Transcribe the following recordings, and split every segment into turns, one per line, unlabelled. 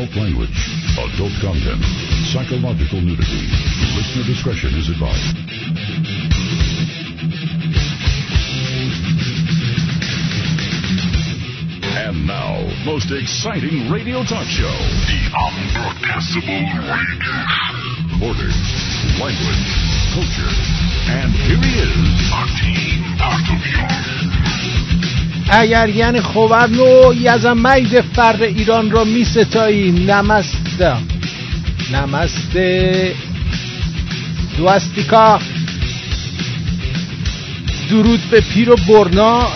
adult language, adult content, psychological nudity. Listener discretion is advised. And now, most exciting radio talk show. The Unbroadcastable Radio. Borders, language, culture, and here he is, Martin Bartomian.
اگر یعنی خبرنو یزمید فر ایران را می ستایی نمسته. نمسته دوستیکا درود به پیر و برنا.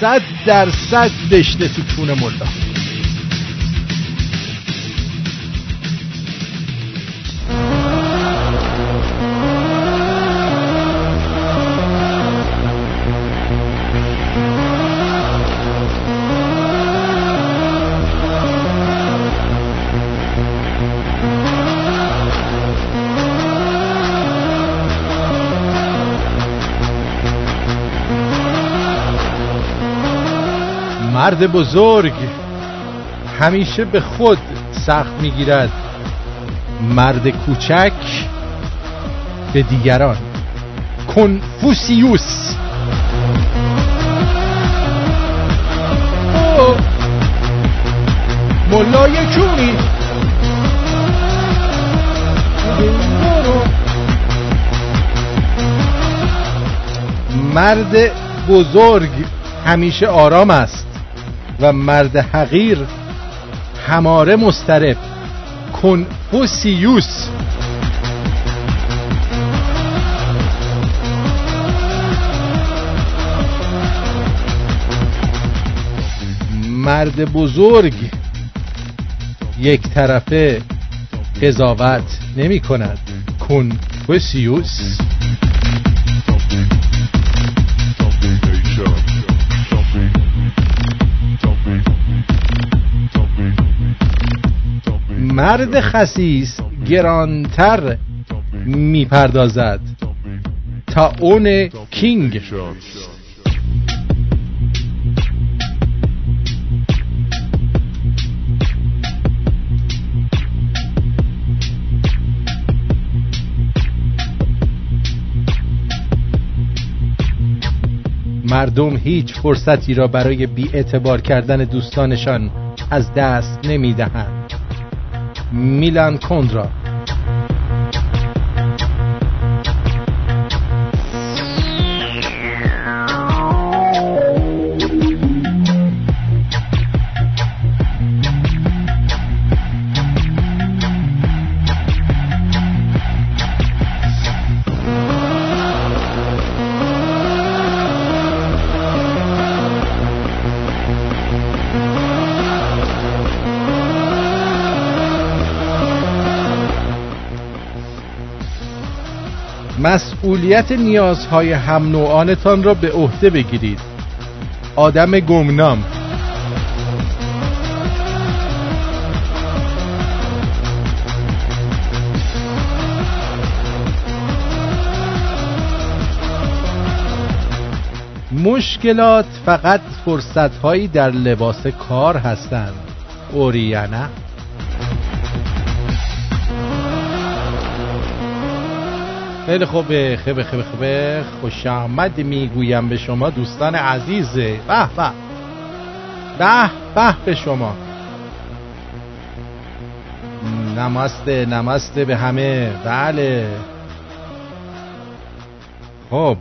صد درصد بشته تو چون مرد بزرگ همیشه به خود سخت می‌گیرد. مرد کوچک به دیگران. کنفوسیوس. ملای کونی مرد بزرگ همیشه آرام است. و مرد حقیر هماره مسترب کنفوسیوس مرد بزرگ یک طرفه قضاوت نمی کند. کنفوسیوس مرد خسیس گرانتر می‌پردازد تا اون کینگ مردم هیچ فرصتی را برای بی اعتبار کردن دوستانشان از دست نمی دهند. میلان کندرا. مسئولیت نیازهای هم نوعانتان را به عهده بگیرید. آدم گمنام. مشکلات فقط فرصتهایی در لباس کار هستند. اوریانا؟ خیلی خوبه خیلی خوبه خوبه خوش آمد می‌گویم به شما دوستان عزیز. به به. به به به شما. نمسته نمسته به همه. بله. خب.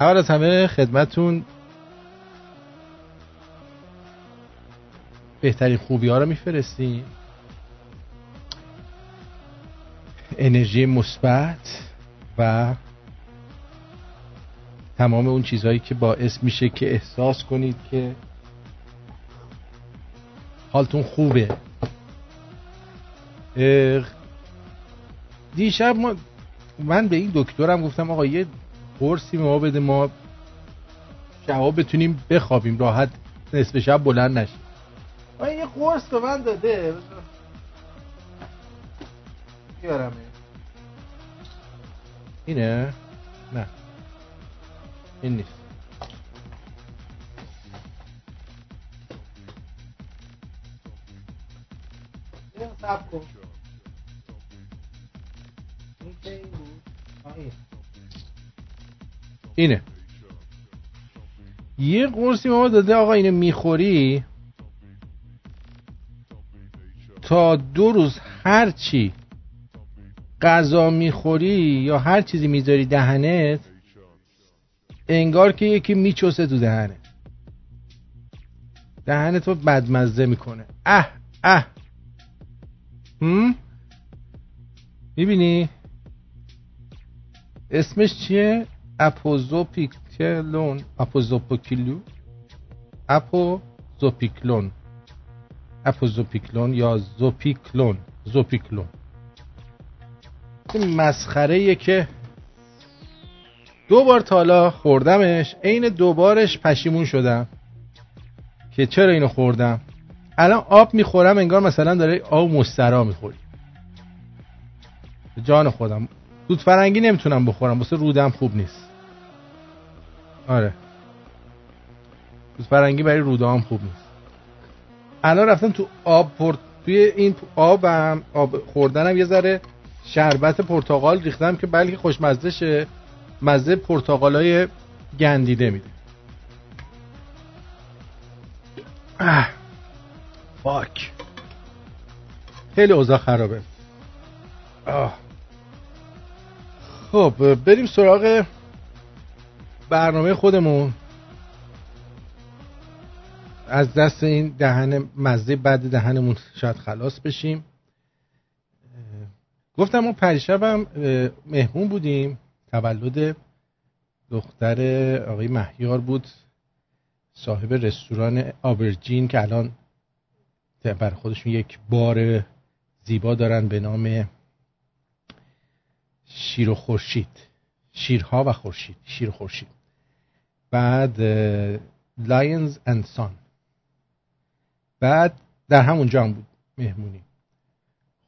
اول از همه خدمتون بهترین خوبی ها رو میفرستیم. انرژی مثبت و تمام اون چیزهایی که باعث میشه که احساس کنید که حالتون خوبه. دیشب ما من به این دکترم گفتم آقا یه قرصی ما بده ما شبا بتونیم بخوابیم راحت نصف شب بلند نشیم. یه قرص به من داده. بیارم. اینه؟ نه. این نیست. اینه. یه قرصی ما داده آقا اینو می‌خوری؟ تا دو روز هر چی. غذا می‌خوری یا هر چیزی می‌ذاری دهنت انگار که یکی میچوسه تو دهنت دهنت رو بدمزه می‌کنه. اه اه. هم؟ می‌بینی؟ اسمش چیه؟ اپوزوپیکلون. اپوزوپیکلو اپوزوپیکلون. اپوزوپیکلون یا زوپیکلون. زوپیکلون. این مسخره که دو بار تالا خوردمش عین دوبارش پشیمون شدم که چرا اینو خوردم؟ الان آب می‌خورم انگار مثلا داره آب مسترا می‌خوری جان خودم. دود فرنگی نمی‌تونم بخورم واسه رودم خوب نیست. آره. دود فرنگی برای رودام خوب نیست. الان رفتم تو آب پرت توی این آبم آب خوردنم یه ذره شربت پرتقال ریختم که بلکه خوشمزه شه. مزه پرتقالای گندیده میده. فاک. خیلی اوضاع خرابه. آه. خب بریم سراغ برنامه خودمون. از دست این دهن مزه بعد دهنمون شاید خلاص بشیم. گفتم ما پریشبم مهمون بودیم. تولد دختر آقای مهیار بود صاحب رستوران اوبرژین که الان بر خودشون یک بار زیبا دارن به نام شیر و خورشید. شیرها و خورشید شیر خورشید. بعد lions and sun بعد در همون جام بود مهمونی.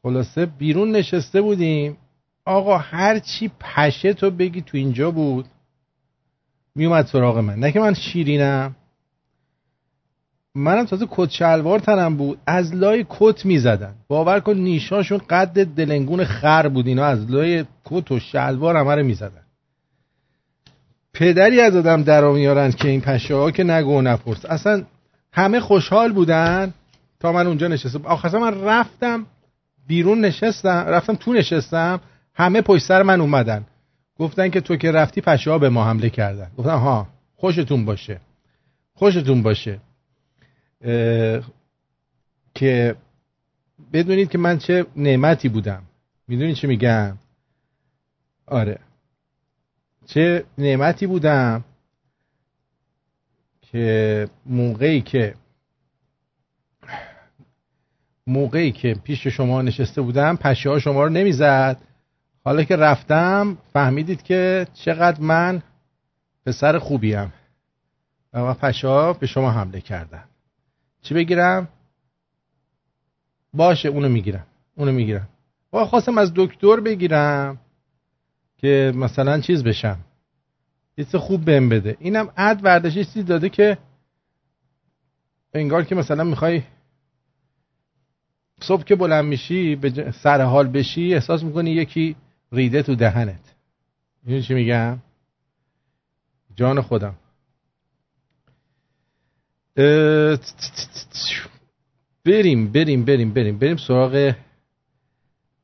خلاصه بیرون نشسته بودیم. آقا هر چی پشه تو بگی تو اینجا بود. میومد سراغ من. نه که من شیرینم. منم تازه کت شلوار تنم بود. از لای کت می‌زدن. باور کن نیشاشون قد دلنگون خر بود. اینا از لای کت و شلوار همه رو می‌زدن. پدری از آدم در میارن که این پشه ها که نگو نپرس. اصلا همه خوشحال بودن تا من اونجا نشستم. آخر من رفتم بیرون نشستم رفتم تو نشستم همه پشت سر من اومدن. گفتن که تو که رفتی پشه ها به ما حمله کردن. گفتم ها خوشتون باشه. خوشتون باشه. که بدونید که من چه نعمتی بودم. می‌دونید چه میگم؟ آره. چه نعمتی بودم که موقعی که موقعی که پیش شما نشسته بودم پشه ها شما رو نمی‌زد. حالا که رفتم فهمیدید که چقدر من پسر خوبیم. و پشه ها به شما حمله کردن. چی بگیرم؟ باشه اونو می‌گیرم. اونو می‌گیرم. و خواستم از دکتر بگیرم که مثلا چیز بشم. چیز خوب بهم بده. اینم وردشی چیزی داده که انگار که مثلا می‌خوای صبح که بلند میشی به سر حال بشی احساس می‌کنی یکی ریده تو دهنت. این چی میگم؟ جان خودم. بریم بریم بریم بریم بریم سراغ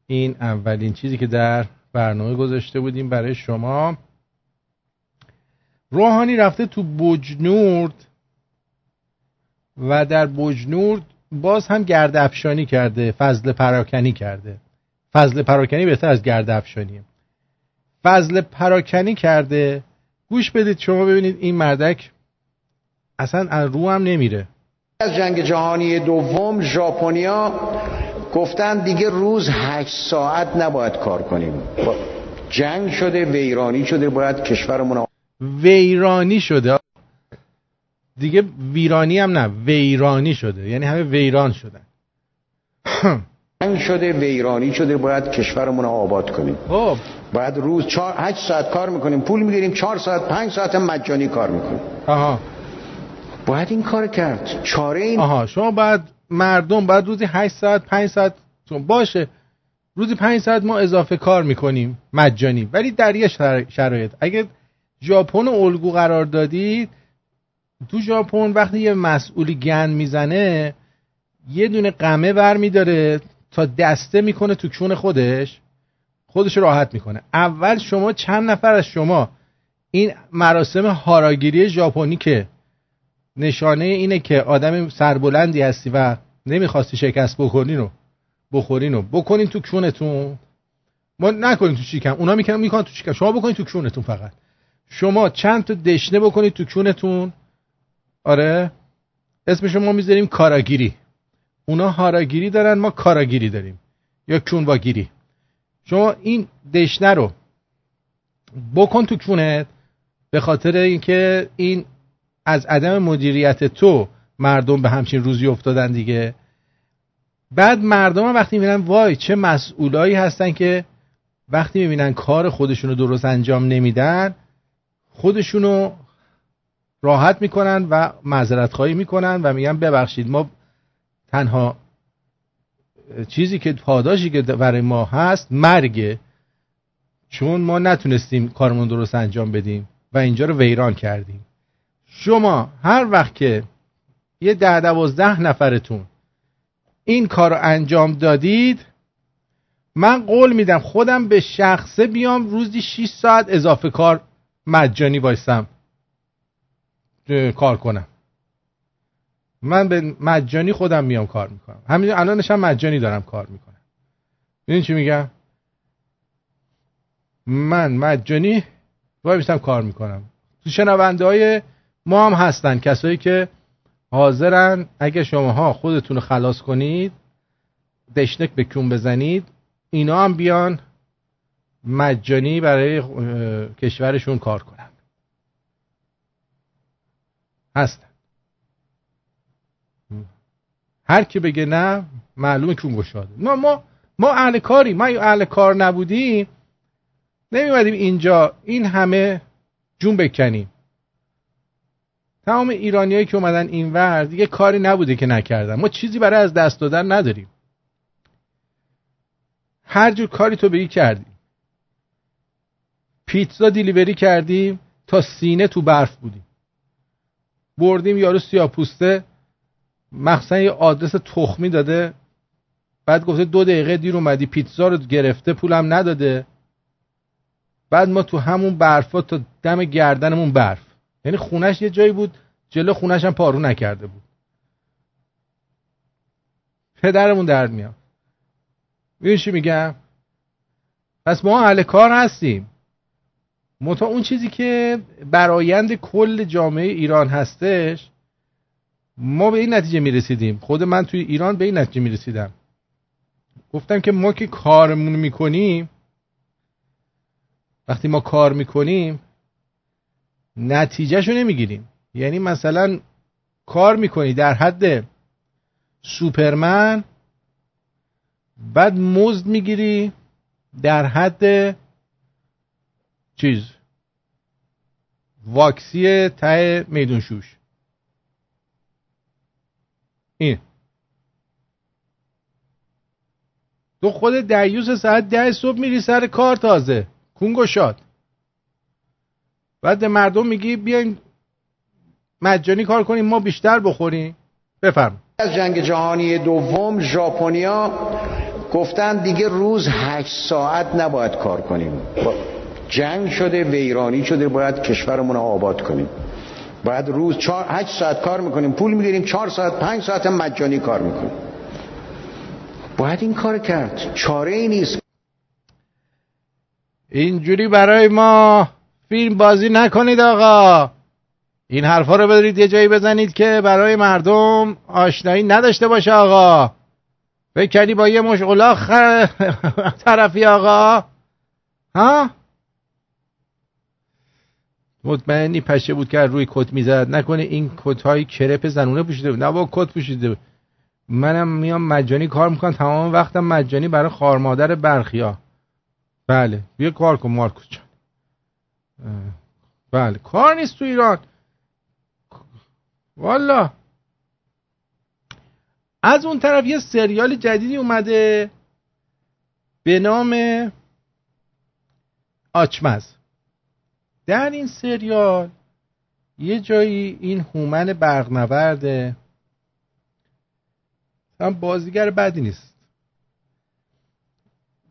این اولین چیزی که در برنامه گذاشته بودیم برای شما. روحانی رفته تو بجنورد و در بجنورد باز هم گرد افشانی کرده فضل پراکنی کرده. فضل پراکنی بهتر از گرد افشانیه. فضل پراکنی کرده. گوش بدید شما ببینید این مردک اصلا از رو هم نمیره.
از جنگ جهانی دوم ژاپنیا گفتن دیگه روز هشت ساعت نباید کار کنیم. جنگ شده ویرانی شده باید کشورمون
ویرانی شده. دیگه ویرانی هم نه ویرانی شده. یعنی همه ویران شدن.
جنگ شده ویرانی شده باید کشورمون رو آباد کنیم.
خب.
باید روز چهار هشت ساعت کار می‌کنیم پول می‌گیریم چهار ساعت پنج ساعت مجانی کار می‌کنیم.
آها.
باید این کار کرد. چاره این
آها. شما باید مردم باید روزی 8 ساعت 5 ساعت باشه. روزی پنج ساعت ما اضافه کار می‌کنیم مجانی ولی در یه شرایط. اگه ژاپن الگو قرار دادید تو ژاپن وقتی یه مسئولی گند می‌زنه یه دونه قمه بر میداره تا دسته می‌کنه تو کون خودش خودش راحت می‌کنه. اول شما چند نفر از شما این مراسم هاراگیری ژاپنی که نشانه اینه که آدم سربلندی هستی و نمی‌خواستی شکست بکنین رو بخورین رو بکنین تو کونتون. ما نکنین تو شکم اونا می‌کنن می‌کنن تو شکم شما بکنین تو کونتون فقط. شما چند تا دشنه بکنید تو کونتون. آره. اسم شما می‌ذاریم کاراگیری. اونا هاراگیری دارن ما کاراگیری داریم. یا کونواگیری. شما این دشنه رو بکن تو کونت به خاطر اینکه این از عدم مدیریت تو مردم به همچین روزی افتادن دیگه. بعد مردم هم وقتی می‌بینن وای چه مسئولایی هستن که وقتی می‌بینن کار خودشونو درست انجام نمیدن خودشونو راحت می‌کنن و معذرت خواهی می‌کنن و میگن ببخشید ما تنها چیزی که پاداشی که برای ما هست مرگه چون ما نتونستیم کارمون درست انجام بدیم و اینجا رو ویران کردیم. شما هر وقت که یه ده دوازده نفرتون این کار انجام دادید من قول میدم خودم به شخصه بیام روزی 6 ساعت اضافه کار مجانی بایستم کار کنم. من به مجانی خودم میام کار می‌کنم. همین الانش هم مجانی دارم کار می‌کنم. ببین چی میگم؟ من مجانی وای میستم کار می‌کنم. تو شنونده های ما هم هستن کسایی که حاضرن اگه شماها خودتون رو خلاص کنید دشنک به کون بزنید اینا هم بیان مجانی برای کشورشون کار کنن. هستن. هر کی بگه نه معلومه کون گشاده. ما ما ما اهل کاری ما اهل کار نبودیم نمیمدیم اینجا این همه جون بکنیم. تمام ایرانیایی که اومدن این ور دیگه کاری نبوده که نکردن. ما چیزی برای از دست دادن نداریم. هر جور کاری تو بگی کردیم. پیتزا دیلیوری کردیم تا سینه تو برف بودیم. بردیم یارو سیاپوسته. مخصوصا یه آدرس تخمی داده. بعد گفته دو دقیقه دیر اومدی پیتزا رو گرفته پولم نداده. بعد ما تو همون برفا تا دم گردنمون برف. یعنی خونش یه جایی بود جلو خونش هم پارو نکرده بود. پدرمون درد میاد. میگم؟ پس ما اهل کار هستیم. متا اون چیزی که برایند کل جامعه ایران هستش ما به این نتیجه می‌رسیدیم. خود من توی ایران به این نتیجه می‌رسیدم. گفتم که ما که کارمون می‌کنیم وقتی ما کار می‌کنیم نتیجهشو نمی‌گیریم. یعنی مثلا کار می‌کنی در حد سوپرمن بعد مزد می‌گیری در حد چیز؟ واکسی ته میدون شوش. این. تو خود دیوس ساعت ده صبح میری سر کار تازه. کونگو شاد. بعد مردم میگی بیاین مجانی کار کنیم ما بیشتر بخوریم. بفرم.
از جنگ جهانی دوم ژاپنیا گفتن دیگه روز هشت ساعت نباید کار کنیم. جنگ شده ویرانی شده باید کشورمون رو آباد کنیم. باید روز چار هشت ساعت کار می‌کنیم پول می‌گیریم چهار ساعت پنج ساعت مجانی کار می‌کنیم. باید این کار کرد. چاره ای نیست.
اینجوری برای ما فیلم بازی نکنید آقا. این حرفا رو بدارید یه جایی بزنید که برای مردم آشنایی نداشته باشه آقا. فکر با یه مش الاخ طرفی آقا. ها؟ مطمئنی پشه بود که روی کت می‌زد. نکنه این کت های کرپ زنونه پوشیده بود. نه با کت پوشیده منم میام مجانی کار می‌کنم. تمام وقتم مجانی برای خارمادر برخیا بله. بیا کار کن مارکوس جان. بله. کار نیست تو ایران. والا. از اون طرف یه سریال جدیدی اومده.
به نام آچمز. در این سریال یه جایی این هومن برقنورده هم بازیگر بدی نیست.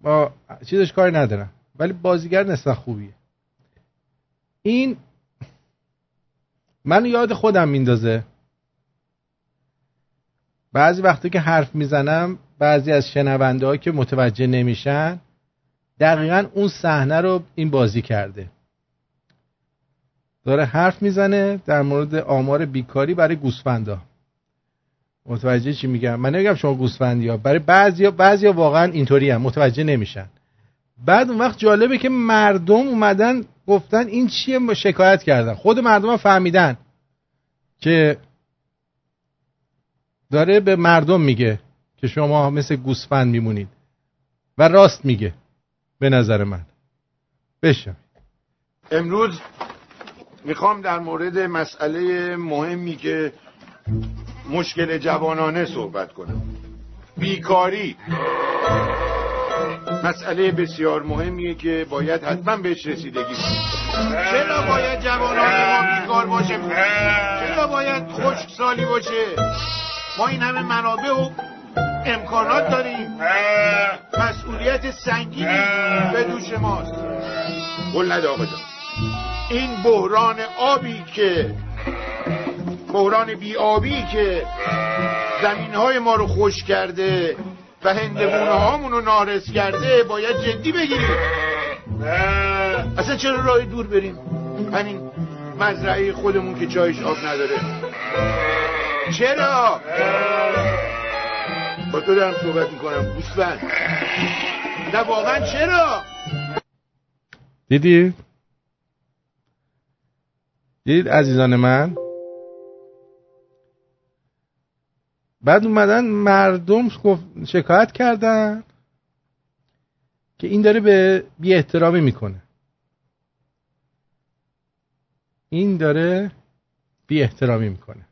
با چیزش کاری ندارم ولی بازیگر نسبت خوبیه. این من یاد خودم میندازه. بعضی وقتی که حرف می‌زنم بعضی از شنونده که متوجه نمیشن دقیقا اون صحنه رو این بازی کرده. داره حرف می‌زنه در مورد آمار بیکاری برای گوسفندا. متوجه چی میگم؟ من نمیگم شما گوسفندی ها برای بعضیا بعضیا واقعا اینطوری هم. متوجه نمیشن. بعد اون وقت جالبه که مردم اومدن گفتن این چیه؟ شکایت کردن. خود مردم هم فهمیدن که داره به مردم میگه که شما مثل گوسفند میمونید. و راست میگه. به نظر من. بشم
امروز می‌خوام در مورد مسئله مهمی که مشکل جوانانه صحبت کنم. بیکاری. مسئله بسیار مهمیه که باید حتما بهش رسیدگی چرا باید جوانان ما بیکار باشه چرا باید خشک سالی باشه؟ ما این همه منابع و امکانات داریم. مسئولیت سنگینی به دوش ماست. قول نده آقا این بحران آبی که بحران آبی که زمین های ما رو خوش کرده و هندبونه هامون رو نارس کرده باید جدی بگیریم. اصلا چرا راه دور بریم؟ همین مزرعه خودمون که چایش آب نداره. چرا؟ با تو دارم صحبت می‌کنم گوسفند. نه واقعا چرا؟
دیدی؟ دید عزیزان من؟ بعد اومدن مردم شکایت کردن که این داره به بی احترامی می‌کنه. این داره بی احترامی می‌کنه.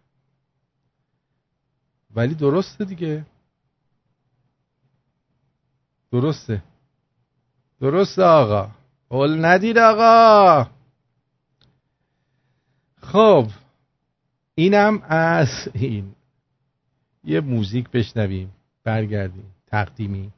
ولی درسته دیگه. درسته. درسته آقا. قول ندید آقا. خب اینم از این. یه موزیک بشنویم برگردیم تقدیمی.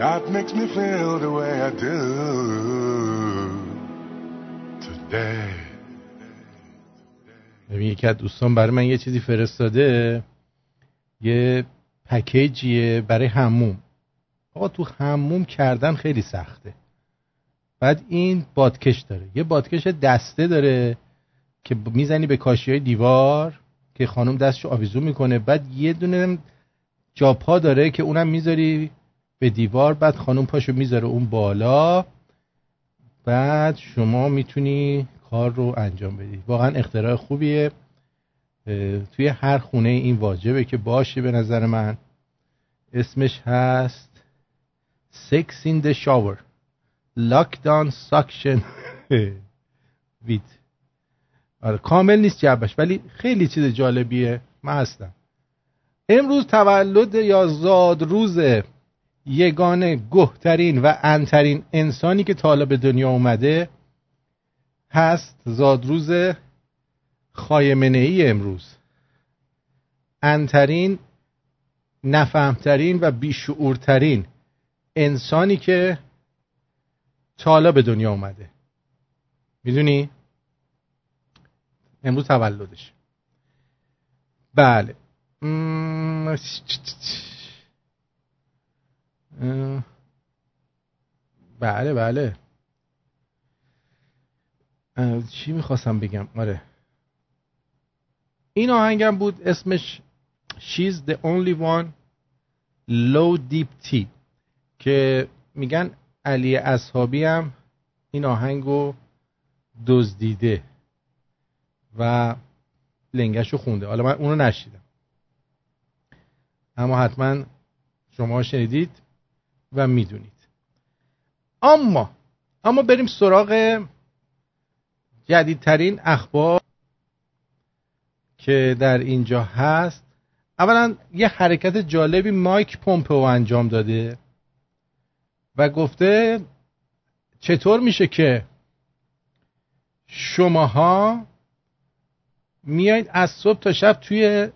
That makes me feel the way I do. Today.
ببین یکی از دوستان برای من یه چیزی فرستاده. یه پکیجیه برای هموم آقا تو هموم کردن خیلی سخته. بعد این بادکش داره. یه بادکش دسته داره که می‌زنی به کاشی های دیوار که خانم دستشو آویزون می‌کنه. بعد یه دونه جاپا داره که اونم می‌ذاری به دیوار بعد خانم پاشو می‌ذاره اون بالا. بعد شما می‌تونی کار رو انجام بدی. واقعا اختراع خوبیه. توی هر خونه این واجبه که باشه به نظر من. اسمش هست Sex in the shower. Lockdown suction with. آره کامل نیست جبش ولی خیلی چیز جالبیه. من هستم. امروز تولد یا زاد روز یگانه گهترین و انترین انسانی که تا حالا به دنیا اومده هست زادروز خایمنه ای امروز انترین نفهمترین و بیشعورترین انسانی که تا حالا به دنیا اومده می‌دونی؟ امروز تولدش بله. بله بله. چی می‌خواستم بگم؟ آره. این آهنگم بود اسمش She's the only one low deep tea که میگن علی اصحابی هم این آهنگو دزدیده و لنگشو خونده. حالا من اونو نشیدم. اما حتما شما شنیدید. و می‌دونید. اما اما بریم سراغ جدیدترین اخبار که در اینجا هست. اولا یه حرکت جالبی مایک پومپو انجام داده و گفته چطور میشه که شماها میایید از صبح تا شب توی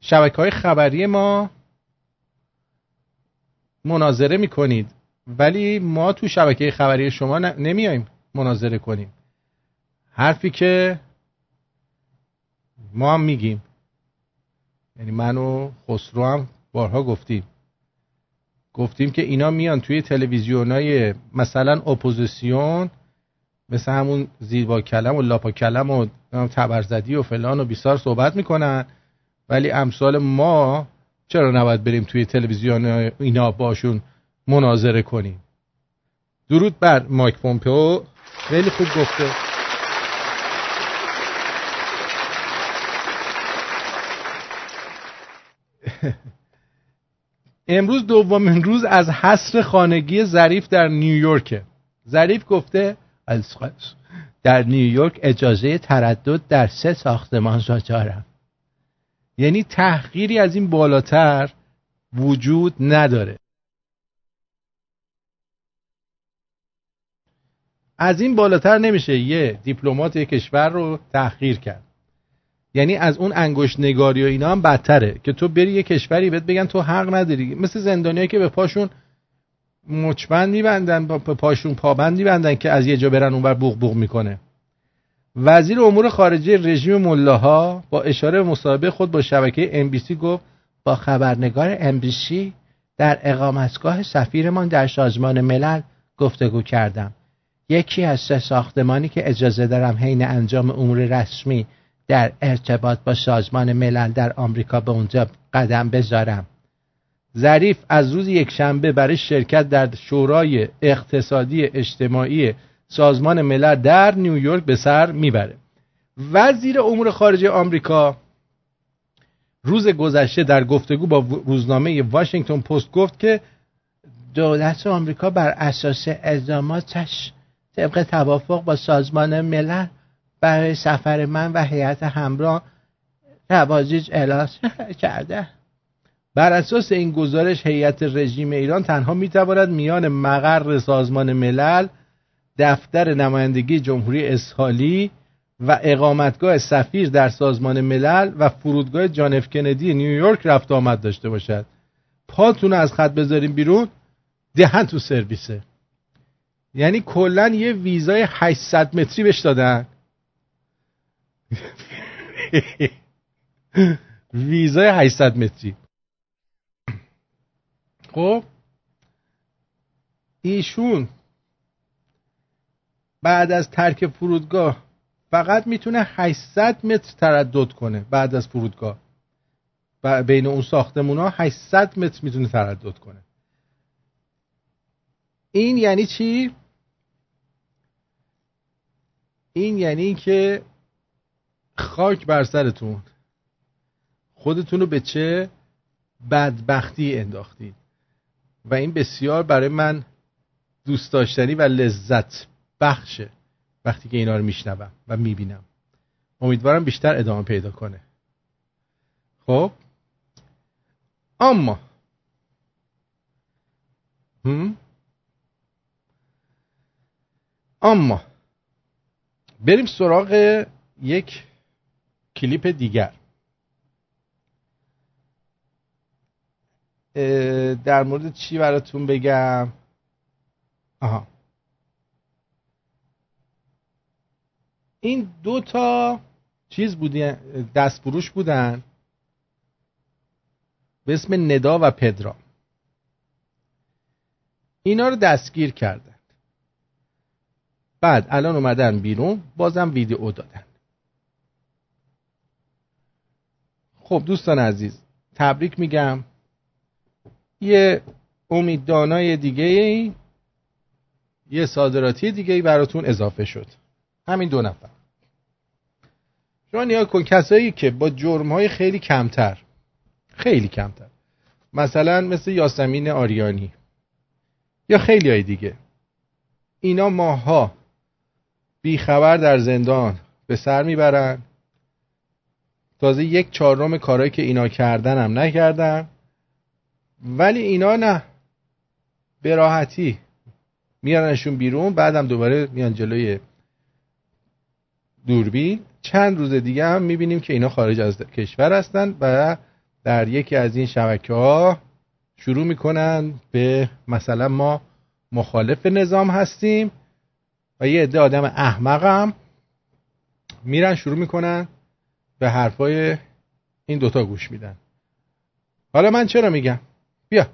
شبکه های خبری ما مناظره می‌کنید. ولی ما تو شبکه خبری شما نمیایم مناظره کنیم. حرفی که ما هم میگیم. یعنی من و خسرو هم بارها گفتیم. گفتیم که اینا میان توی تلویزیون های مثلا اپوزیسیون مثل همون زیبا کلم و لاپا کلم و تبرزدی و فلان و بیسار صحبت می‌کنن. ولی امثال ما چرا نباید بریم توی تلویزیون اینا باشون مناظره کنیم؟ درود بر مایک پومپئو. خیلی خوب گفته. امروز دومین روز از حصر خانگی ظریف در نیویورک ظریف گفته در نیویورک اجازه تردد در سه ساختمان را دارم. یعنی تحقیری از این بالاتر وجود نداره. از این بالاتر نمیشه یه دیپلمات یک کشور رو تحقیر کرد. یعنی از اون انگشت نگاری و اینا هم بدتره که تو بری یه کشوری بهت بگن تو حق نداری. مثل زندانیایی که به پاشون مچبند میبندن به پاشون پابند میبندن که از یه جا برن اونور بوغ بوغ می‌کنه. وزیر امور خارجه رژیم ملاها با اشاره به مصاحبه خود با شبکه ام گفت با خبرنگار ام در اقامتگاه سفیرمان در سازمان ملل گفتگو کردم. یکی از سه ساختمانی که اجازه دارم حین انجام امور رسمی در ارتباط با سازمان ملل در آمریکا به اونجا قدم بذارم. ظریف از روز یک شنبه برای شرکت در شورای اقتصادی اجتماعی سازمان ملل در نیویورک به سر می‌بره. وزیر امور خارجه آمریکا روز گذشته در گفتگو با روزنامه واشنگتن پست گفت که دولت آمریکا بر اساس اقداماتش طبق توافق با سازمان ملل برای سفر من و هیئت همراه تواجج اعلام کرده. بر اساس این گزارش هیئت رژیم ایران تنها می‌تواند میان مقر سازمان ملل دفتر نمایندگی جمهوری اسحالی و اقامتگاه سفیر در سازمان ملل و فرودگاه جانف کندی نیویورک رفت آمد داشته باشد. پاتون از خط بذاریم بیرون. دهن تو سرویسه. یعنی کلا یه ویزای 800 متری بهش دادن. ویزای 800 متری. خب؟ ایشون بعد از ترک فرودگاه فقط می‌تونه 800 متر تردد کنه بعد از فرودگاه. بین اون ساختمون ها 800 متر می‌تونه تردد کنه. این یعنی چی؟ این یعنی که خاک بر سرتون. خودتون رو به چه بدبختی انداختید. و این بسیار برای من دوست داشتنی و لذت بخشه وقتی که اینا رو میشنوم و می‌بینم. امیدوارم بیشتر ادامه پیدا کنه. خب؟ اما هم؟ اما بریم سراغ یک کلیپ دیگر. در مورد چی براتون بگم؟ آها. این دو تا چیز بودی دست فروش بودن. به اسم ندا و پدرا. اینا رو دستگیر کردن. بعد الان اومدن بیرون بازم ویدیو دادن. خب دوستان عزیز تبریک میگم. یه امیددانای دیگه ای یه صادراتی دیگه ای براتون اضافه شد. همین دو نفر. شما نیا کن کسایی که با جرم های خیلی کمتر خیلی کمتر. مثلا مثل یاسمین آریانی یا خیلی های دیگه. اینا ماها بیخبر در زندان به سر می‌برن. تازه یک چهارم کارهایی که اینا کردن هم نکردن. ولی اینا نه. به راحتی میارنشون بیرون بعدم دوباره میان جلوی دوربین. چند روز دیگه هم می‌بینیم که اینا خارج از کشور هستن و در یکی از این شبکه ها شروع می‌کنن به مثلا ما مخالف نظام هستیم و یه عده آدم احمقم میرن شروع می‌کنن به حرفای این دوتا گوش میدن. حالا من چرا میگم؟ بیا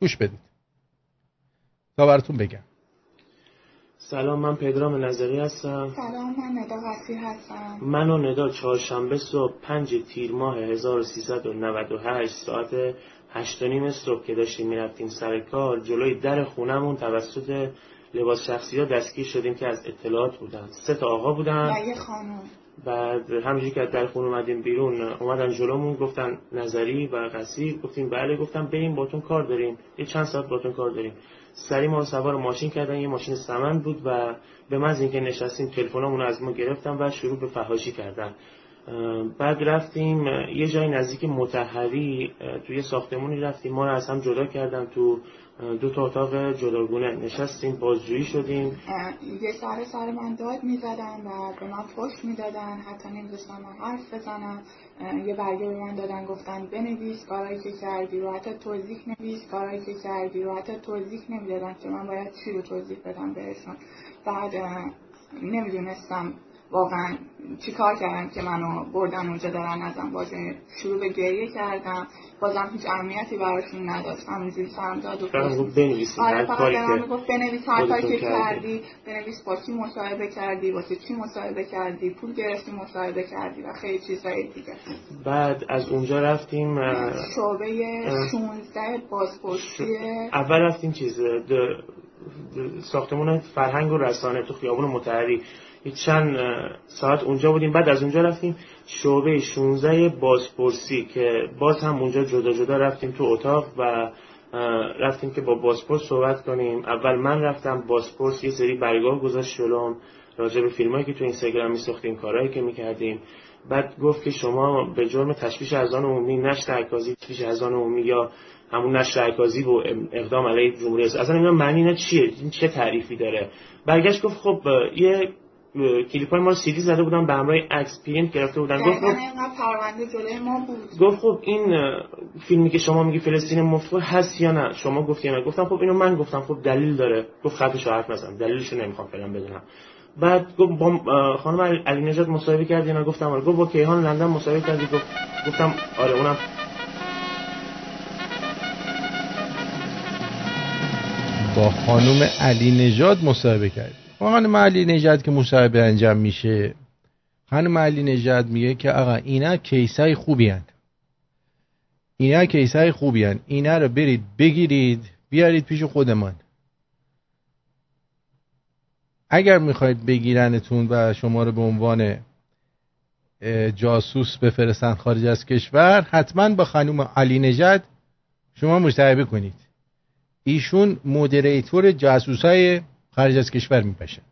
گوش بدید. تا براتون بگم.
سلام من پدرام نظری هستم.
سلام من ندا قصیر هستم.
من و ندا چهارشنبه صبح پنج تیر ماه 1398 ساعت هشت نیم صبح که داشتیم می‌رفتیم سر کار جلوی در خونمون توسط لباس شخصی ها دستگیر شدیم که از اطلاعات بودن. سه تا آقا بودن.
و یه خانم.
بعد همینجوری که در خونه اومدیم بیرون اومدن جلومون گفتن نظری و قصیر گفتیم بله گفتم بریم باتون کار داریم. یه چند ساعت باتون کار داریم. سری ما سوار ماشین کردن یه ماشین سمن بود و به از اینکه نشستیم تلفنمون از ما گرفتن و شروع به فهاشی کردن. بعد رفتیم یه جای نزدیک متحری توی ساختمونی رفتیم. ما رو از هم جدا کردن تو دو تا اتاق جداگونه. نشستیم بازجویی شدیم.
یه سر سر من داد می‌زدن و به من فش می‌دادن حتی نمیذاشتن من حرف بزنم. یه برگه به من دادن گفتن بنویس کارایی که کردی رو حتی توضیح نویس کارایی که کردی رو حتی توضیح نمی‌دادن که من باید چی رو توضیح بدم بهشون. بعد نمی‌دونستم واقعا چیکار کردم که منو بردن اونجا دارن ازم بازی شروع به گریه کردم بازم هیچ اهمیتی براشون نداشت همینجوری سرم داد و
گفت
آره فقط
که
می‌گفت بنویس هر کاری که
کردی.
بنویس با کی مصاحبه کردی واسه چی مصاحبه کردی پول گرفتی مصاحبه کردی و خیلی چیزهای دیگه
بعد از اونجا رفتیم
شعبه
اه.
16 بازپرسی
اول رفتیم چیز ساختمون فرهنگ و رسانه تو خیابون متحری چند ساعت اونجا بودیم. بعد از اونجا رفتیم شعبه 16 بازپرسی که باز هم اونجا جدا جدا رفتیم تو اتاق و رفتیم که با بازپرس صحبت کنیم. اول من رفتم بازپرس یه سری برگاه گذاشت جلوم راجع به فیلمایی که تو اینستاگرام میساختیم کارهایی که می‌کردیم. بعد گفت که شما به جرم تشویش اذان عمومی نشر عکاسی تشویش اذان عمومی یا همون نشر عکاسی و اقدام علیه جمهوری اسلامی. اصلا نمی‌دونم معنی اینا چیه؟ این چه تعریفی داره؟ برگشت گفت خب یه کلیپ های ما سیدی زده بودن به همراه عکس پرینت گرفته بودن. گفت خب
پرونده جلوی ما بود.
گفت خب این فیلمی که شما میگی فلسطین مفتوح هست یا نه؟ شما گفتی یا نه؟ گفتم خب اینو من گفتم. خب دلیل داره. گفت خطش رو حرف نزن. دلیلش رو نمی‌خوام فعلا بدونم. بعد گفت با خانم علی- نژاد مصاحبه کردی نه گفتم آره. گفت با کیهان لندن مصاحبه کردی؟ گفت گفتم آره اونم
با خانم علی نژاد مصاحبه کرد با خانم علی نژاد که مصاحبه انجام میشه خانم علی نژاد میگه که آقا اینا کیسای خوبی هن. اینا کیسای خوبی هن. اینا رو برید بگیرید بیارید پیش خودمان اگر می‌خواید بگیرنتون و شما رو به عنوان جاسوس بفرستن خارج از کشور حتما با خانم علی نژاد شما مصاحبه کنید ایشون مودریتور جاسوسای خارج از کشور میپشن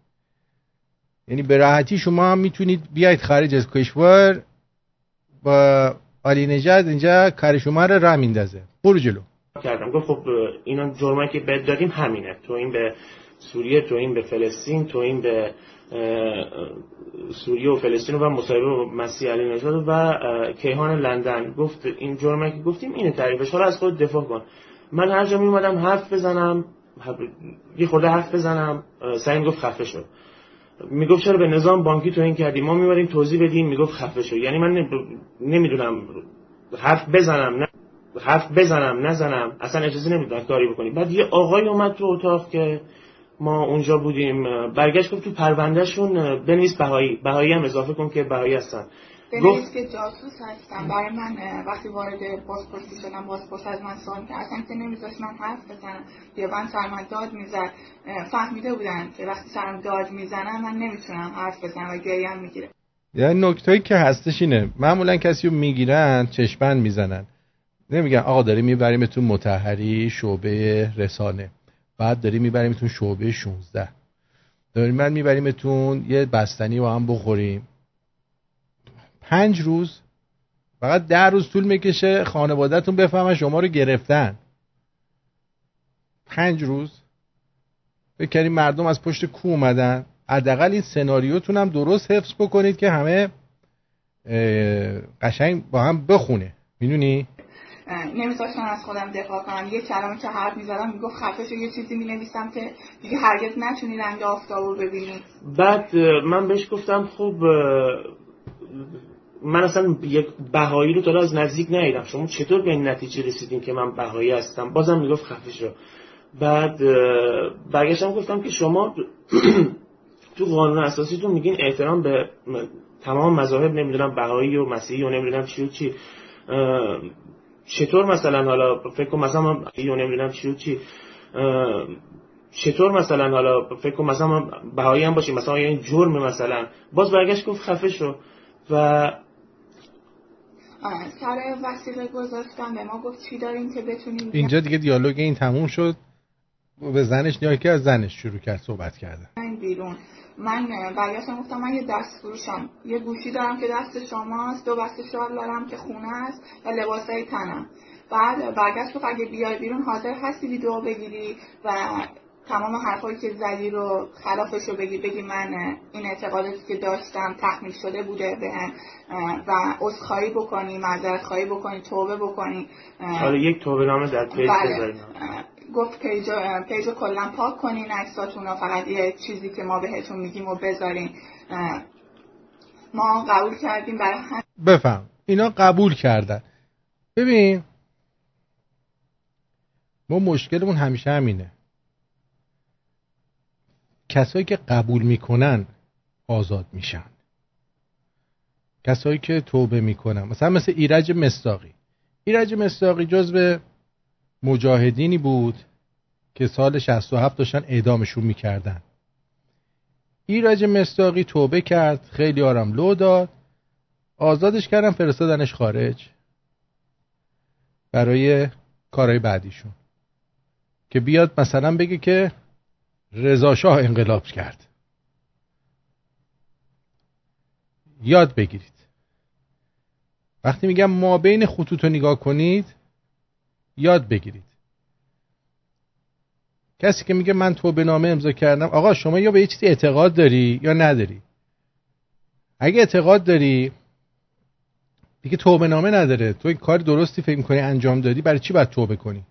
یعنی به راحتی شما هم می‌تونید بیاید خارج از کشور با علی نژاد اینجا کار شما رو راه میندازه برو جلو.
کردم. گفت خب اینا جرمایی که بهت دادیم همینه. تو این به سوریه تو این به فلسطین تو این به سوریه و فلسطین و مصاحبه مسیح علی نژاد و کیهان لندن. گفت این جرمایی که گفتیم اینه تعریفش. حالا از خود دفاع کن. من هر جا می اومدم حرف بزنم. یه خورده حرف بزنم. سعی گفت خفه شد می‌گفت چرا به نظام بانکی توهین کردی؟ ما می‌بریم توضیح بدیم. می‌گفت خفه شد یعنی من نمی‌دونم. حرف بزنم نه حرف بزنم نزنم. اصلا اجازه نمیدن کاری بکنی. بعد یه آقای اومد تو اتاق که ما اونجا بودیم. برگشت گفت تو پروندهشون بنویس بهایی. بهایی هم اضافه کن که بهایی هستن.
بنویس که جاسوس هستم. برای من وقتی وارد بازپرسی شدم بازپرس از من سوال کرد اصلا که نمیذاشت من حرف بزنم. یا من سر من داد می‌زد. فهمیده بودن که وقتی سرم داد می‌زنم من نمی‌تونم حرف بزنم و گریم می‌گیره
یعنی نکتهایی که هستش اینه. معمولا کسی رو می‌گیرن چشمند می‌زنن. نمیگن آقا داریم میبریمتون متحری شعبه رسانه. بعد داریم میبریمتون شعبه 16 داریم بعد میبریمتون یه بستنی با هم بخوریم. پنج روز فقط ده روز طول می‌کشه خانوادهتون بفهمن شما رو گرفتن. پنج روز. فکر کردیم مردم از پشت کو اومدن. حداقل این سناریوتون هم درست حفظ بکنید که همه قشنگ با هم بخونه. می‌دونی؟
نمیذاشتم از خودم دفاع کنم. یه کلمه که حرف می‌زدم می‌گفت خفه شو یه چیزی می‌نویسم که دیگه هرگز نتونی رنگ آفتاب رو ببینی.
بعد من بهش گفتم خب من اصلا یک بهایی رو تا از نزدیک ندیدم شما چطور به این نتیجه رسیدین که من بهایی هستم؟ بازم می‌گفت خفه شو بعد برگشتم گفتم که شما تو قانون اساسیتون میگین احترام به تمام مذاهب نمی‌دونم بهایی و مسیحی و نمی‌دونم چی و چی. چطور مثلا حالا فکر کن مثلا من نمی‌دونم چی و چی. چطور مثلا حالا فکر کن مثلا من بهایی هم باشیم مثلا این جرم مثلا؟ باز برگشت گفت خفه شو و
سر وسیقه گذاشتم به ما گفت چی داریم که بتونیم
اینجا دیگه دیالوگ این تموم شد. به زنش نگاه که از زنش شروع کرد صحبت کردن.
بیاین بیرون. من برگشتم گفتم من یه دست فروشم یه گوشی دارم که دست شماست دو بسته شال دارم که خونه است و لباسای تنم. بعد برگشت گفت اگه بیای بیرون حاضر هستی ویدیو بگیری و تمام حرفایی که زدی رو خلافش رو بگی بگی من این اعتقاداتی که داشتم تحمیل شده بوده به و عذرخواهی بکنی معذرت خواهی بکنی توبه بکنی.
حالا یک توبه نامه در پیج
بله. گفت پیجو, پیجو کلا پاک کنین عکساتون رو فقط یه چیزی که ما بهتون میگیم و بذارین. ما قبول کردیم برای هم
بفهم. اینا قبول کردن. ببین ما مشکلمون همیشه همینه. کسایی که قبول می‌کنن آزاد میشن. کسایی که توبه می‌کنن. مثلا مثل ایرج مستاقی. ایرج مستاقی جزو مجاهدینی بود که سال 67 داشتن اعدامشون می‌کردن. ایرج مستاقی توبه کرد خیلی آرام لو داد. آزادش کردن فرستادنش خارج. برای کارهای بعدیشون. که بیاد مثلا بگه که رضا شاه انقلاب کرد. یاد بگیرید. وقتی میگم ما بین خطوط رو نگاه کنید یاد بگیرید. کسی که میگه من توبه نامه امضا کردم آقا شما یا به یه چیزی اعتقاد داری یا نداری؟ اگه اعتقاد داری دیگه توبه نامه نداره. تو این کار درستی فکر کنی انجام دادی برای چی باید توبه کنی؟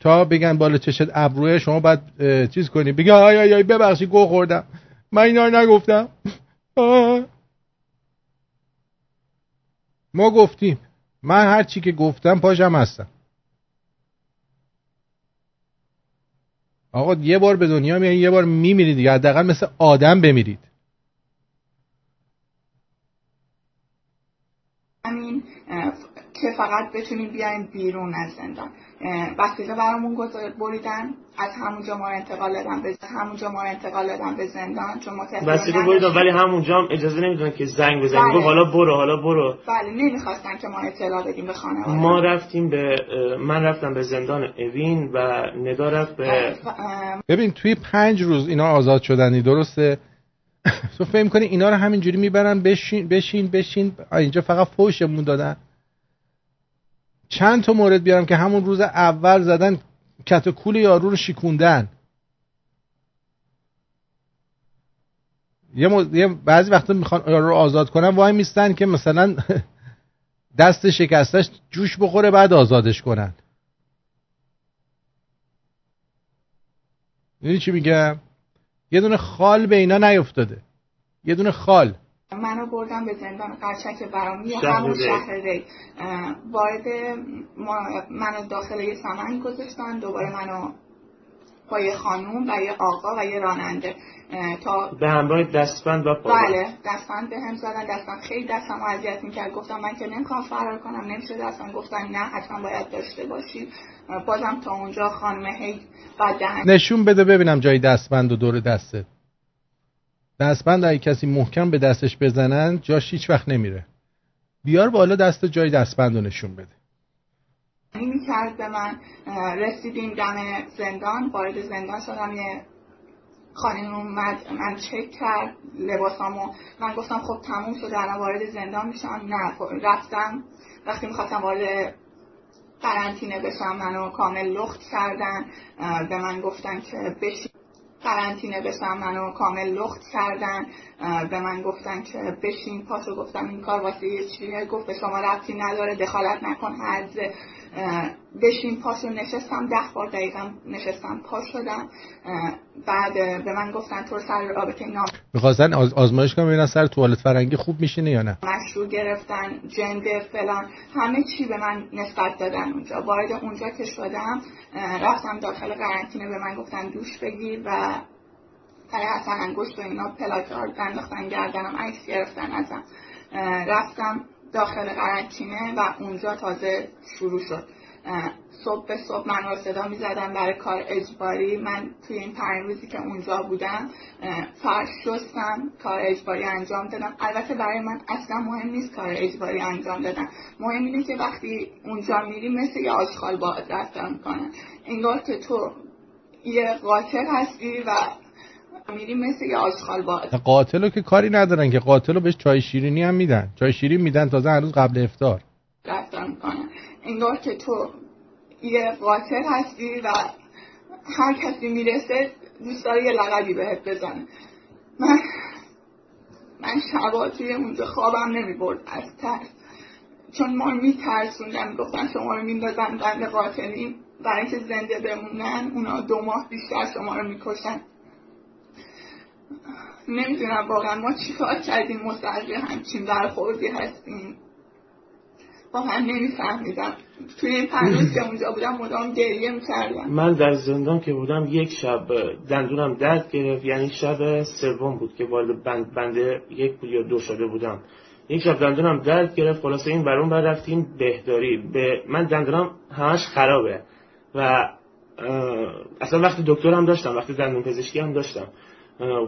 تا بگن بالا چشت ابروه شما باید چیز کنی. بگی آی آی آی ببخشی گو خوردم. من اینا نگفتم. ما گفتیم. من هر چی که گفتم پاشم هستم. آقا یه بار به دنیا میایین یه بار میمیرید دیگه. حداقل مثل آدم بمیرید.
که فقط بتونیم بیایم بیرون از زندان. وسیله برامون بریدن از همونجا ما انتقال دادن به همونجا ما انتقال دادن به زندان چون
وسیله بریدن ولی همونجا هم اجازه نمی‌دونن که زنگ بزنیم.
بله.
گفت حالا برو حالا برو.
بله نمی‌خواستن که ما اطلاع بدیم به خانواده.
ما رفتیم به من رفتم به زندان اوین و ندا رفت به
ببین توی پنج روز اینا آزاد شدنی درسته؟ تو فهم کنی اینا رو همینجوری می‌برن بشین بشین بشین؟ اینجا فقط فوشمون دادن؟ چند تا مورد بیارم که همون روز اول زدن کتکول یارو رو شیکوندن. یه. یه بعضی وقتا می‌خوان یارو رو آزاد کنن وای میستن که مثلا دست شکستش جوش بخوره بعد آزادش کنن. یعنی چی میگم؟ یه دونه خال به اینا نیفتاده. یه دونه خال.
منو بردم به زندان قرچک برامی همون شهر ری. وارد منو داخل یه سمنگ گذاشتن دوباره منو با یه خانوم و یه آقا و یه راننده. تا
به همراه دستبند و پا.
بله دستبند به هم زدن دستبند خیلی دستم اذیت می‌کرد. گفتم من که نمی‌خوام فرار کنم نمیشه دستم گفتن نه حتما باید داشته باشی. بازم تا اونجا خانم هی بعد دهن
نشون بده ببینم جای دستبند و دور دسته. دستبند اگه کسی محکم به دستش بزنن جاش هیچ وقت نمیره. بیار بالا دست جای دستبند رو نشون بده.
این کرد به من رسیدیم دم زندان وارد زندان شدم. یه خانم اومد من چک کرد لباسامو. من گفتم خب تموم شده الان وارد زندان میشم. نه رفتم. وقتی می‌خواستم وارد قرنطینه بشم منو کامل لخت کردن. به من گفتن که بشین. قرنطینه بشم منو کامل لخت کردن. به من گفتن که بشین پاشو گفتم این کار واسه یه چیه. گفت به شما ربطی نداره دخالت نکن حرز بشین پاشو نشستم ده بار دقیقا نشستم پاش شدم. بعد به من گفتن تو سر رابطه نام
می‌خواستن آز آزمایش کنم ببینن سر توالت فرنگی خوب میشینه یا نه؟
مشروع گرفتن جندر فلان. همه چی به من نسبت دادن اونجا. وارد اونجا که شدم رفتم داخل قرنطینه به من گفتن دوش بگیر و برای حسن انگشت و اینا پلاکار انداختن گردنم عکس گرفتن ازم. رفتم داخل قرنطینه و اونجا تازه شروع شد. صبح به صبح من رو صدا می زدم برای کار اجباری. من توی این پنج روزی که اونجا بودم فرش شستم کار اجباری انجام دادم. البته برای من اصلا مهم نیست کار اجباری انجام دادم مهم اینه که وقتی اونجا میری مثل یه آشغال با رفتار می‌کنن. انگار که تو یه قاتل هستی و میری مثل یه آشغال با
قاتلو که کاری ندارن که قاتلو بهش چای شیرینی هم میدن. چای شیرین میدن تازه هنوز قبل افطار.
رفتار می‌کنن. انگار که تو یه قاتل هستی و هر کسی می‌رسه دوست داره یه لقبی بهت بزنه. من من شبا توی اونجا خوابم نمی‌برد از ترس. چون ما میترسوندن گفتن شما رو میندازن بند قاتلین برای اینکه زنده بمونن اونا دو ماه بیشتر شما رو می‌کشن. نمی‌دونم واقعا ما چیکار کردیم مستحقی همچین برخوردی هستیم. واقعا نمیفهمیدم. توی این پنج که اونجا بودم مدام گریه می‌کردم.
من در زندان که بودم یک شب دندونم درد گرفت. یعنی شب سوم بود که وارد بند بنده یک یا دو شده بودم. یک شب دندونم درد گرفت. خلاصه این برون بر رفتیم بهداری. به من دندونم همش خرابه. و اصلا وقتی دکترم داشتم وقتی دندون پزشکی هم داشتم.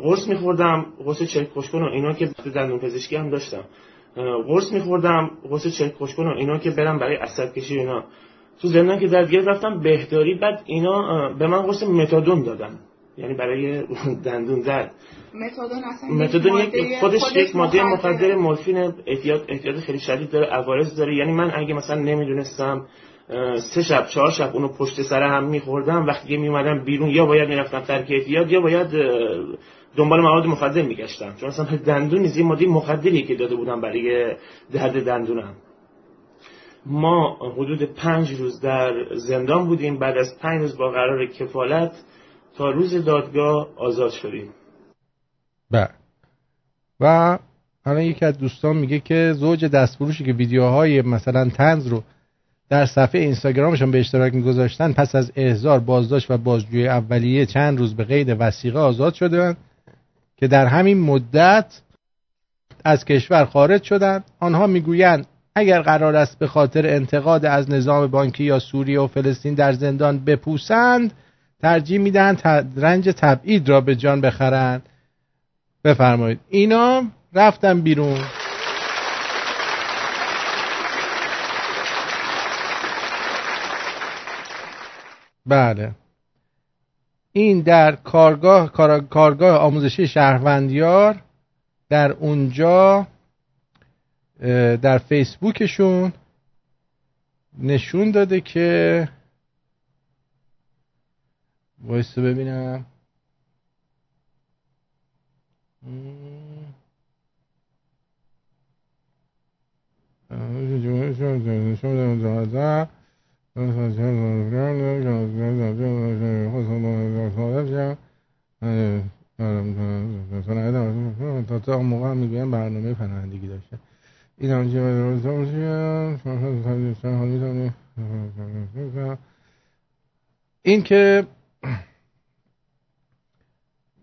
قرص میخوردم قرص چرک خوشکن و اینا که دندون پزشکی هم داشتم. قرص میخوردم قرص چرک خوشکن و اینا که برم برای عصب کشی اینا. تو زندان که درد گرفت رفتم بهداری بعد اینا به من قرص متادون دادن. یعنی برای دندون درد
متادون اصلا
متادون
یک
خودش یک ماده. مخدر مورفین اعتیاد اعتیاد خیلی شدید داره عوارض داره. یعنی من اگه مثلا نمی‌دونستم سه شب چهار شب اونو پشت سر هم میخوردم. وقتی که میومدم بیرون یا باید می‌رفتم ترک یا باید دنبال مواد مخدر میگشتم. چون اصلا دندون نیز یه مخدری که داده بودم برای درد دندونم. ما حدود پنج روز در زندان بودیم. بعد از پنج روز با قرار کفالت تا روز دادگاه آزاد شدیم.
بله. و الان یکی از دوستان میگه که زوج دستفروشی که ویدیوهای مثلا تنز رو در صفحه اینستاگرامشون به اشتراک میگذاشتن پس از احضار بازداشت و بازجویی اولیه چند روز به قید وسیقه آزاد شدند که در همین مدت از کشور خارج شدند. آنها می‌گویند اگر قرار است به خاطر انتقاد از نظام بانکی یا سوریه و فلسطین در زندان بپوسند ترجیح میدن رنج تبعید را به جان بخرند. بفرمایید. اینا رفتن بیرون. بله. این در کارگاه کار- کارگاه آموزشی شهروندیار در اونجا در فیسبوکشون نشون داده که وایسته ببینم. هم می‌گویم برنامه پناهندگی داشته این هم این که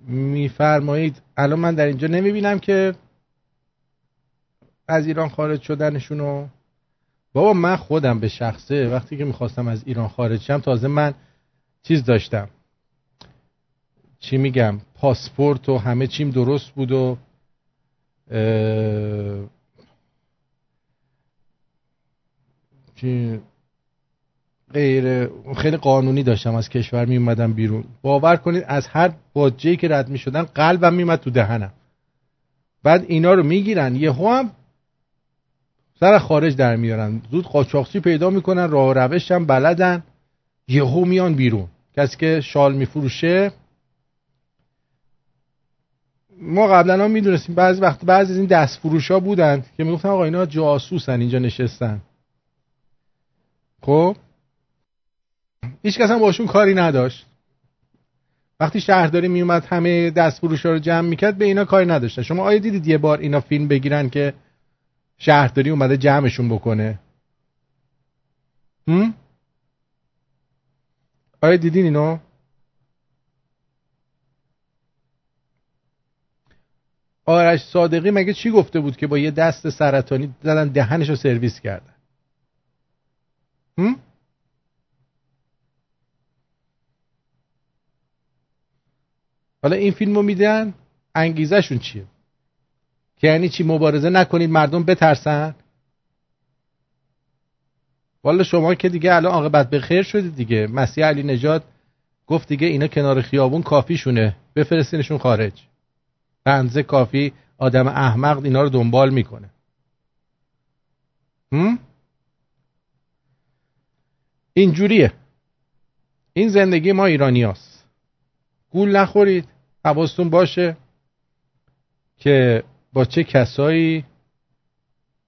میفرمایید الان من در اینجا نمی‌بینم که از ایران خارج شدنشونو بابا من خودم به شخصه وقتی که می‌خواستم از ایران خارج شم تازه من چیز داشتم. چی میگم؟ پاسپورت و همه چیم درست بود و اه، غیر خیلی قانونی داشتم از کشور می اومدم بیرون. باور کنید از هر باجه‌ای که رد می قلبم می تو دهنم. بعد اینا رو می‌گیرن. یهو هم سر خارج در میارن. زود قاچاقچی پیدا می‌کنن راه روش هم بلدن. یهو میان بیرون. کسی که شال میفروشه. ما قبلا هم می‌دونستیم بعضی وقت بعضی از این دست فروش ها بودن که می‌گفتن آقا اینا جاسوسن اینجا نشستن. خب؟ هیچ کس هم باشون کاری نداشت. وقتی شهرداری میومد همه دست فروش ها رو جمع می‌کرد به اینا کاری نداشتن. شما آیا دیدید یه بار اینا فیلم بگیرن که شهرداری اومده جمعشون بکنه. هم؟ آیا دیدین اینو؟ آرش صادقی مگه چی گفته بود که با یه دست سرطانی زدن دهنش رو سرویس کردن؟ هم؟ حالا این فیلم رو میدن؟ انگیزشون چیه؟ که یعنی چی مبارزه نکنید مردم بترسن؟ والا شما که دیگه الان عاقبت به خیر شدید دیگه. مسیح علی نجات گفت دیگه اینا کنار خیابون کافیشونه. بفرستینشون خارج. بنزه کافی آدم احمق اینا رو دنبال می‌کنه؟ اینجوریه. این زندگی ما ایرانی هست. گول نخورید. حواستون باشه که با چه کسایی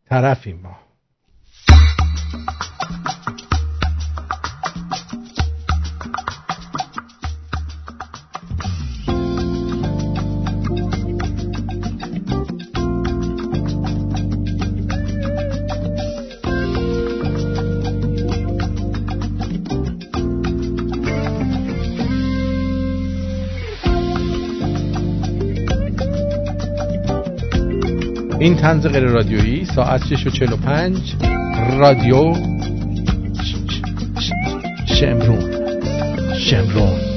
طرفیم ما؟
این تنز غیر رادیویی ساعت 6 و 45 رادیو شمرون شمرون.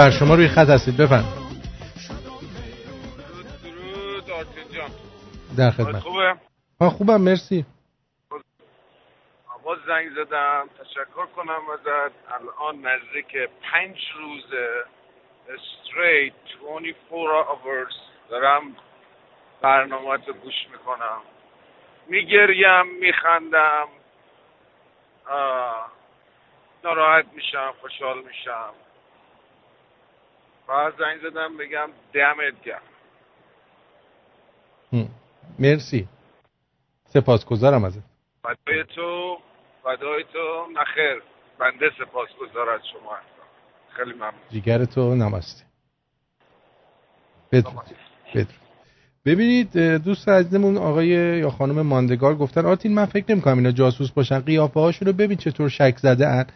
بر شما روی خط هستید بفرم در خدمت.
خوبه
من خوبم مرسی.
باز زنگ زدم تشکر کنم ازت. الان نزدیک پنج روز استریت 24 hours دارم برنامه رو گوش می‌کنم. میگریم میخندم. ناراحت میشم خوشحال میشم. بعد زنگ زدم بگم دمت گرم.
مرسی. سپاسگزارم ازت.
فدای تو فدای تو. نخیر بنده سپاسگزار از شما هستم. خیلی ممنون.
جیگر تو نمسته بدرود. بدرود. ببینید دوست عزیزمون آقای یا خانم ماندگار گفتن آرتین من فکر نمی‌کنم اینا جاسوس باشن. قیافه هاشون رو ببین چطور شک زده ان.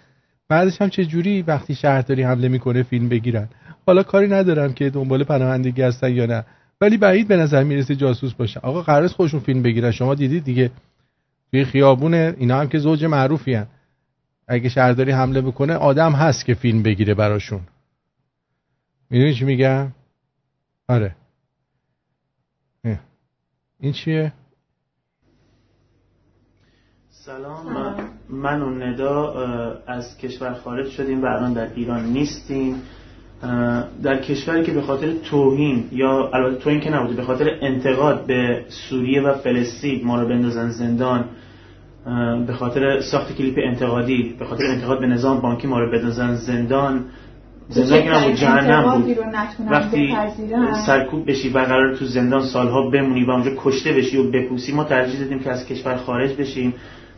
بعدش هم چه جوری وقتی شهرداری حمله می‌کنه فیلم بگیرن. حالا کاری ندارم که دنبال پناهندگی هستن یا نه. ولی بعید به نظر می‌رسه جاسوس باشن. آقا قرار خودشون فیلم بگیرن. شما دیدید دیگه.
توی خیابون اینا هم که زوج معروفی هن. اگه شهرداری حمله بکنه آدم هست که فیلم بگیره براشون. می‌دونی چی میگم؟ آره. این چیه؟
سلام. من و ندا از کشور خارج شدیم و الان در ایران نیستیم. در کشوری که به خاطر توهین یا البته توهین که نبوده به خاطر انتقاد به سوریه و فلسطین ما رو بندازن زندان به خاطر ساخت کلیپ انتقادی به خاطر انتقاد به نظام بانکی ما رو بندازن زندان زندان که نبود جهنم بود وقتی. سرکوب بشی و قرار تو زندان سالها بمونی و اونجا کشته بشی و بپوسی ما ترجیح دادیم که از کشور خارج بشیم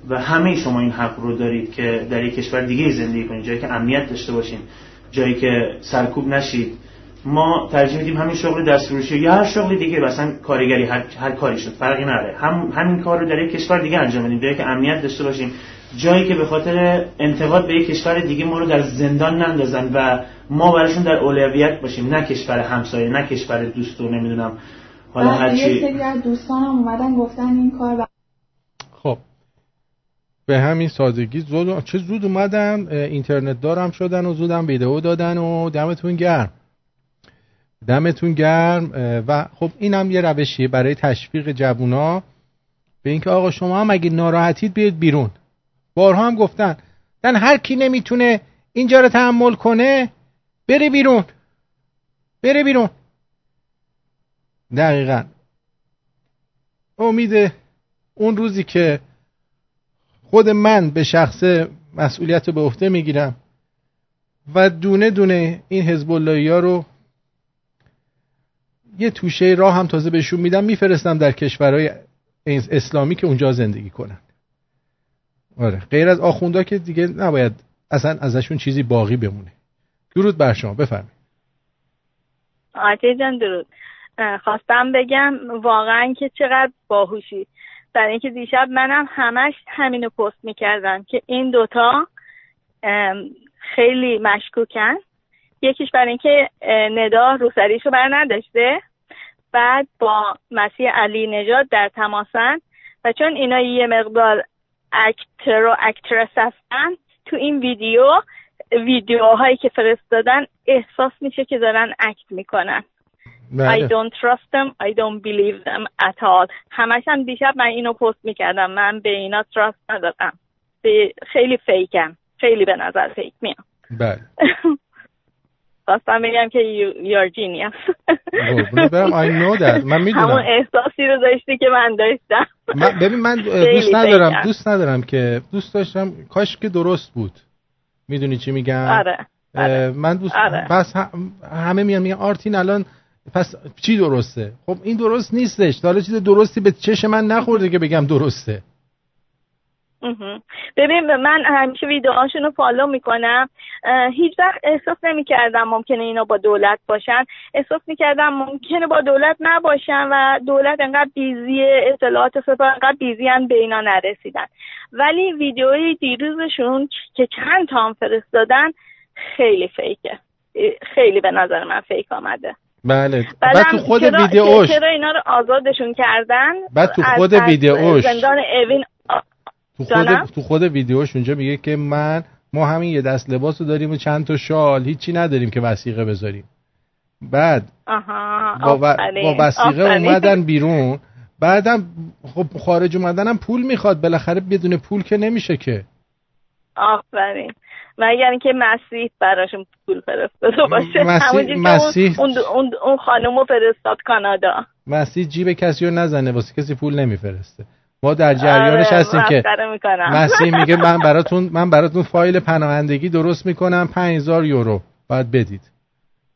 و همه شما این حق رو دارید که در یک کشور دیگه زندگی کنید جایی که امنیت داشته باشین جایی که سرکوب نشید. ما ترجیح میدیم همین شغل دستفروشی یا هر شغل دیگه مثلا کارگری هر, هر کاری شد فرقی نداره. هم همین کار رو در یک کشور دیگه انجام بدیم جایی که امنیت داشته باشیم. جایی که به خاطر انتقاد به یک کشور دیگه ما رو در زندان نندازن و ما براشون در اولویت باشیم. نه کشور همسایه نه کشور دوست و نمی‌دونم. حالا هر
یه
چی
سری از دوستانم اومدن گفتن این کار
به همین سادگی زود چه زود اومدن اه، اینترنت دارم شدن و زودم ویدئو دادن و دمتون گرم. دمتون گرم و خب اینم یه روشیه برای تشویق جوونا به اینکه آقا شما هم اگه ناراحتید بیاید بیرون. بارها هم گفتن دن هر کی نمی‌تونه اینجا رو تحمل کنه بره بیرون بره بیرون. دقیقا. امید اون روزی که خود من به شخص مسئولیت رو به عهده می‌گیرم و دونه دونه این حزب ها رو یه توشه راه هم تازه بهشون میدم میفرستم در کشورهای اسلامی که اونجا زندگی کنن. آره غیر از آخوندا که دیگه نباید اصلا ازشون چیزی باقی بمونه. درود بر شما بفرمایید.
آتیه جان درود خواستم بگم واقعا که چقدر باهوشی. برای اینکه دیشب منم همش همینو پست می‌کردم که این دوتا خیلی مشکوکن. یکیش برای اینکه ندا روسریشو بر نداشته. بعد با مسیح علی نژاد در تماسن. و چون اینا یه مقدار اکتر و اکترس هستن تو این ویدیو ویدیوهایی که فرستادن احساس میشه که دارن اکت می‌کنن. I
بله.
don't trust them. I don't believe them at all. همش هم دیشب من اینو پست می‌کردم. من به اینا تراست ندارم به- خیلی فیکم خیلی به نظر فیک میام.
بله.
خواستم بگم که you, you're genius.
I know that. من
همون
می‌دونم
احساسی رو داشتی که من داشتم.
من ببین من دوست ندارم. دوست ندارم که دوست داشتم. کاش که درست بود. می‌دونی چی میگم؟
آره.
اه، من دوست
آره.
بس همه میان میگن آرتین الان پس چی درسته؟ خب این درست نیستش. حالا چیز درستی به چشم من نخورده که بگم درسته.
ببین من همیشه ویدیوهاشون رو فالو می‌کنم. هیچ وقت احساس نمی‌کردم ممکنه اینا با دولت باشن. احساس می‌کردم ممکنه با دولت نباشن و دولت انقدر بیزی اطلاعات سپاه انقدر بیزی هم به اینا نرسیدن. ولی ویدیوی دیروزشون که چند تا هم فرستادن خیلی فیکه. خیلی به نظر من فیک آمده.
بله. بعد تو خود ویدیوش
چرا اینا رو آزادشون کردن؟
بعد تو خود ویدیوش.
زندان اوین
تو؟ خود تو خود ویدیوش اونجا میگه که من ما همین یه دست لباس رو داریم و چند تا شال هیچی نداریم که وسیقه بذاریم. بعد
آها
با, و... با وسیقه. اومدن بیرون. بعدم خب خارج اومدنم پول می‌خواد. بالاخره بدون پول که نمیشه که.
آفرین. مگر اینکه مسیح براشون پول فرستاده باشه
مسیح- مسیح-
اون, اون, اون خانومو فرستاد کانادا.
مسیح جیب کسی رو نزنه واسه کسی پول نمیفرسته. ما در جریانش
آره،
هستیم که مسیح میگه من براتون من براتون فایل پناهندگی درست می‌کنم 5000 یورو. باید بدید.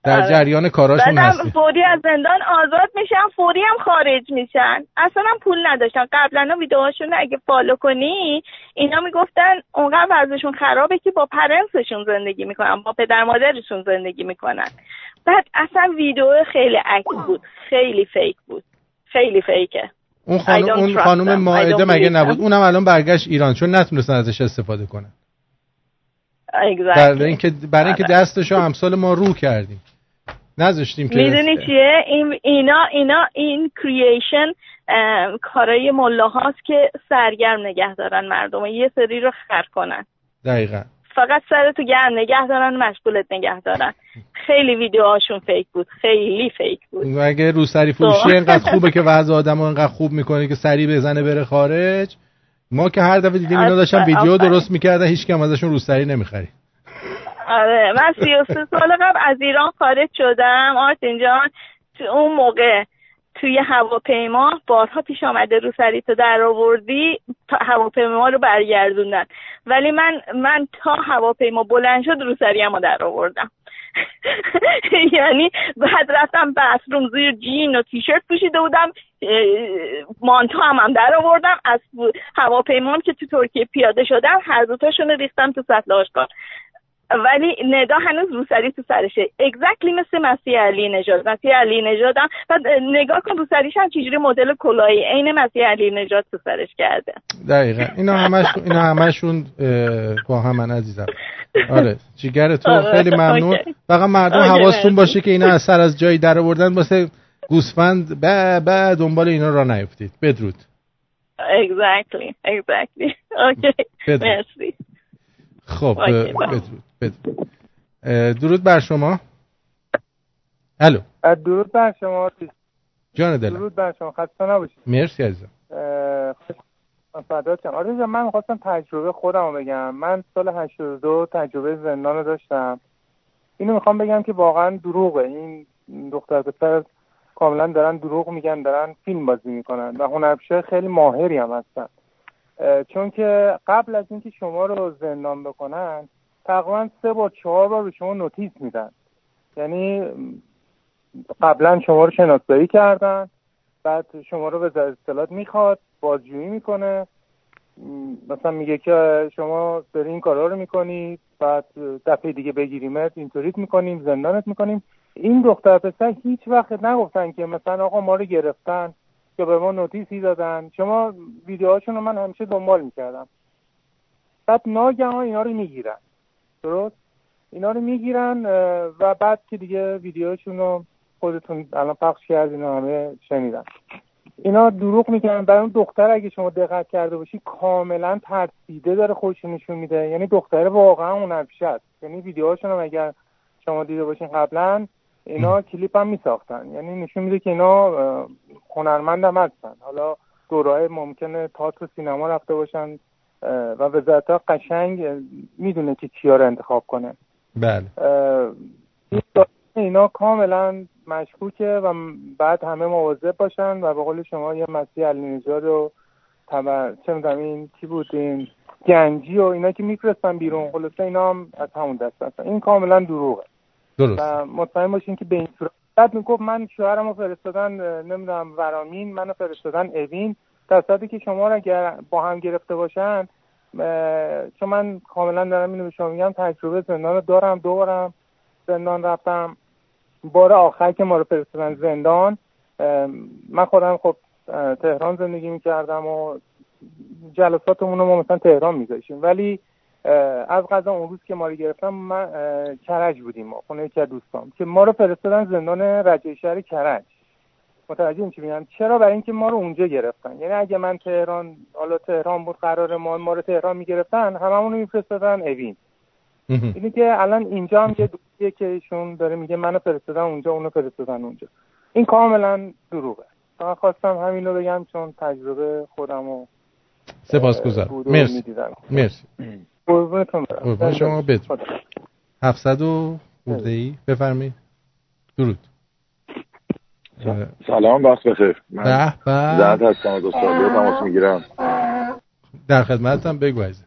در
آره.
جریان کاراشون هستیم
فوری از زندان آزاد میشن فوری هم خارج میشن. اصلا هم پول نداشتن. قبلا ویدیوهاشون اگه فالو کنی اینا می‌گفتن اونقدر وضعشون خرابه که با parents شون زندگی می‌کنن با پدر مادرشون زندگی می‌کنن. بعد اصلا ویدیو خیلی عکس بود. خیلی fake بود. خیلی fake
ه
اون
خانم اون خانم
don't
مگه نبود. اونم الان برگشت ایران چون نتونستن ازش استفاده کنن.
Exactly.
برای اینکه برای اینکه
آره.
دستشو امثال ما رو کردیم. نذاشتیم که
می‌دونی چیه؟ این اینا اینا این کرییشن کارای مله هاست که سرگرم نگه دارن مردم. یه سری رو خر کنن.
دقیقا.
فقط سرتو گرم نگه دارن مشغولت نگه دارن. خیلی ویدیوهاشون فیک بود. خیلی فیک بود.
و اگه روسری فروشی
تو.
اینقدر خوبه که وضع آدم اینقدر خوب می‌کنه که سریع بزنه بره خارج ما که هر دفعه دیدیم اینا داشتن ویدیو. درست می‌کردن هیچ کم ازشون روسری نمی‌خری.
آره من 33 سال قبل از ایران خارج شدم. آرتین جان تو اون موقع توی هواپیما بارها پیش آمده رو سری تو در آوردی هواپیما رو برگردوندن. ولی من من تا هواپیما بلند شد رو سری در آوردم. یعنی بعد رفتم بثروم زیر جین و تیشرت پوشیده بودم مانتو هم, هم در آوردم از هواپیما هم که تو ترکیه پیاده شدم هر دوتاشون ریختم تو سطل آشکار ولی ندا هنوز روسری تو سرشه. اگزکتلی مثل مسیح علی نژاد. مسیح علی نژاد هم نگاه کن روسریش هم چجوری مدل کلاهی عین مسیح علی نژاد تو سرش کرده.
دقیقا. اینا همش اینا همشون با همن عزیزم. آره. جیگر تو
آره،
خیلی ممنون. فقط مردم حواستون. باشه که اینا از سر از جایی در آوردن واسه گوسفند. به به دنبال اینا را نیفتید. بدرود.
Exactly. Exactly. اوکی
خب. بدرود. اه، درود بر شما. الو.
درود بر شما
جان دلم.
درود بر شما. خسته نباشید.
مرسی عزیزم.
فدات شم. آره من می‌خواستم تجربه خودم رو بگم. من سال 82 تجربه زندان رو داشتم. اینو می‌خوام بگم که واقعا دروغه. این دختر پسر کاملا دارن دروغ میگن دارن فیلم بازی می‌کنن و هنرپیشه خیلی ماهری هم هستن. چون که قبل از اینکه شما رو زندان بکنن تقریبا سه بار چهار بار به شما نوتیس میدن. یعنی قبلا شما رو شناسایی کردن بعد شما رو به اطلاعات می‌خواد بازجویی می‌کنه. مثلا میگه که شما داری این کارا رو می‌کنی بعد دفعه دیگه بگیریمت اینطوریت می‌کنیم زندانت می‌کنیم. این دختر پسر هیچ وقت نگفتن که مثلا آقا ما رو گرفتن یا به ما نوتیسی دادن. شما ویدیوهاشون رو من همیشه دنبال می‌کردم. بعد ناگهان اینا رو می‌گیرن. درست. اینا رو می‌گیرن و بعد که دیگه ویدیوشون رو خودتون الان پخش کردین و همه شنیدن. اینا دروغ می‌کنن برای اون دختر اگه شما دقت کرده باشی کاملا ترسیده داره خودش نشون میده. یعنی دختر واقعا هنرپیشه است. یعنی ویدیوهاشون هم اگر شما دیده باشین قبلا اینا کلیپ هم میساختن. یعنی نشون میده که اینا هنرمند هم هستن. حالا دورهای ممکنه تئاتر و سینما رفته باشن. و وزارت ها قشنگ می‌دونه که کیا رو انتخاب کنه.
بله.
اینا کاملا مشکوکه و بعد همه مواظب باشن و به قول شما یه مسیح علی نژاد رو تبر... چه می‌دونم این کی بود؟ این گنجی و اینا که میفرستن بیرون. خلاصه اینا هم از همون دست هستن این کاملا دروغه.
درست.
و مطمئن باشین که به این صورت بعد می‌گفت من شوهرم رو فرستادن نمی‌دونم ورامین منو فرستادن اوین. در صورتی که شما رو اگر با هم گرفته باشن چون من کاملا دارم اینو به شما میگم تجربه زندان رو دارم دو بارم زندان رفتم. بار آخر که ما رو فرستادن زندان من خودم خب تهران زندگی می‌کردم و جلساتمون رو ما مثلا تهران میذاشیم ولی از غذا اون روز که ما رو گرفتم من کرج بودیم ما خونه یکی از دوستام که ما رو فرستادن زندان رجع شهر کرج. متوجه میشی میگم چرا برای اینکه ما رو اونجا گرفتن؟ یعنی اگه من تهران حالا تهران بود قرار ما ما رو تهران می‌گرفتن هممون رو میفرستادن اوین. اینی که الان اینجا هم یه دوستیه که ایشون داره میگه منو فرستادن اونجا اونو فرستادن اونجا. این کاملا دروغه. من خواستم همین رو بگم چون تجربه خودم رو و
مرسی. مرسی.
قربونتون برم.
شما بدرود. 700 و ای بفرمایید. درود.
سلام. وقت بخیر. من
به به.
زند هستم از استرالیا تماس می‌گیرم.
در خدمتم بگو عزیزم.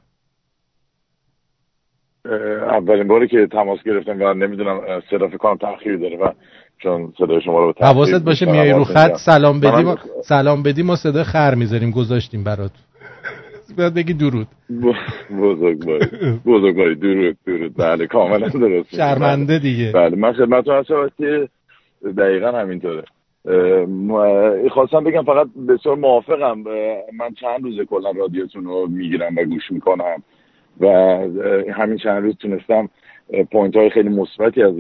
اولین باری که تماس گرفتم و نمی‌دونم صدا فکر کنم تاخیر داره و چون صدای شما رو به
حواست باشه میای رو خط. سلام بدیم
منم-
و سلام بدیم و صدا خر می‌ذاریم گذاشتیم برات باید بگی درود.
بزرگواری بزرگواری درود درود. بله کاملا درست.
شرمنده دیگه.
بله من خدمتتون هستم که دقیقا همینطوره. خواستم بگم فقط بسیار موافقم من چند روز کلا رادیوتون رو می‌گیرم و گوش می‌کنم و همین چند روز تونستم پوینت های خیلی مثبتی از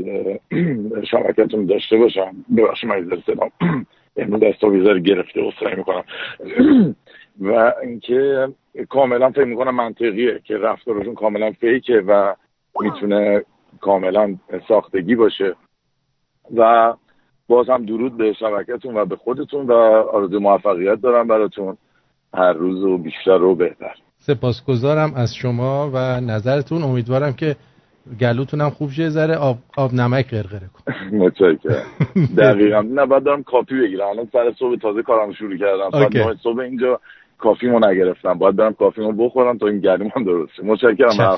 شبکتون داشته باشم. ببخشید من از صدام امروز دستا بیزار گرفته و می‌کنم. و اینکه کاملا فکر می‌کنم منطقیه که رفتارشون کاملا فیکه و می‌تونه کاملا ساختگی باشه. و باز هم درود به شبکتون و به خودتون و آرزو موفقیت دارم براتون. هر روز و بیشتر و بهتر.
سپاسگزارم از شما و نظرتون. امیدوارم که گلوتونم خوب شه. ذره آب, آب نمک غرغره کن.
متشکرم. دقیقا. نه بعد دارم coffee بگیرم. الان سر صبح تازه کارم شروع کردم. ساعت صبح اینجا coffee مو نگرفتم. باید برم coffee مو بخورم تا این گلوم درست شه متشکرم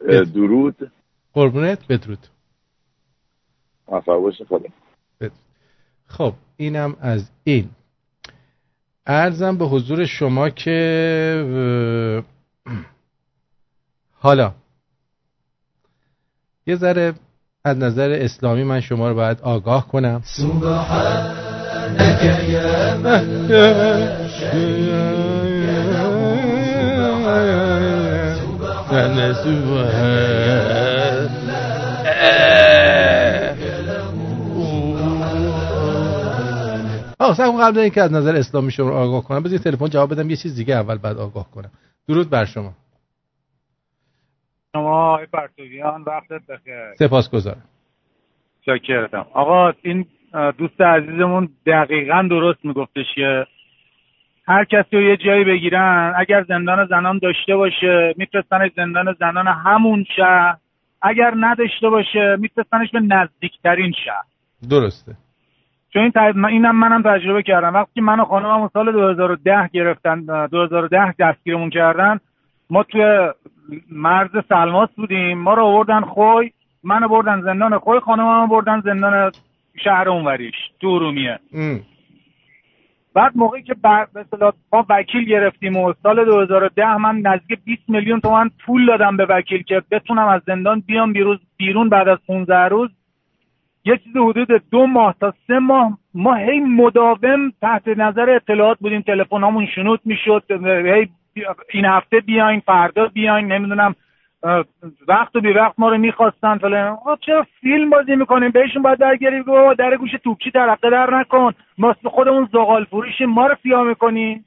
به درود.
قربونت. بدرود.
موفق باشه خدا
خب اینم از این. ارزم به حضور شما که حالا یه ذره از نظر اسلامی من شما رو باید آگاه کنم.
سبحانك
آه سعی قبل اینکه از نظر اسلامی شما رو آگاه کنم بذارید تلفن جواب بدم یه چیز دیگه اول بعد آگاه کنم. درود بر شما.
شما آقای پرتویان وقتت بخیر.
سپاسگزارم.
شاکرتم آقا این دوست عزیزمون دقیقا درست میگفتش که هر کسی رو یه جایی بگیرن اگر زندان زنان داشته باشه میفرستنش زندان زنان همون شهر. اگر نداشته باشه میفرستنش به نزدیکترین شهر.
درسته.
چون این تج... من- اینم منم تجربه کردم. وقتی که من و خانمم سال 2010 گرفتن اه، 2010 دستگیرمون کردن ما توی مرز سلماس بودیم. ما رو آوردن خوی منو بردن زندان خوی خانمم بردن زندان شهر اونوریش تو ارومیه.
ام.
بعد موقعی که اصطلاح ما وکیل گرفتیم و سال 2010 من نزدیک 20 میلیون تومن پول دادم به وکیل که بتونم از زندان بیام بیرون بعد از 15 روز. یه چیز حدود دو ماه تا سه ماه ما هی مداوم تحت نظر اطلاعات بودیم. تلفن همون شنود می‌شد. هی این هفته بیاین فردا بیاین. نمی‌دونم وقت و بی وقت ما رو می‌خواستن. فلان. چرا فیلم بازی می‌کنیم؟ بهشون باید درگیری بابا در گوش توپچی ترقه در نکن. ما خودمون زغال فروشیم. ما رو فیا می‌کنی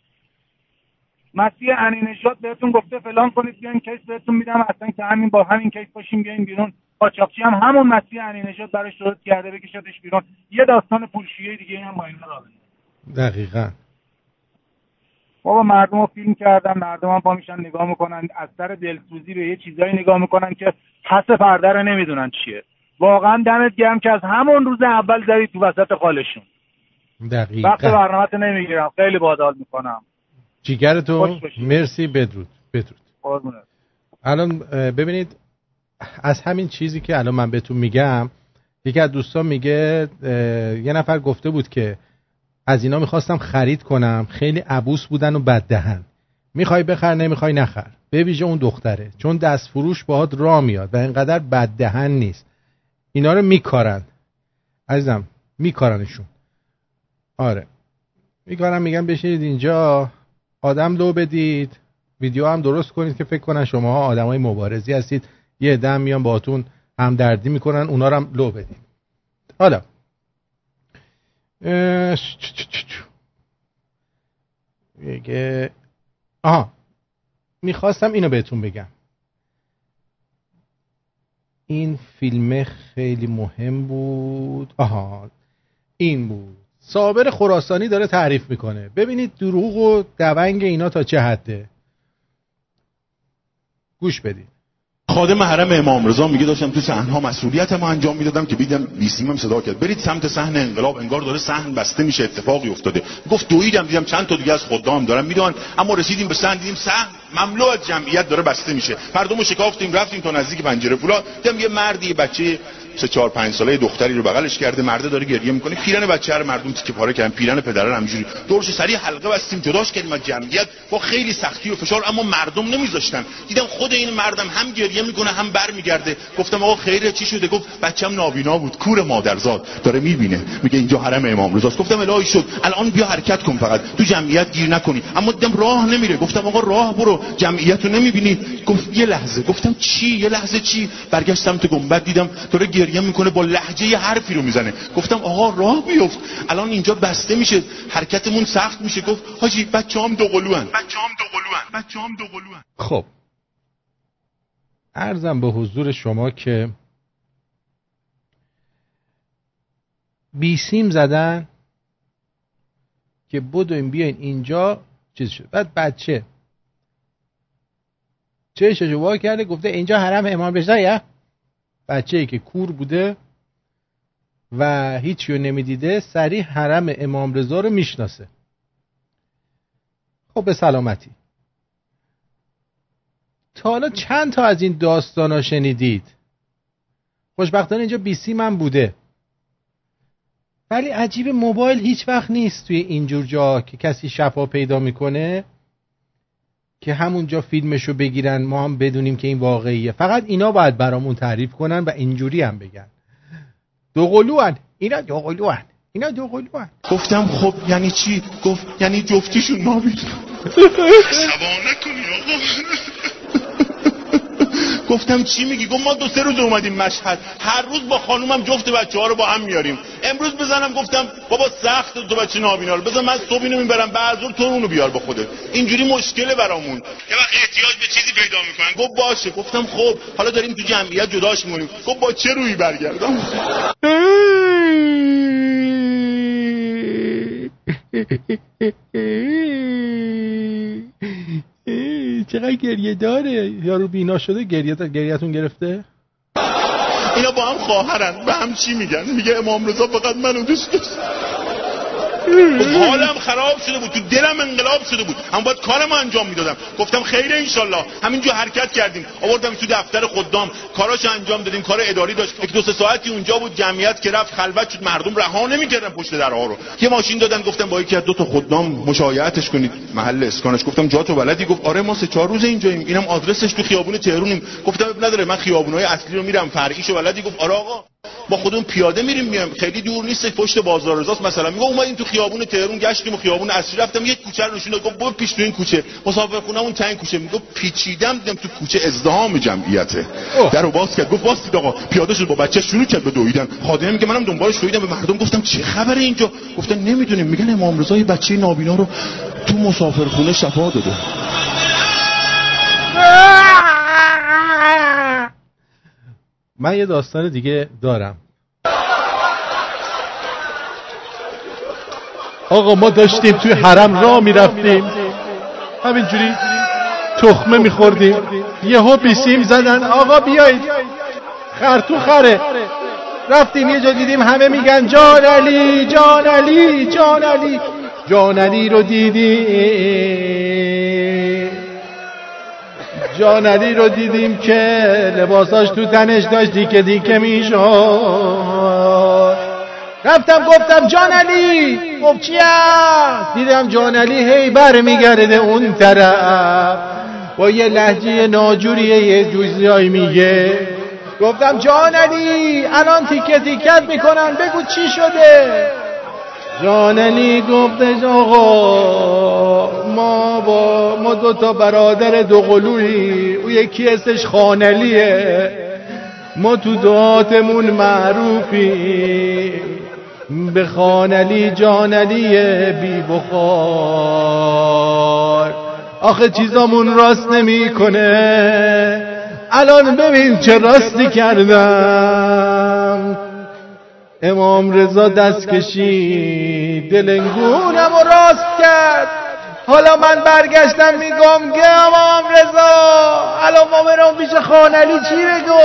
مسیح انی نژاد بهتون گفته فلان کنید. بیاین کیس بهتون میدم. اصلا که همین با همین کیس باشیم بیاین بیرون. قاچاقچی هم همون مسیح انی نژاد براش درست کرده بکشتش بیرون. یه داستان پولشویی دیگه هم با اینا راه
دقیقا.
بابا مردم رو فیلم کردن مردم هم پا میشن نگاه می‌کنن از سر دلسوزی به یه چیزایی نگاه می‌کنن که پس پرده رو نمی‌دونن چیه. واقعا دمت گرم که از همون روز اول زدی تو وسط خالشون.
دقیقا.
وقت برنامه نمی‌گیرم. خیلی بادال می‌کنم. خوش باشید.
مرسی. بدرود. بدرود. الان ببینید از همین چیزی که الان من بهتون میگم یکی از دوستان میگه یه نفر گفته بود که از اینا می‌خواستم خرید کنم خیلی عبوس بودن و بددهن. می‌خوای بخر نمی‌خوای نخر. به ویژه اون دختره. چون دست فروش باهات را میاد و اینقدر بددهن نیست. اینا رو میکارن. عزیزم میکارنشون. آره. میکارن میگن بشینید اینجا آدم لو بدید. ویدیو هم درست کنید که فکر کنن شما آدمای مبارزی هستید. یه دم میان باتون همدردی می‌کنن اونا رو هم لو بدید حالا. میگه آها. می‌خواستم اینو بهتون بگم. این فیلم خیلی مهم بود. آها. این بود. صابر خراسانی داره تعریف می‌کنه. ببینید دروغ و دونگ اینا تا چه حده. گوش بدید
خادم حرم امام رضا میگه داشتم تو صحنه ها مسئولیت انجام می‌دادم که بیدم بیسیمم صدا کرد. برید سمت صحن انقلاب انگار داره صحن بسته میشه اتفاقی افتاده. گفت دویدم دیدم چند تا دیگه از خدام دارن می‌دونن اما رسیدیم به صحن دیدیم صحن مملو از جمعیت داره بسته میشه. مردمو شکافتیم رفتیم تا نزدیک پنجره فولاد. دیدم یه مردی بچه سه چهار پنج ساله دختری رو بغلش کرده مرده داره گریه می‌کنه. پیرن بچه رو مردم تیکه پاره کردن پیرن پدرن همینجوری. دورش سری حلقه بستیم جداش کردیم از جمعیت. با خیلی سختی و فشار اما مردم نمیذاشتن. دیدم خود این مردم هم گریه می‌کنه هم برمیگرده. گفتم آقا خیره چی شده؟ گفت بچم نابینا بود کور مادرزاد. داره می‌بینه. میگه اینجا حرم امام رضاست. گفتم الهی شد. الان بیا حرکت کن فقط. تو جمعیت گیر نکنی. اما دیدم راه نمیره. گفتم آقا راه برو. جمعیت رو نمی‌بینی. گفت یه لحظه. گفتم چی؟ یه لحظه چی؟ برگشتم تو گنبد دیدم داره گریه می‌کنه با لحجه یه حرفی رو می‌زنه. گفتم آقا راه بیفت. الان اینجا بسته میشه. حرکتمون سخت میشه. گفت حاجی بچه‌ام دو قلوان بچه‌ام دو قلوان بچه‌ام دو قلوان
خب. ارزم به حضور شما که بیسیم زدن که بدویم بیاین اینجا چیز شد. بعد بچه چششو وا کرده گفته اینجا حرم امام رضایه بچه ای که کور بوده و هیچی رو نمی‌دیده سریع حرم امام رضا رو می‌شناسه. خب به سلامتی. تا حالا چند تا از این داستان ها شنیدید؟ خوشبختانه اینجا بیسی من بوده. ولی عجیب موبایل هیچ وقت نیست توی اینجور جا که کسی شفا پیدا می‌کنه. که همونجا فیلمشو بگیرن ما هم بدونیم که این واقعیه. فقط اینا باید برامون تعریف کنن و اینجوری هم بگن. دوقلوان اینا دوقلوان اینا دوقلوان
گفتم خب یعنی چی؟ گفت یعنی جفتیشون نابید سوا نکنی آقا. گفتم چی میگی؟ گفت ما دو سه روز اومدیم مشهد. هر روز با خانومم جفت بچه ها رو با هم میاریم. امروز بزنم گفتم بابا سخت تو بچه نابینا رو. بزن من صبح اینو می‌برم. بعد تو اونو بیار با خودت. اینجوری مشکله برامون. یه وقت احتیاج به چیزی پیدا می‌کنن. گفت باشه. گفتم خب حالا داریم تو جمعیت جداش می‌کنیم گفت با چه روی برگردم؟
چقدر گریه داره. یارو بینا شده گریه گریهتون گرفته؟
اینا با هم خواهرن. به هم چی میگن؟ میگه امام رضا فقط منو دوست داشت. حالم خراب شده بود تو دلم انقلاب شده بود. اما باید کارمو انجام می‌دادم. گفتم خیره انشالله. همینجا حرکت کردیم. آوردم تو دفتر خدام. کاراش انجام دادیم. کار اداری داشت. یک دو سه ساعتی اونجا بود. جمعیت که رفت خلوت شد. مردم رها نمی‌کردن پشت درها رو. یه ماشین دادن. گفتم با یکی از دو تا خدام مشایعتش کنید. محل اسکانش. گفتم جا تو بلدی؟ گفت آره ما سه چهار روز اینجاییم. اینم آدرسش تو خیابون تهرونیم. گفتم نداره. من خیابونای اصلی رو میرم. فرعیشو بلدی؟ گفت آره آقا. با خودمون پیاده میریم میایم. خیلی دور نیست پشت بازار رضاست. مثلا میگه اومدیم تو خیابون تهرون گشتیم و خیابون اصلی رفتم یک کوچه رو نشون گفت برو پیش تو این کوچه. مسافر خونمون تنگ کوچه. میگه پیچیدم دیدم تو کوچه ازدحام جمعیته. درو باز کرد. گفت واسید آقا پیاده شد با بچه شروع کرد به دویدن. خادم میگه منم دنبالش دویدم. به مردم گفتم چه خبره اینجا؟ گفتن نمی‌دونیم. میگن امام رضا بچه نابینا رو تو مسافرخونه شفا داده.
من یه داستان دیگه دارم. آقا ما داشتیم توی حرم را می‌رفتیم. همینجوری تخمه میخوردیم. یه بیسیم زدن آقا بیایید. خرتو خره. رفتیم یه جا دیدیم همه میگن جان علی جان علی جان علی. جان علی رو دیدیم. جان علی رو دیدیم که لباساش تو تنش داشت دیگه دیگه می‌شد. رفتم گفتم جان علی گفت چی دیدم جان علی هی بر میگرده اون طرف. با یه لحجه ناجوری یه جوزیایی میگه. گفتم جان علی الان تیکه تیکت می‌کنن بگو چی شده؟ جان علی گفته آقا. ما با ما دو تا برادر دو قلوی. او یکی اسمش خانلیه. ما تو دعاتمون معروفی به خانلی جانلی بی بخار. آخه چیزامون راست نمی‌کنه. الان ببین چه راستی کردم. امام رضا دست کشید دلنگونم و راست کرد. حالا من برگشتم میگم که امام رضا. الان ما برام پیش خانلی چی بگو؟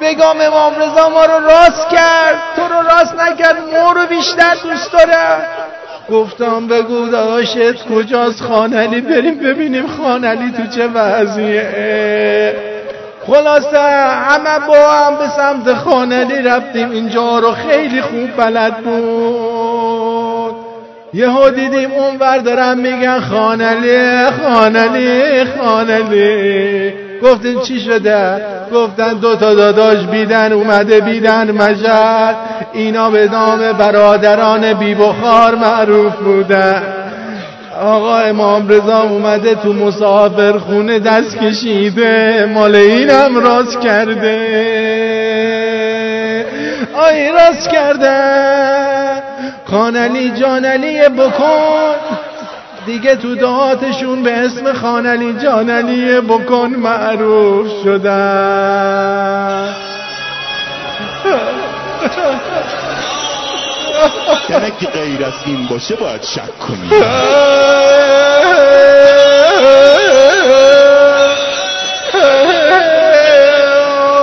بگم امام رضا ما رو راست کرد. تو رو راست نکرد ما رو بیشتر دوست داره. گفتم بگو داشت کجاست خانلی؟ بریم ببینیم خانلی تو چه وضعیه. خلاصه همه با هم به سمت خانلی رفتیم. اینجا رو خیلی خوب بلد بود. یهو دیدیم اون دارن میگن خانلی خانلی خانلی گفتیم چی شده؟ گفتن دو تا داداش بیدن اومده بیدن مجد. اینا به نام برادران بی بخار معروف بودن. آقا امام رضا اومده تو مسافر خونه دست کشیده مال اینم راست کرده. آی راست کرده. خانلی جانلی بکن. دیگه تو دهاتشون به اسم خانلی جانلی بکن معروف شدن.
یعنی که غیر از این باشه باید شک کنی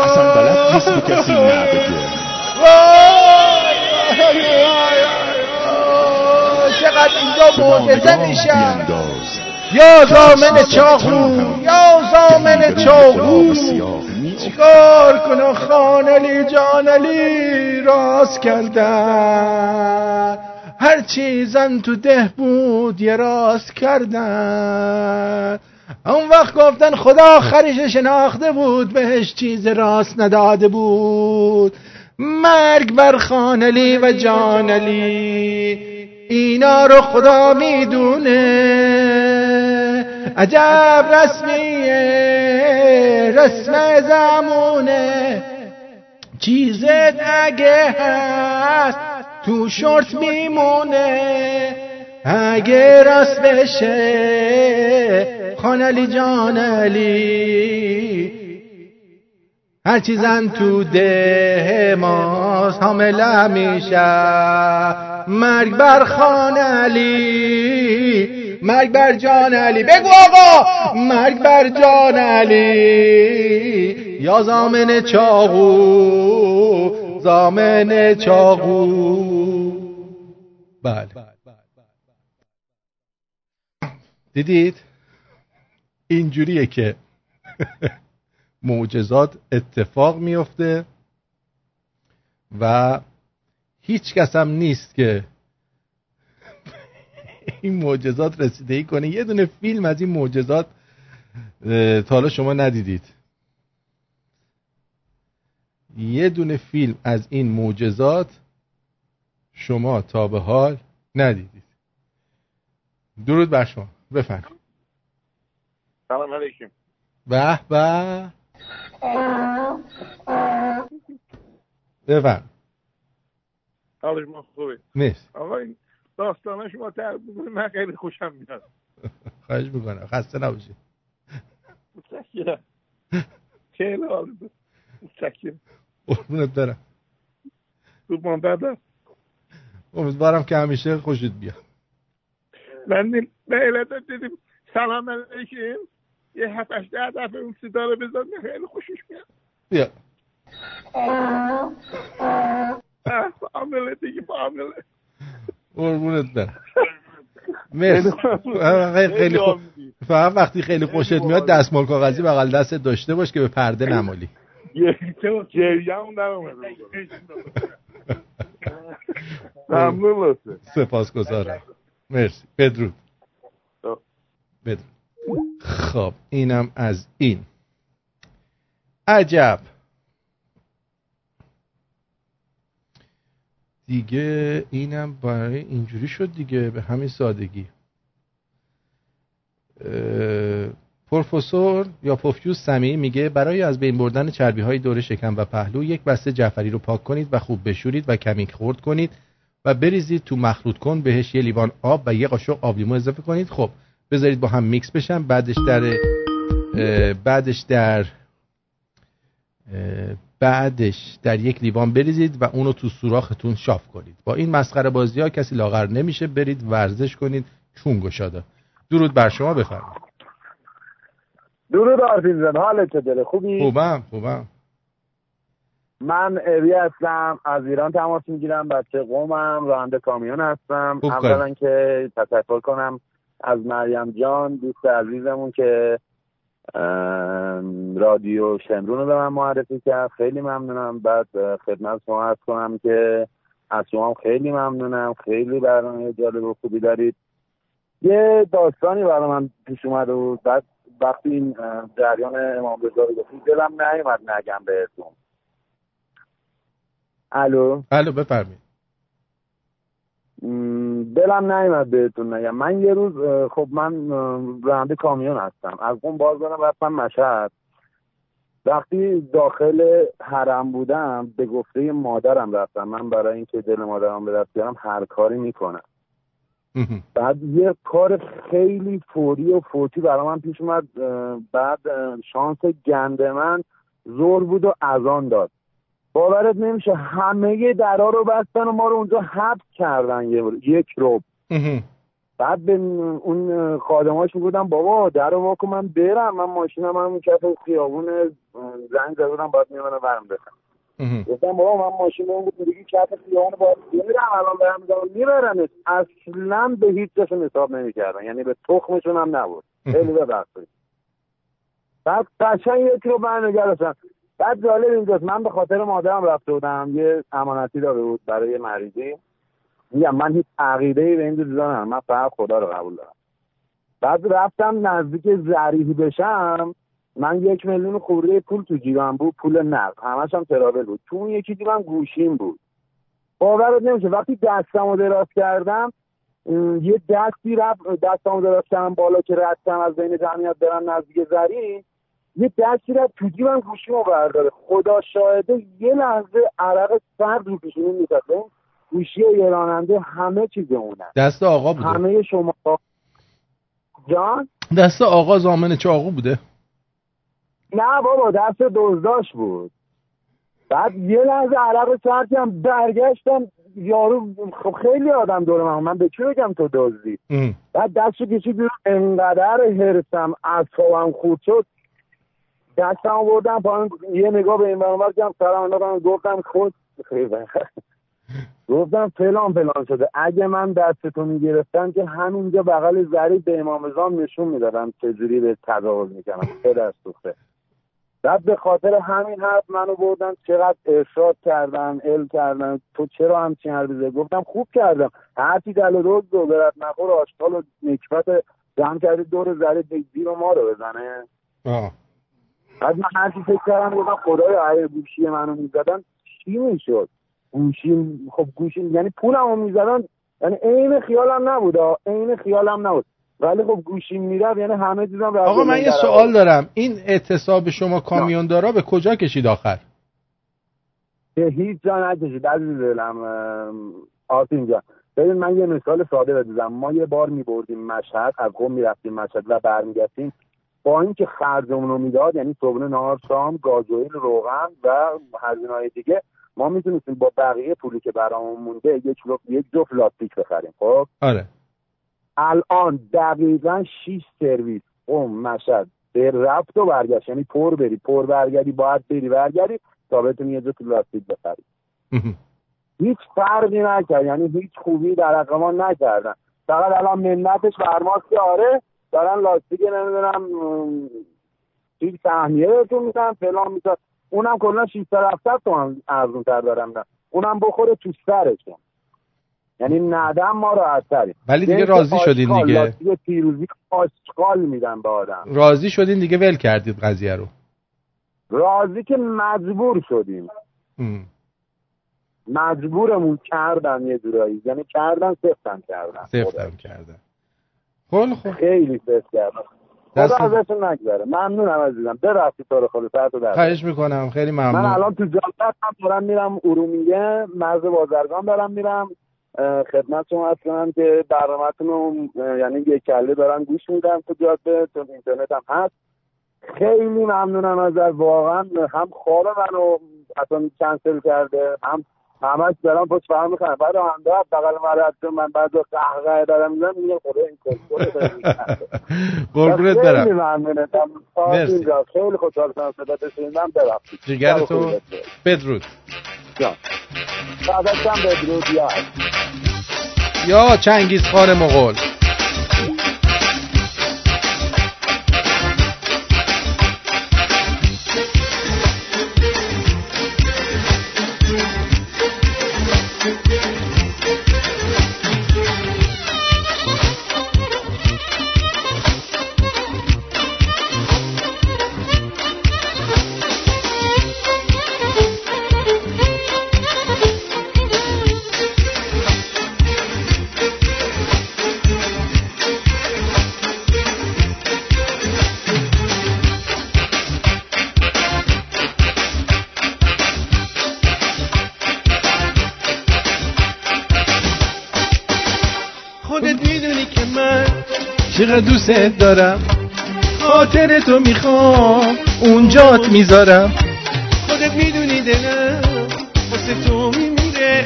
اصلا بلد نیست به کسی نبگه
چقدر اینجا معجزه میشه یا زامن چاقو یا زامن چاقو. چیکار کنه خانلی جانلی راست کردن. هر چیزن تو ده بود یه راست کردن. اون وقت گفتن خدا آخرش شناخته بود بهش چیز راست نداده بود. مرگ بر خانلی و جانلی اینا رو خدا می‌دونه. عجب رسمیه رسم زمونه. چیزت اگه هست تو شورت میمونه. اگه راست بشه خانلی جانلی هر چیزن تو ده ماست حامله میشه. مرگ بر خان علی مرگ بر جان علی. بگو آقا مرگ بر جان علی. یا زامن چاقو زامن چاقو. بله. دیدید؟ اینجوریه که معجزات اتفاق میفته و هیچ کس هم نیست که این معجزات رسیدگی کنه. یه دونه فیلم از این معجزات تا حالا شما ندیدید. یه دونه فیلم از این معجزات شما تا به حال ندیدید. درود بر شما. بفرمایید.
سلام علیکم.
به به. بفرم
حالش ما خوبه.
نیست
آقا این داستانه شما تعریف می‌کنید من خیلی خوشم میاد.
خواهش می‌کنم. خسته نباشید.
متشکرم. خیلی حال متشکرم.
قربونت برم. امیدوارم که همیشه خوشت بیاد.
من به علت دیدیم. سلام علیکم. یه هفت هشت ده دفعه اون صدا رو بزن خیلی خوشش میاد.
بیا.
عامله دیگه عامله
قربونت برم. مرسی. خیلی خیلی خوب. فقط وقتی خیلی خوشت میاد دستمال کاغذی بغل دست داشته باش که به پرده نمالی.
گریه‌مون در اومده ممنون
سپاسگزارم. مرسی. بدرود. بدرود. خب اینم از این. عجب. دیگه اینم برای اینجوری شد دیگه به همین سادگی. پروفسور یا پوفیوس سمی میگه برای از بین بردن چربی های دور شکم و پهلو یک بسته جعفری رو پاک کنید و خوب بشورید و کمی خرد کنید و بریزید تو مخلوط کن بهش یه لیوان آب و یه قاشق آب لیمو اضافه کنید. خب بذارید با هم میکس بشن بعدش در بعدش در بعدش در یک لیوان بریزید و اونو تو سوراختون شاف کنید. با این مسخره بازی ها کسی لاغر نمیشه برید ورزش کنید. چون گشاده. درود بر شما بفرمایید.
درود آرتین زن حالت چطوره خوبی؟
خوبم خوبم.
من اوی هستم. از ایران تماس می‌گیرم. بچه قومم. راننده کامیون هستم. اولا که تشکر کنم از مریم جان دوست عزیزمون که رادیو شمرون رو به من معرفی کرد. خیلی ممنونم. بعد خدمت شما عرض کنم که از شما خیلی ممنونم. خیلی برنامه جالب و خوبی دارید. یه داستانی برای من پیش اومده بود. بعد وقتی این جریان امام رضا رو گفتید دلم نیومد نگم بهتون. الو؟
الو بفرمایید.
دلم نیومد بهتون نگم. من یه روز خب من راننده کامیون هستم. از اون باز دارم رفتم مشهد. وقتی داخل حرم بودم به گفته مادرم رفتم. من برای اینکه دل مادرم به دست بیارم هر کاری می‌کنم. بعد یه کار خیلی فوری و فوتی برای من پیش اومد. بعد شانس گند من زور بود و اذان داد. باورت نمیشه همه درا رو بستن و ما رو اونجا حبس کردن یک روب بعد به اون خادماش می‌گفتم بابا در رو واکن من برم من ماشینم هم کف خیابون زنگ زده بودم باید میمونه برم بخم گفتم بابا من ماشین اون دیگه کف خیابون باید میرم الان برم دارم می‌برم اصلا به هیچ جاشون حساب نمی‌کردن یعنی به تخمشون هم نبود. خیلی ببخشید بعد قشنگ یکی رو برنگردشن بعد جالب اینجاست من به خاطر مادرم رفته بودم یه امانتی داده بود برای مریضی. میگم من هیچ عقیده ای به این چیزا من فقط خدا رو قبول دارم. بعد رفتم نزدیک زریحی بشم من یک میلیون خورده پول تو جیبم بود پول نقد. همش هم ترابل بود. تو اون یکی جیبم گوشیم بود. باورت نمیشه وقتی دستمو دراز کردم یه دستی رفت دستمو دراز کردم بالا که رفتم از بین جمعیت برم نزدیک زری یه دستی رفت تو جیبم گوشیمو برداره. خدا شاهده یه لحظه عرق سرد رو پیشونی می‌زد گوشی یه راننده همه چیز اونه
دست آقا بوده.
همه شما. جان؟
دست آقا زامن چاقو بوده؟
نه بابا دست دزداش بود. بعد یه لحظه عرق سرد برگشتم یارو خب خیلی آدم دور من من به چی بگم تو دزدی؟ بعد دستشو کشید بیرون انقدر هرسم اصابم خود شد. دستم بردم پایین یه نگاه به این برانور کردم سرم گفتم خود گفتم فلان فلان شده. اگه من دستتو می‌گرفتم که همینجا بغل زری به امام زام نشون می‌دادم چجوری به تجاوز می‌کنم چه دست سوخته. بعد به خاطر همین حرف منو بردن. چقدر ارشاد کردن ال کردن. تو چرا همچین حرفی گفتم خوب کردم. هرچی دل و روز دو برد نخور. آشکال و نکبت جمع کردی. دور زره زیر ما رو بزنه.
آه.
بعد من هرچی فکر کردم گفتم خدای آیه گوشی منو می‌زدن. چی می‌شد؟ گوشیم خب گوشیم یعنی پولمو می‌زدن. یعنی عین خیالم نبود عین خیالم نبود. ولی خب گوشیم میرم یعنی همه چیزم
آقا من یه سوال دارم. این اعتصاب شما کامیوندارا به کجا کشید آخر؟
به هیچ جا نکشید عزیز دلم. آرتین جان. ببین من یه مثال ساده بزنم. ما یه بار میبردیم مشهد از قم می‌رفتیم مشهد و برمیگشتیم. با اینکه خرجمون رو می‌داد یعنی صبحونه نهار شام گازوئیل روغن و هزینه‌های دیگه ما می‌تونستیم با بقیه پولی که برامون مونده یک جفت یک جفت لاستیک بخریم خب؟
آره.
الان دقیقا 6 سرویس قم مشهد به رفت و برگشت یعنی پر بری پر برگردی باید بری برگردی تا بتونی یه جفت لاستیک بخری. هیچ فرقی نکرد یعنی هیچ خوبی در رقمان نکردن. فقط الان منتش برماست که آره دارن لاستیک نمی‌دونم چیز سهمیه بهتون میدن فلان می‌تونن اونم کلا 600 700 تومن ارزون تر دارم نه اونم بخوره تو سرشون یعنی ندم ما راحت تریم.
ولی دیگه راضی شدین دیگه.
پیروزی آشغال میدن به آدم.
راضی شدین دیگه ول کردید قضیه رو.
راضی که مجبور شدیم.
ام.
مجبورمون کردن یه جورایی. یعنی کردن سفتم کردن.
سفتم کردن. خب خب
خیلی کردن خدا ازتون نگذره. ممنونم عزیزم. ببخشید تو رو خود ساعت در
خواهش می‌کنم. خیلی ممنون.
من الان تو جاده هم دارم میرم ارومیه. مرز بازرگان دارم میرم. خدمت شما هست کنم که برنامه‌تون رو یعنی یک کله دارم گوش میدم تو جاده. تو اینترنت هم هست. خیلی ممنونم از واقعا هم خواب منو اصلا کنسل کرده هم همش دارم پشت فهم می‌کنم بعد هم دارم بقل مرد من بعد قهقه دارم می‌زنم میگه خدا این کلکل
قربونت برم. مرسی.
خیلی خوشحال شدم صدا شنیدم ببخشید
جگر تو بدرود.
جان. بعدش بدرود. یا.
یا چنگیز خان مغول. چقدر دوست دارم. خاطر تو می‌خوام اونجات می‌ذارم.
خودت می‌دونی دلم واسه تو میمیره.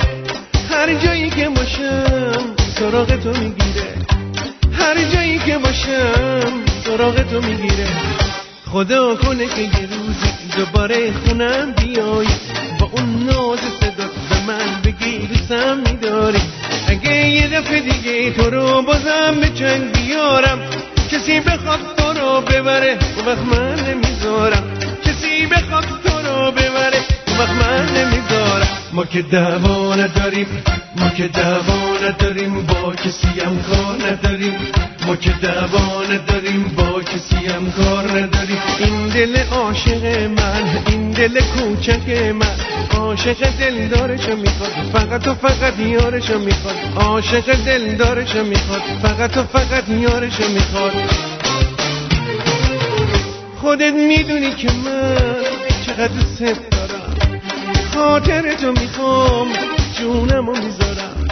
هر جایی که باشم سراغ تو می‌گیره. هر جایی که باشم سراغ تو می‌گیره. خدا کنه که یه روزی دوباره خونم بیای. با اون ناز صدا به من بگی دوستم میداری. اگه یه دفعه دیگه تو رو بازم به چنگ بیارم. کسی بخواد تو رو ببره اون وقت من نمی‌ذارم. کسی بخواد تو رو ببره اون وقت من نمی‌ذارم. ما که دعوا نداریم ما که دعوا نداریم با کسی هم کار نداریم. که دعوا نداریم با کسی هم کار نداریم. این دل عاشق من این دل کوچک من. عاشق دل دارشو می‌خواد فقط و فقط یارشو می‌خواد. عاشق دل دارشو می‌خواد فقط و فقط یارشو می‌خواد. خودت می‌دونی که من چقدر دوست دارم. خاطر تو می‌خوام جونمو می‌ذارم.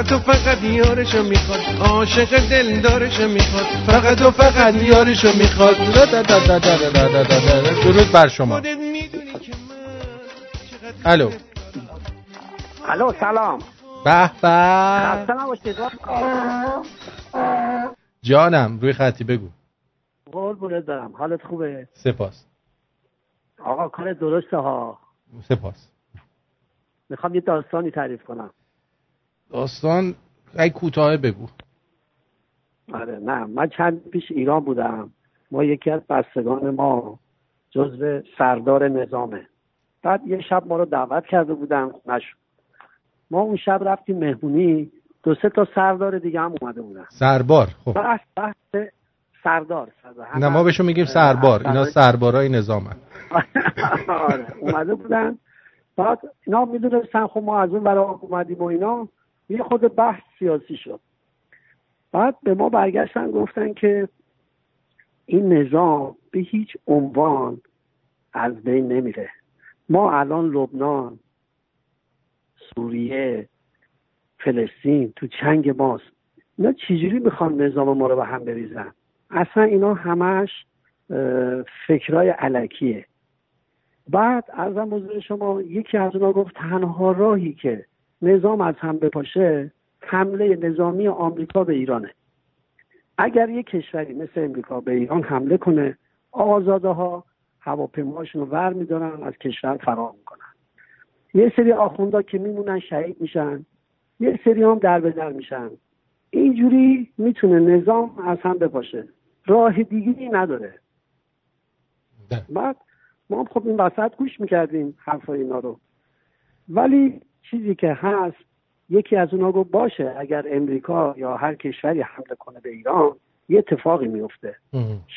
فقط و فقط یارشو می‌خواد. عاشق دلدارشو می‌خواد.
فقط و فقط یارشو می‌خواد. درود بر شما. الو.
الو سلام.
به به. جانم روی خطی بگو.
قول دارم حالت خوبه؟
سپاس.
آقا کار درسته ها.
سپاس.
می‌خوام یه داستانی تعریف کنم.
داستان ای کوتاه بگو.
آره نه من چند پیش ایران بودم. ما یکی از بستگان ما جزو سردار نظامه. بعد یه شب ما رو دعوت کرده بودن نشد ما اون شب رفتیم مهمونی دو سه تا سردار دیگه هم اومده بودن.
سربار خب.
بحث بحث سردار, سردار.
نه ما بهشون میگیم سربار اینا سربارای نظامن.
آره اومده بودن. بعد اینا می‌دونستن خب ما از اون برای اومدیم و اینا. یه خود بحث سیاسی شد. بعد به ما برگشتن گفتن که این نظام به هیچ عنوان از بین نمیره. ما الان لبنان سوریه فلسطین تو چنگ ماست. اینا چجوری می‌خوان نظام ما رو به هم بریزن؟ اصلا اینا همش فکرای علکیه. بعد ارزم حضور شما یکی از اونا گفت تنها راهی که نظام از هم بپاشه حمله نظامی آمریکا به ایرانه. اگر یک کشوری مثل امریکا به ایران حمله کنه آزاده ها هواپیماشون رو ور میدارن از کشور فرار می‌کنن. یه سری آخوندا که میمونن شهید میشن یه سری هم در به در میشن. اینجوری می‌تونه نظام از هم بپاشه. راه دیگه نداره. بعد ما خب این وسط گوش می‌کردیم حرفای اینا رو. ولی چیزی که هست یکی از اونا گفت باشه اگر امریکا یا هر کشوری حمله کنه به ایران یه اتفاقی میفته.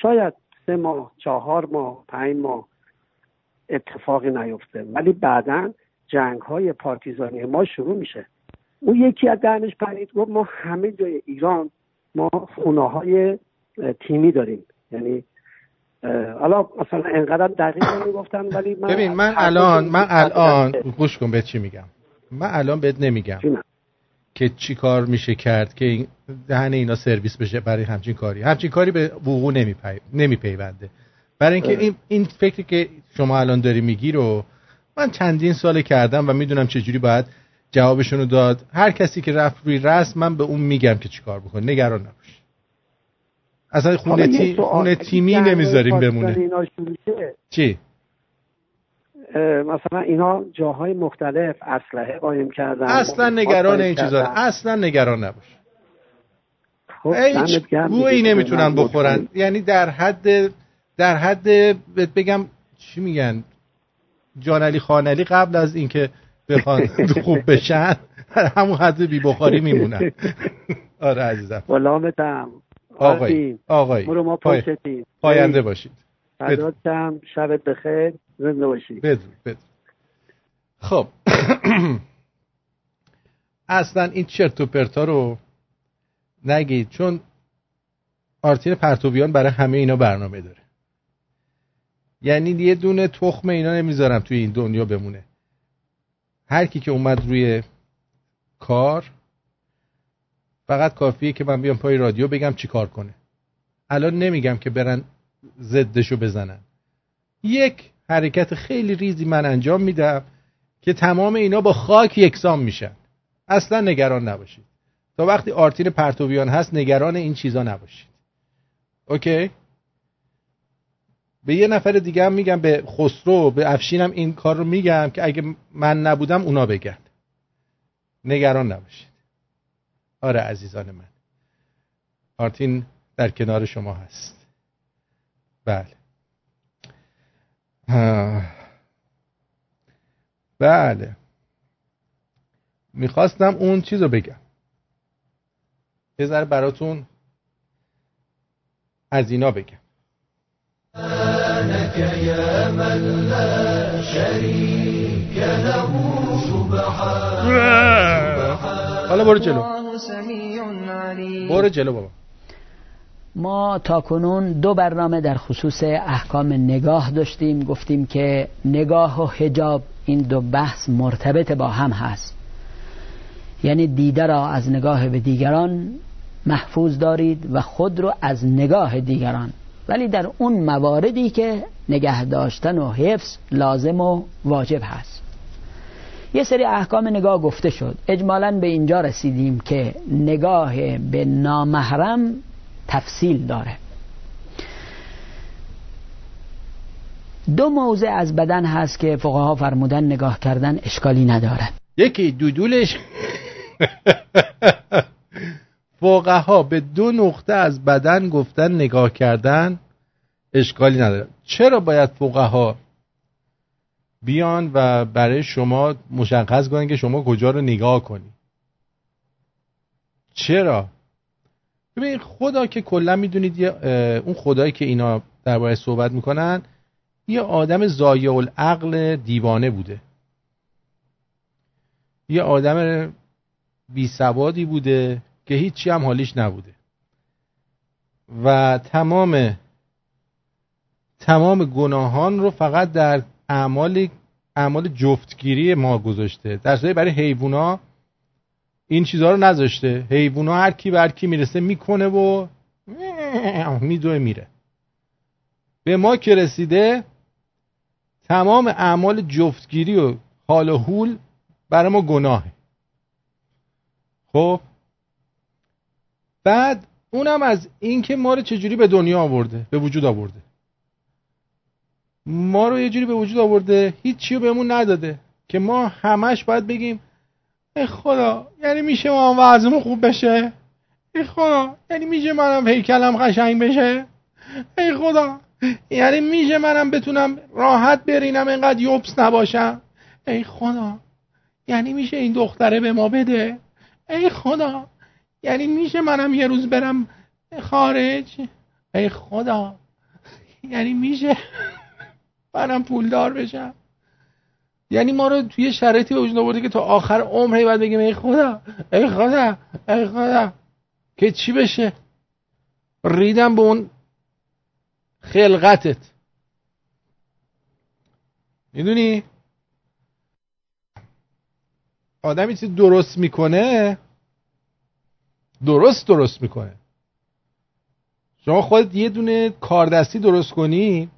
شاید سه ماه چهار ماه پنج ماه اتفاقی نیفته. ولی بعدا جنگ های پارتیزانی ما شروع میشه. اون یکی از دهنش پرید گفت ما همه جای ایران ما خونه های تیمی داریم. یعنی حالا مثلا انقدر دقیق نمی‌گفتن ولی من
ببین من الان من الان گوش کن به چی میگم. من الان بهت نمیگم که چی کار میشه کرد که این دهن اینا سرویس بشه برای همچین کاری. همچین کاری به وقوع نمیپیونده. برای اینکه این این فکری که شما الان داری میگی رو من چندین سال کردم و می‌دونم چجوری باید جوابشون رو داد. هر کسی که رفت روی رسم من به اون میگم که چیکار بکنه. نگران نباش. اصلا خونه, تی... خونه تیمی نمی‌ذاریم بمونه. چی؟
مثلا اینا جاهای مختلف اسلحه قایم کردن
اصلا نگران این چیزا. اصلا نگران نباش. خب هیچ گویی نمی‌تونن بخورن. یعنی در حد در حد بگم چی میگن؟ جانعلی خانعلی قبل از اینکه بخوان خوب بشن همون حد بی بخاری میمونن. آره عزیزم.
غلامتم.
آقای آقای
ما پای...
پاینده باشید.
فداتم شبت بخیر زنده
بدون بدون خب. اصلا این چرت و پرتا رو نگید چون آرتین پرتوبیان برای همه اینا برنامه داره. یعنی یه دونه تخم اینا نمی‌ذارم توی این دنیا بمونه. هر کی که اومد روی کار فقط کافیه که من بیام پای رادیو بگم چی کار کنه. الان نمیگم که برن زدشو بزنن. یک حرکت خیلی ریزی من انجام میدم که تمام اینا با خاک یکسان میشن. اصلا نگران نباشید. تا وقتی آرتین پرتویان هست نگران این چیزا نباشید. اوکی؟ به یه نفر دیگه هم میگم به خسرو به افشینم این کار رو میگم که اگه من نبودم اونا بگن. نگران نباشید. آره عزیزان من. آرتین در کنار شما هست. بله. بله. می‌خواستم اون چیز رو بگم. یه ذره براتون از اینا بگم. يا من لا شريك له حالا برو جلو. برو جلو بابا.
ما تا کنون دو برنامه در خصوص احکام نگاه داشتیم گفتیم که نگاه و حجاب این دو بحث مرتبط با هم هست. یعنی دیده را از نگاه به دیگران محفوظ دارید و خود رو از نگاه دیگران. ولی در اون مواردی که نگه داشتن و حفظ لازم و واجب هست. یه سری احکام نگاه گفته شد. اجمالا به اینجا رسیدیم که نگاه به نامحرم تفصیل داره. دو موضع از بدن هست که فقها فرمودن نگاه کردن اشکالی نداره.
یکی دودولش. فقها به دو نقطه از بدن گفتن نگاه کردن اشکالی نداره. چرا باید فقها بیان و برای شما مشخص کنن که شما کجا رو نگاه کنی؟ چرا؟ ببین خدا که کلا می‌دونید اون خدایی که اینا درباره صحبت می‌کنن یه آدم زایع العقل دیوانه بوده. یه آدم بی سوادی بوده که هیچی هم حالیش نبوده. و تمام تمام گناهان رو فقط در اعمال اعمال جفتگیری ما گذاشته. در برای حیوونا این چیزها رو نذاشته. حیوونا هر کی به هر کی می‌رسه می‌کنه و میدوه میره. به ما که رسیده تمام اعمال جفتگیری و حال و حول برای ما گناهه. خب؟ بعد اونم از اینکه ما رو چجوری به دنیا آورده به وجود آورده. ما رو یه جوری به وجود آورده هیچی رو بهمون نداده که ما همش باید بگیم ای خدا یعنی میشه ما هم وضعمون خوب بشه؟ ای خدا یعنی میشه منم هیکلم قشنگ بشه؟ ای خدا یعنی میشه منم بتونم راحت برینم اینقدر یوبس نباشم؟ ای خدا یعنی میشه این دختره به ما بده؟ ای خدا یعنی میشه منم یه روز برم خارج؟ ای خدا یعنی میشه منم پولدار بشم؟ یعنی ما رو توی شرایطی به وجود آورده که تا آخر عمر باید بگیم ای خدا ای خدا ای خدا. که چی بشه؟ ریدم به اون خلقتت. می‌دونی؟ آدمی چیزی درست می‌کنه؟ درست درست می‌کنه. شما خودت یه دونه کاردستی درست کنی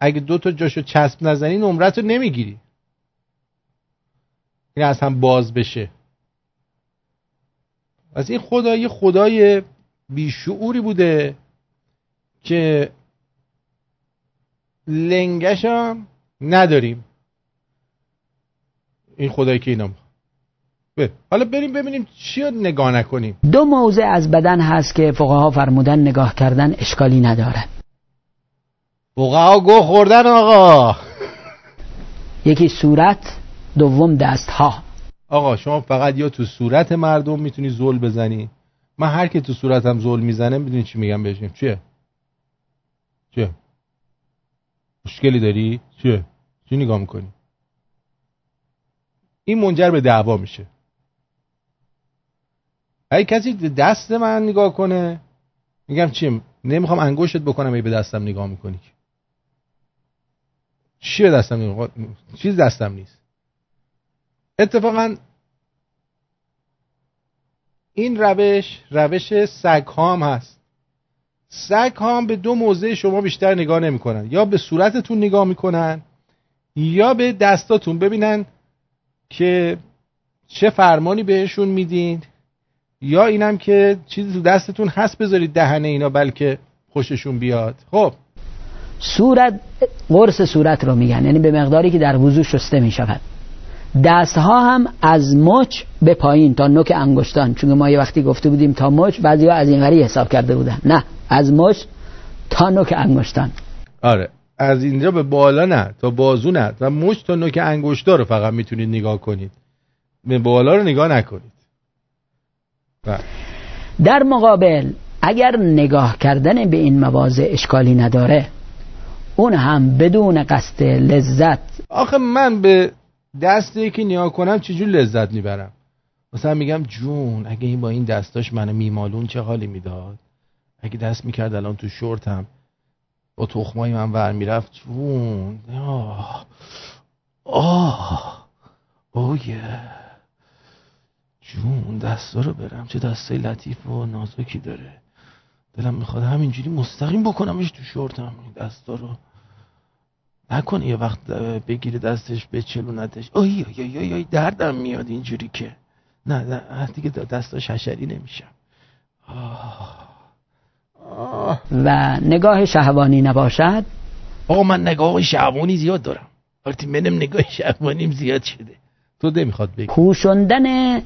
اگه دو تا جاشو چسب نزنی نمرت رو نمی‌گیری. این از هم باز بشه. از این خدا یه خدای بیشعوری بوده که لنگش هم نداریم. این خدایی که اینا حالا بریم ببینیم چی رو نگاه نکنیم.
دو موضع از بدن هست که فقها فرمودن نگاه کردن اشکالی نداره.
فقها گو خوردن آقا.
یکی صورت دوم دست ها
آقا شما فقط یا تو صورت مردم می‌تونی زول بزنی. من هر که تو صورتم زول می‌زنه می‌دونی چی میگم بهش چیه؟ چیه؟ مشکلی داری؟ چیه؟ چی نگاه می‌کنی؟ این منجر به دعوا میشه. اگه کسی دست من نگاه کنه میگم چی؟ نمی‌خوام انگشتت بکنم ای به دستم نگاه می‌کنی چی به دستم نگاه چیز دستم نیست. اتفاقا این روش روش سگ هم هست. سگ هم به دو موضع شما بیشتر نگاه نمی‌کنن. یا به صورتتون نگاه می‌کنن یا به دستاتون. ببینن که چه فرمانی بهشون میدین یا اینم که چیزی تو دستتون هست بذارید دهنه اینا بلکه خوششون بیاد. خب.
صورت قرص صورت رو میگن. یعنی به مقداری که در وضو شسته می‌شود. دست ها هم از مچ به پایین تا نوک انگشتان. چون ما یه وقتی گفته بودیم تا مچ بعضی ها از این غری حساب کرده بودن. نه از مچ تا نوک انگشتان.
آره. از اینجا به بالا نه تا بازو نه. و مچ تا نوک انگشتا رو فقط می‌تونید نگاه کنید. به بالا رو نگاه نکنید.
بله. در مقابل اگر نگاه کردن به این مواضع اشکالی نداره اون هم بدون قصد لذت.
آخه من به دست یکی نیا کنم چجور لذت می‌برم؟ مثلا میگم جون اگه این با این دستاش منو میمالون چه حالی می‌داد؟ اگه دست می‌کرد الان تو شورتم با تخمای من ور می‌رفت جون. آه. آه. اوه جون دستا رو برم. چه دستای لطیف و نازکی داره. دلم می‌خواد همینجوری مستقیم بکنمش تو شورتم. دستا رو. نکنه یه وقت بگیره دستش به چلونتش آی آی آی آی دردم میاد اینجوری که. نه نه دیگه دستاش حشری نمیشم
و نگاه شهوانی نباشد؟
آقا من نگاه شهوانی زیاد دارم. وقتی منم نگاه شهوانیم زیاد شده. تو نمی‌خواد بگی.
پوشندن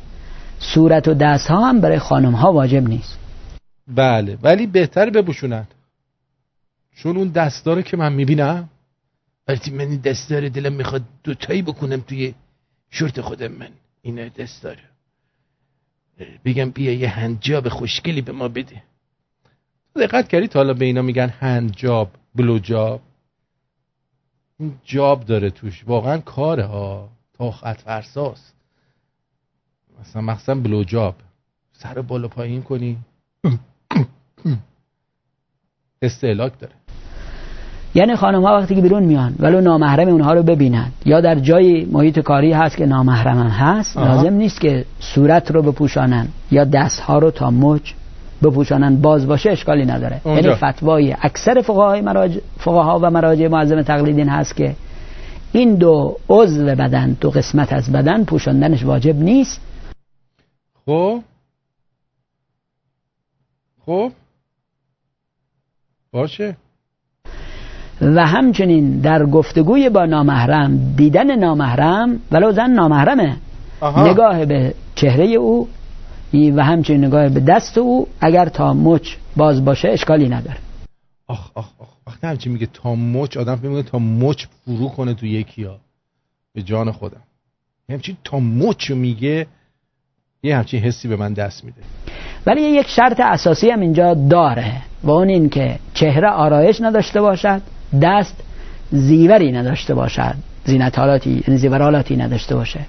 صورت و دست ها هم برای خانم ها واجب نیست.
بله ولی بهتر بپوشونن. چون اون دستاره که من می‌بینم. وقتی من این دستار دلم می‌خواد دوتایی بکنم توی شورت خودم من. این دستاره بگم بیا یه هنجاب خوشگلی به ما بده. دقت کردی تا حالا به اینا میگن هنجاب بلو جاب این جاب داره توش. واقعا کاره ها. تا خط فرساست. مثلا مخصوصا بلو جاب سر بالا پایین کنی. استعلاک داره.
یعنی خانم ها وقتی که بیرون میان ولو نامحرم اونها رو ببینن. یا در جای محیط کاری هست که نامحرم هم هست آه. لازم نیست که صورت رو بپوشانن یا دست ها رو تا مچ بپوشانن. باز باشه اشکالی نداره. اونجا. یعنی فتوای اکثر فقهای مراجع فقها و مراجع معظم تقلیدین هست که این دو عضو بدن دو قسمت از بدن پوشاندنش واجب نیست.
خب؟ خب؟ باشه.
و همچنین در گفتگوی با نامحرم دیدن نامحرم ولو زن نامحرمه.
آها.
نگاه به چهره او و همچنین نگاه به دست او اگر تا مچ باز باشه اشکالی نداره.
آخ آخ آخ وقتی همچی میگه؟ تا مچ آدم فکر می‌کنه تا مچ فرو کنه تو یکی ها. به جان خودم. همچین تا مچ میگه یه همچین حسی به من دست میده.
ولی یک شرط اساسی هم اینجا داره و اون این که چهره آرایش نداشته باشد دست زیوری نداشته باشد. زینتالاتی یعنی زیورالاتی نداشته باشه.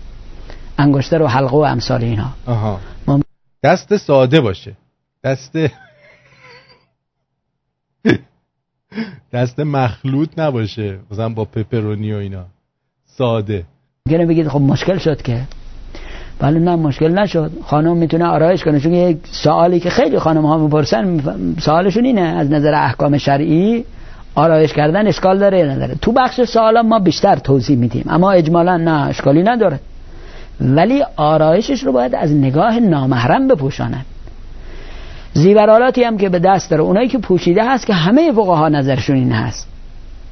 انگشتر و حلقه و امثال اینها
آها. دست ساده باشه. دست دست مخلوط نباشه. مثلا با پپرونی و اینا. ساده.
ممکنه بگید خب مشکل شد که. ولی نه مشکل نشد. خانم می‌تونه آرایش کنه. چون یک سوالی که خیلی خانم ها می‌پرسن سوالشون اینه از نظر احکام شرعی آرایش کردن اشکال داره یا نداره؟ تو بخش سوالا ما بیشتر توضیح میدیم اما اجمالا نه اشکالی نداره. ولی آرایشش رو باید از نگاه نامحرم بپوشانن. زیورالاتی هم که به دست داره اونایی که پوشیده هست که همه فقها نظرشون این هست.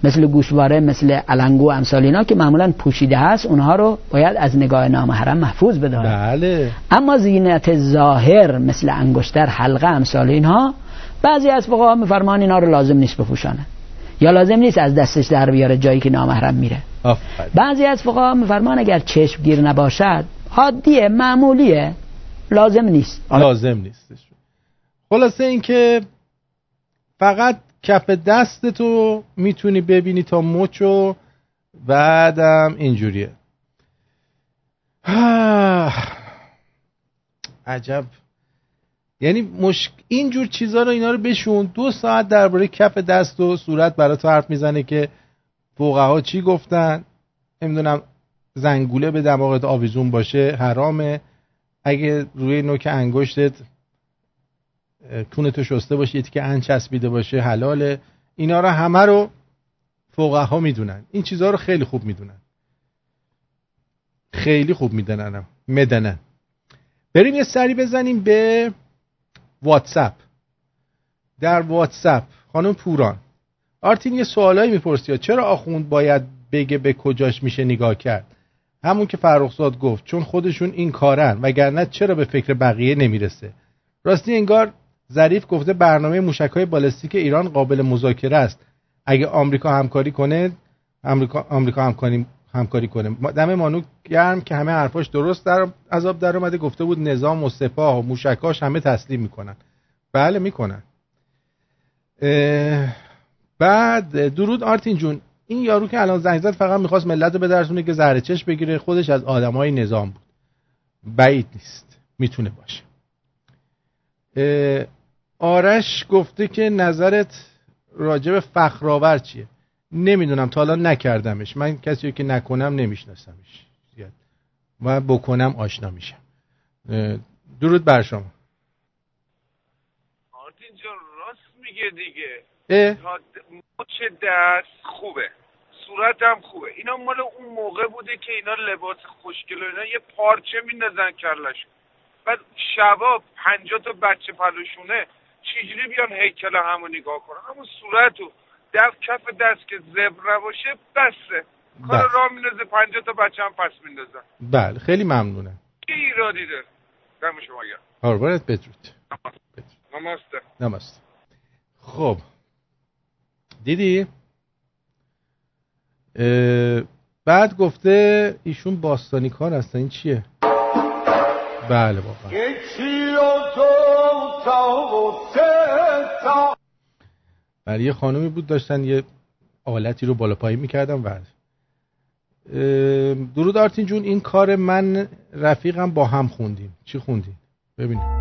مثل گوشواره مثل علنگو و امثال اینا که معمولا پوشیده هست اونها رو باید از نگاه نامحرم محفوظ بداره
بله.
اما زینت ظاهر مثل انگشتر حلقه امثال اینها بعضی از فقها میفرمان اینا رو لازم نیست بپوشانه یا لازم نیست از دستش در بیاره جایی که نامحرم میره. بعضی از فقها میفرمان اگر چشم گیر نباشد عادیه معمولیه. لازم نیست.
لازم نیستش. خلاصه اینکه فقط کف دست تو می‌تونی ببینی تا مچو بعدم اینجوریه. عجب. یعنی مشک... اینجور چیزا رو اینا رو بشون. دو ساعت درباره کف دست و صورت برای تو حرف می‌زنه که فقها چی گفتن؟ نمی‌دونم زنگوله به دماغت آویزون باشه حرامه. اگه روی نوک انگشتت کونتو شسته باشه که ان چسبیده باشه حلاله. اینا رو همه رو فقها می‌دونن. این چیزها رو خیلی خوب می‌دونن. خیلی خوب می‌دونن مدنن بریم یه سری بزنیم به واتساپ. در واتساپ. خانم پوران. آرتین یه سوالایی می‌پرسی چرا آخوند باید بگه به کجاش میشه نگاه کرد؟ همون که فرخزاد گفت چون خودشون این کارن. وگرنه چرا به فکر بقیه نمی‌رسه؟ راستی انگار ظریف گفته برنامه موشک های بالستیک ایران قابل مذاکره است. اگه آمریکا همکاری کنه آمریکا آمریکا همکاری همکاری کنه. دم مانو گرم که همه حرفاش درست در عذاب در اومده گفته بود نظام و سپاه و موشکاش همه تسلیم می‌کنن. بله می‌کنن. بعد درود آرتین جون. این یارو که الان زنگ زد فقط می‌خواست ملت رو بدرسونه که زهر چش بگیره خودش از آدمای نظام بود. بعید نیست. می‌تونه باشه. آرش گفته که نظرت راجع به فخرآور چیه؟ نمی‌دونم تا حالا نکردمش. من کسی که نکنم نمیشناسمش. و بکنم آشنا میشم. درود بر شما.
آرتین جان راست میگه دیگه؟ مچ دست خوبه. صورتم خوبه. اینا مال اون موقع بوده که اینا لباس خوشگل و اینا یه پارچه میندازن کرلش بعد شبا پنجاه تا بچه پلوشونه چجوری بیان هیکل همو نگاه کنن؟ همون صورتو. در کف دست که زبر نباشه بسه. کار
بس.
راه میندازه پنجاه تا بچه هم پس میندازن.
بله خیلی ممنونم.
چه ایرادی داره؟ دم شما گرم.
قربانت بدرود.
نماسته.
نمسته خب. دیدی؟ اه، بعد گفته ایشون باستانی کار هستن. این چیه؟ بله واقعا. بله یه خانومی بود داشتن یه آلتی رو بالا پایین می‌کردم و درود آرتین جون این کار من رفیقم با هم خوندیم. چی خوندیم؟ ببینیم.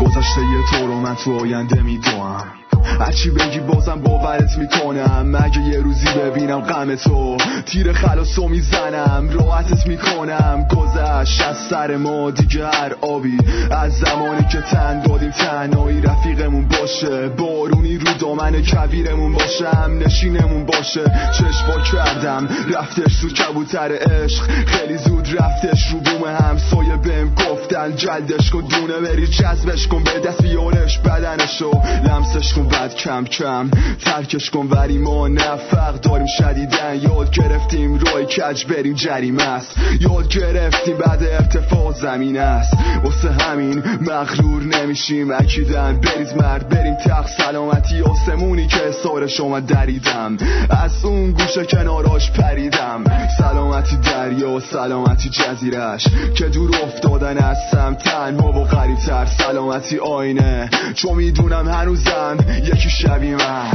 گذشته تو رو من تو آینده می‌دونم. هرچی بگی بازم باورت می‌کنم. مگه یه روزی ببینم غم تو تیر خلاصو می‌زنم. راحتت می‌کنم. گذشت از سر ما دیگه هر آبی از زمانی که تن دادیم تنهایی رفیقمون باشه. بارونی رو دامن کویرمون باشه هم نشینمون باشه. چشم کردم رفتش رو کبوتر عشق. خیلی زود رفتش رو بوم همسایه بهم گفتن جلدش کن دونه بری جذبش کن. به دست بیارش بدنشو لمسش کن. بعد کم کم ترکش کن ولی ما نفق داریم شدیدن یاد گرفتیم روی کج بریم جریمه است. یاد گرفتیم بعد ارتفاع زمین است. واسه همین مغرور نمیشیم. اکیدن بریز مرد بریم تخت. سلامتی آسمونی که سار شما دریدم. از اون گوشه کناراش پریدم. سلامتی دریا و سلامتی جزیرش که دور افتادن هستم تنها و غریبتر. سلامتی آینه. چون می‌دونم هنوزم یکی شبیه من.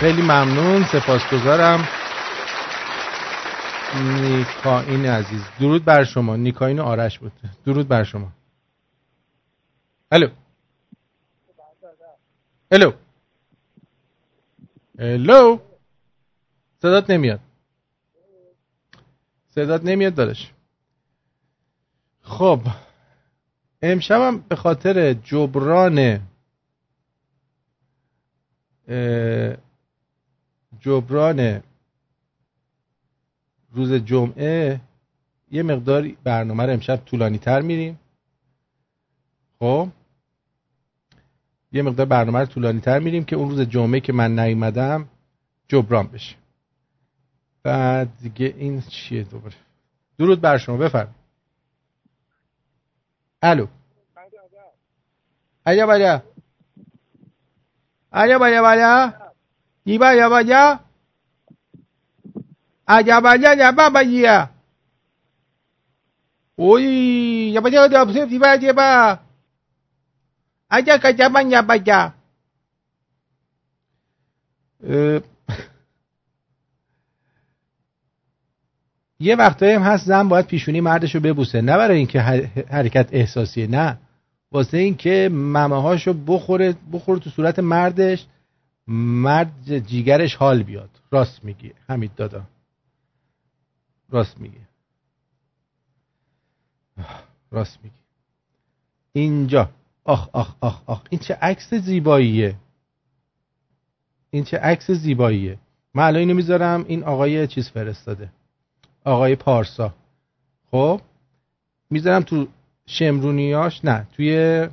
خیلی ممنون سپاسگزارم. نیکاین عزیز. درود بر شما. نیکاین آرش بود. درود بر شما. الو. الو. الو. صدات نمیاد. صدات نمیاد داداش. خب امشبم به خاطر جبران جبران روز جمعه یه مقدار برنامه رو امشب طولانی تر میریم. خب؟ یه مقدار برنامه رو طولانی تر میریم که اون روز جمعه که من نیومدم جبران بشه. بعد دیگه این چیه دوباره؟ درود بر شما بفرم الو. ایا بایا بایا بایا یی بایا بایا ایا بایا یا بابا یا اوی یا بایا دا بسیف دی بایا با ایا کجا یا بایا یه وقتایی هم هست زن باید پیشونی مردش رو ببوسه. نه برای اینکه حرکت احساسیه نه. واسه اینکه ممه هاشو بخوره بخوره تو صورت مردش مرد جیگرش حال بیاد. راست میگی. حمید دادا. راست میگی. راست میگی. اینجا. آخ آخ آخ آخ. این چه عکس زیباییه. این چه عکس زیباییه. من الان اینو می‌ذارم. این آقای چیز فرستاده. آقای پارسا. خب؟ می‌ذارم تو شمرونیاش نه توی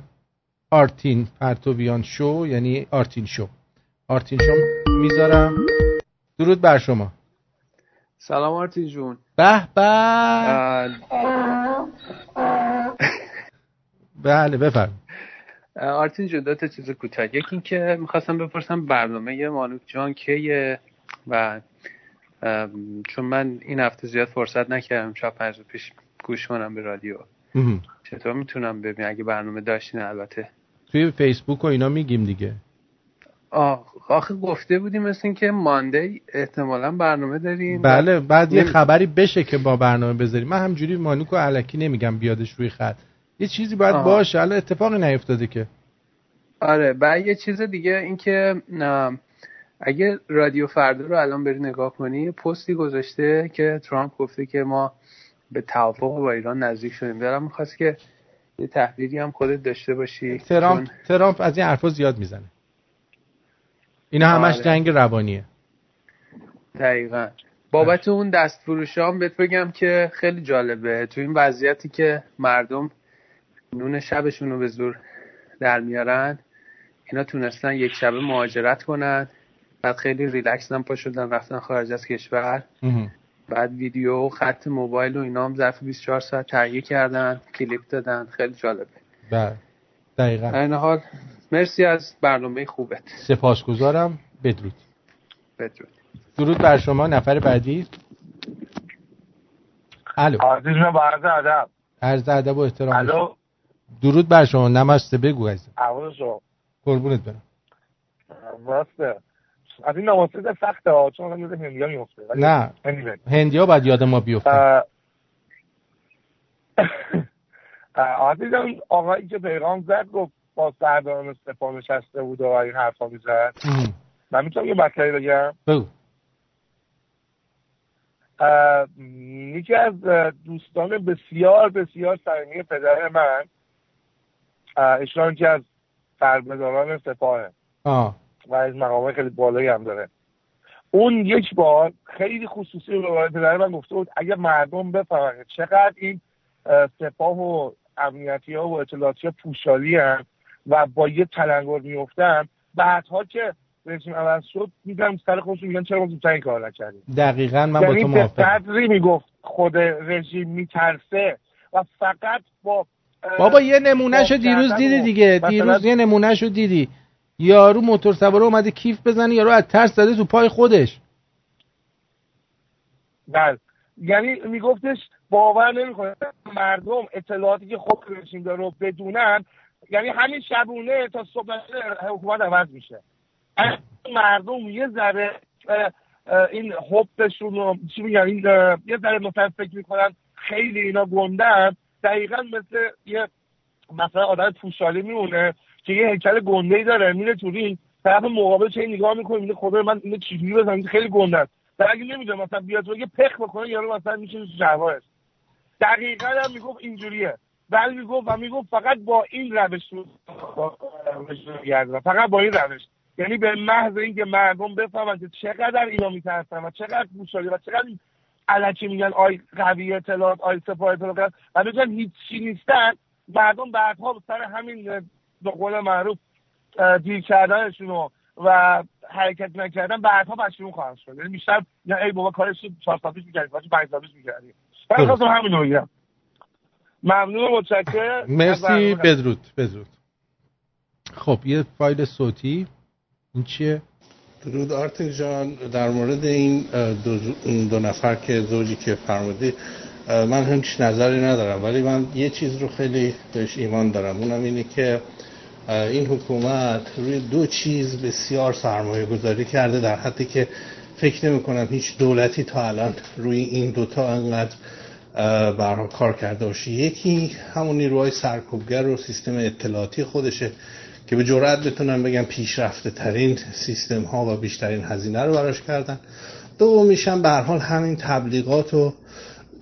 آرتین پرتویان شو یعنی آرتین شو. آرتین شو می‌ذارم. درود بر شما.
سلام آرتین جون.
به به. بله بفرم.
آرتین جون دو تا چیز کوتاه یکی این که می‌خواستم بپرسم برنامه مانوک جان کیه؟ و چون من این هفته زیاد فرصت نکردم شب پنج پیش گوش کنم به رادیو. چطور می‌تونم ببینم اگه برنامه داشتین البته.
توی فیسبوک و اینا میگیم دیگه.
آخه گفته بودیم مثل این که مانده احتمالا برنامه داریم.
بله بعد یه خبری بشه که با برنامه بذاریم. من همجوری مانوکو علکی نمیگم بیادش روی خط. یه چیزی باید آه. باشه الان اتفاقی نیفتاده که.
آره بعد یه چیز دیگه این که اگه رادیو فردا رو الان بری نگاه کنی پستی گذاشته که ترامپ گفته که ما به توافق با ایران نزدیک شدیم. دارم می‌خواست که یه تحلیلی هم خودت داشته باشی.
ترامپ, چون... ترامپ از این حرفا زیاد می‌زنه. اینا همش آره. جنگ روانیه.
دقیقا. بابت اون دست فروشام بهت بگم که خیلی جالبه. تو این وضعیتی که مردم نون شبشون رو به زور در میارن اینا تونستن یک شبه مهاجرت کنن بعد خیلی ریلکس هم پا شدن رفتن خارج از کشور. بعد ویدیو و خط موبایل و اینا هم ظرف 24 ساعت تهیه کردن کلیپ دادن خیلی جالبه.
بله. دقیقا.
این حال مرسی از برنامه خوبت.
سپاسگزارم. بدرود.
بدرود.
درود بر شما نفر بعدی. الو.
عزیز من با عرض ادب.
عرض ادب و احترام.
الو.
درود بر شما. نمسته. بگو عزیز
اول شما
قربونت برم.
راسته از این نواسط سخته ها چون من یاد هندی ها میفته
نه. هندی ها باید یاد ما بیفته.
عزیزم آقایی که پیغام زد گفت با سرداران سپاه نشسته بود و این حرفا می‌زد. من می‌تونم یه مطلبی بگم؟
بگو.
یکی از دوستان بسیار بسیار صمیمی پدر من ایشان که از سربداران سپاهه.
آه.
و از مقامه خیلی بالایی هم داره. اون یک بار خیلی خصوصی رو پدر من گفته بود اگر مردم بفهمن چقدر این اه، سپاه و امنیتی ها و اطلاعاتی ها پوشالی هم و با یه تلنگر میفتن بعدها که رژیم عوض شد میگم سر خودشون میگن چرا ما این کار نکردیم.
دقیقا من با
یعنی
تو موافقم.
قدری می‌گفت خود رژیم میترسه و فقط با
بابا یه نمونهشو دیروز دیدی دیگه. دیروز یه نمونهشو دیدی. یارو موتور سواره اومده کیف بزنه یارو از ترس زده تو پای خودش.
بله. یعنی میگفتش باور نمی‌کنه. مردم اطلاعاتی که خود رژیم داره رو بدونن یعنی همین شبونه تا صبح حکومت عوض میشه. مردم یه ذره این حبشون رو چی میگن این یه ذره مثلا فکر می‌کنن خیلی اینا گندن دقیقا مثل یه مثلا آدم پوشالی میمونه. که یه هیکل گنده ای داره میره تو رینگ طرف مقابل چه نگاه می‌کنه میگه خدا من اینو چجوری بزنم؟ خیلی گنده است. اگه نمی‌دونه مثلا بیاد یه پخ بکنه یارو مثلا میشه شهوارش دقیقا هم می‌گفت اینجوریه. بل می‌گفت و می‌گفت فقط با این روش. فقط با این روش. یعنی به محض اینکه مردم بفهمن که چقدر اینا میترسن و چقدر پوشالی و چقدر علکی میگن آی قوی اطلاعات آی سپاه اطلاعات و بگن هیچی نیستن مردم بعدها سر همین به قول معروف دیر کردنشون و حرکت نکردن بعدها پشیمون خواهند شد. یعنی بیشتر یا ای بابا کارش رو چهار سال پیش می‌کردیم کارش پنج سال پیش می‌کردیم. من خواستم همین رو بگم. ممنون و متشکرم.
مرسی. بدرود بدرود. خب یه فایل صوتی. این چیه؟
درود آرتین جان. در مورد این دو, این دو نفر که زوجی که فرمودی من هیچ نظری ندارم ولی من یه چیز رو خیلی بهش ایمان دارم. اونم اینه که این حکومت روی دو چیز بسیار سرمایه گذاری کرده در حدی که فکر نمی کنم هیچ دولتی تا الان روی این دوتا انقدر حال کار کرده باشه. یکی همون نیروهای سرکوبگر و سیستم اطلاعاتی خودشه که به جرئت بتونم بگم پیشرفته ترین سیستم ها و بیشترین هزینه رو براش کردن. دومیش هم به هر حال همین تبلیغات و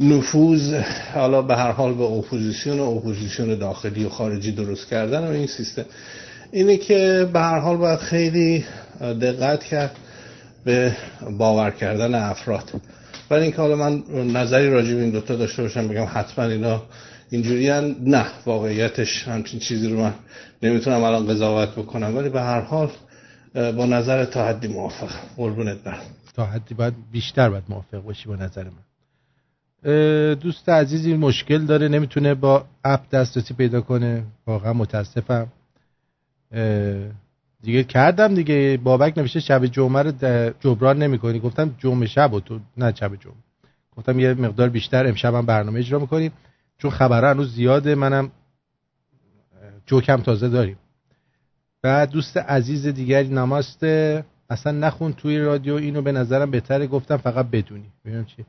نفوذ حالا به هر حال به اپوزیسیون و اپوزیسیون داخلی و خارجی درست کردن و این سیستم. اینه که به هر حال باید خیلی دقت کرد به باور کردن افراد. ولی اینکه حالا من نظری راجع به این دوتا داشته باشم بگم حتما اینا اینجوری نه واقعیتش همچین چیزی رو من نمی‌تونم الان قضاوت بکنم. ولی به هر حال با نظر تا حدی موافقم. قربونت برم.
تا حدی باید بیشتر باید موافق باشی با نظر من. دوست عزیزی مشکل داره نمی‌تونه با اپ دسترسی پیدا کنه. واقعا متاسفم. دیگه کردم دیگه. بابک نوشته شب جمعه رو جبران نمی‌کنی. گفتم جمعه شب و تو نه شب جمعه. گفتم یه مقدار بیشتر امشب هم برنامه اجرا می‌کنیم. چون خبره هنوز زیاده منم جوکم تازه داریم. بعد دوست عزیز دیگری نماسته. اصلا نخون توی رادیو اینو به نظرم بهتره. گفتم فقط بدونی. ببینم چی؟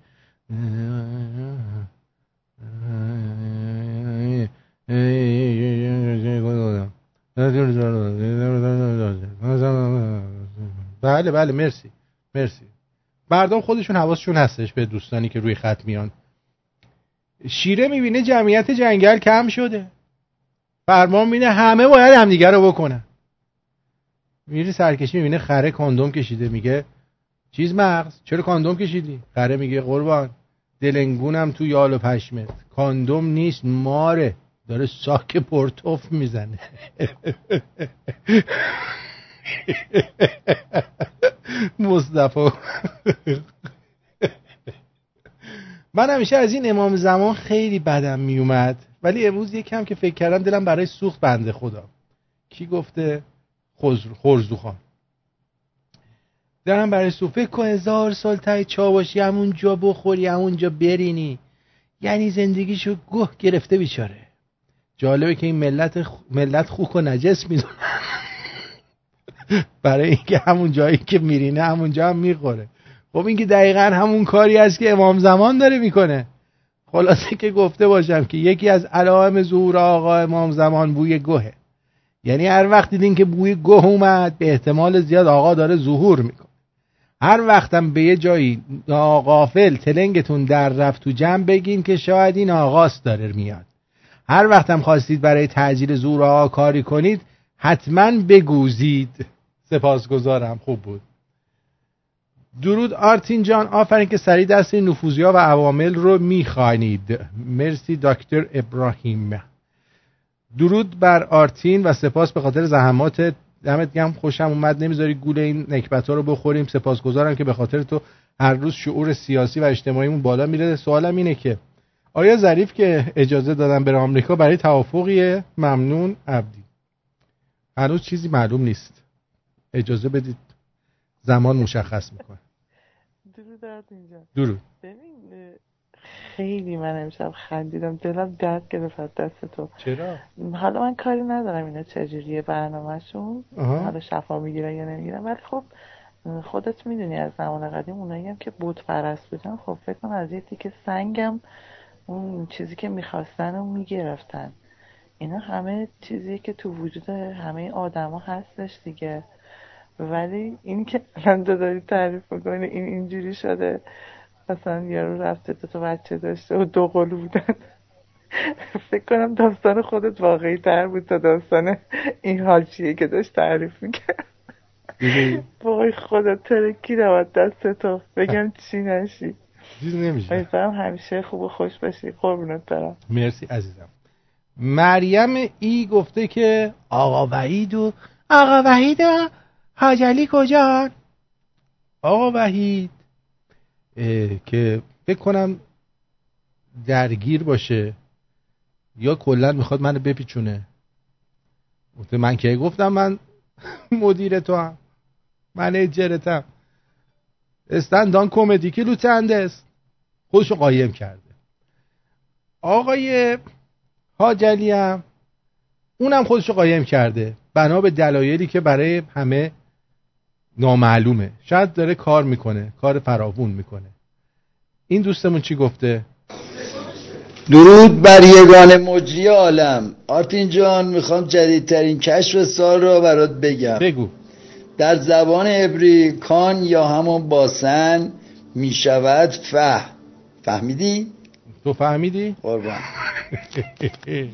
بله بله مرسی مرسی. مردم خودشون حواسشون هستش به دوستانی که روی خط میان. شیره می‌بینه جمعیت جنگل کم شده. فرمان میده همه باید همدیگه رو بکنن. میری سرکشی می‌بینه خره کاندوم کشیده میگه چیز مغز؟ چرا کاندوم کشیدی؟ خره میگه قربان. دلنگونم تو یال و پشمت کاندوم نیست ماره. داره ساک پرتوف می‌زنه. مصطفی. من همیشه از این امام زمان خیلی بدم میومد. ولی امروز یکم که فکر کردم دلم برای سوخت بنده خدا. کی گفته؟ خرزو خان دارم برای سوخت فکر کن هزار سال تای چا باشی همونجا بخوری همونجا برینی. یعنی زندگیشو گوه گرفته بیچاره. جالبه که این ملت خ... ملت خوک و نجس می‌دونن برای اینکه همون جایی که میرینه همونجا هم می‌خوره. خب این که دقیقا همون کاری است که امام زمان داره می‌کنه. خلاصه که گفته باشم که یکی از علائم ظهور آقا امام زمان بوی گوهه. یعنی هر وقت دیدین که بوی گوه اومد به احتمال زیاد آقا داره ظهور می‌کنه. هر وقتم به یه جایی ناقافل تلنگتون در رفت تو جمع بگین که شاید این آغاز داره میاد. هر وقتم خواستید برای تعجیل زورها کاری کنید حتما بگوزید. سپاسگزارم. خوب بود. درود آرتین جان. آفرین که سریع دست نفوذی ها و عوامل رو می‌خوانید. مرسی دکتر ابراهیم. درود بر آرتین و سپاس به خاطر زحمات دمت گم خوشم اومد. نمی‌ذاری گول این نکبت ها رو بخوریم. سپاسگزارم که به خاطر تو هر روز شعور سیاسی و اجتماعیمون بالا میره. سوالم اینه که آیا ظریف که اجازه دادن بره آمریکا برای توافقی ممنون عبدی. هنوز چیزی معلوم نیست. اجازه بدید. زمان مشخص می‌کنه.
درود
درود.
خیلی من امشب خندیدم. دلم درد گرفت از دست تو.
چرا؟
حالا من کاری ندارم اینا چجوریه برنامهشون. حالا شفا می‌گیرن یا نمی‌گیرن. ولی خب خودت می‌دونی از زمان قدیم اونایی هم که بود پرست بودن. خب فکر کنم از یه تیکه سنگم اون چیزی که می‌خواستن رو می‌گرفتن. اینا همه چیزیه که تو وجود همه آدما هستش دیگه. ولی این که الان داری تعریف می‌کنی این اینجوری شده. مثلا یارو رفته تو تو بچه داشته و دو قلو بودن. فکر کنم داستان خودت واقعی تر بود تا داستان این حال چیه که داشت تعریف می‌کرد. وای خدا ترکی رواد دست تو. بگم چی نشی.
چیزی نمیشه.
امیدوارم همیشه خوب و خوش باشی. قربونت برم.
مرسی عزیزم. مریم ای گفته که آقا وحید و آقا وحید و حاجلی کجا؟ آقا وحید. که فکر کنم درگیر باشه یا کلا می‌خواد منو بپیچونه. گفته من که گفتم؟ من مدیر تو هم. منیجرتم استندان کمدی که لوتنده است خودشو قایم کرده. آقای حاجلی هم اونم خودشو قایم کرده. بنا به دلایلی که برای همه نامعلومه. شاید داره کار می‌کنه کار فراوون می‌کنه. این دوستمون چی گفته؟
درود بر یگان مجری عالم. آرتین جان می‌خوام جدیدترین کشف سال رو برات بگم.
بگو.
در زبان عبری کان یا همون باسن می‌شود فه فهمیدی؟
تو فهمیدی؟
قربان.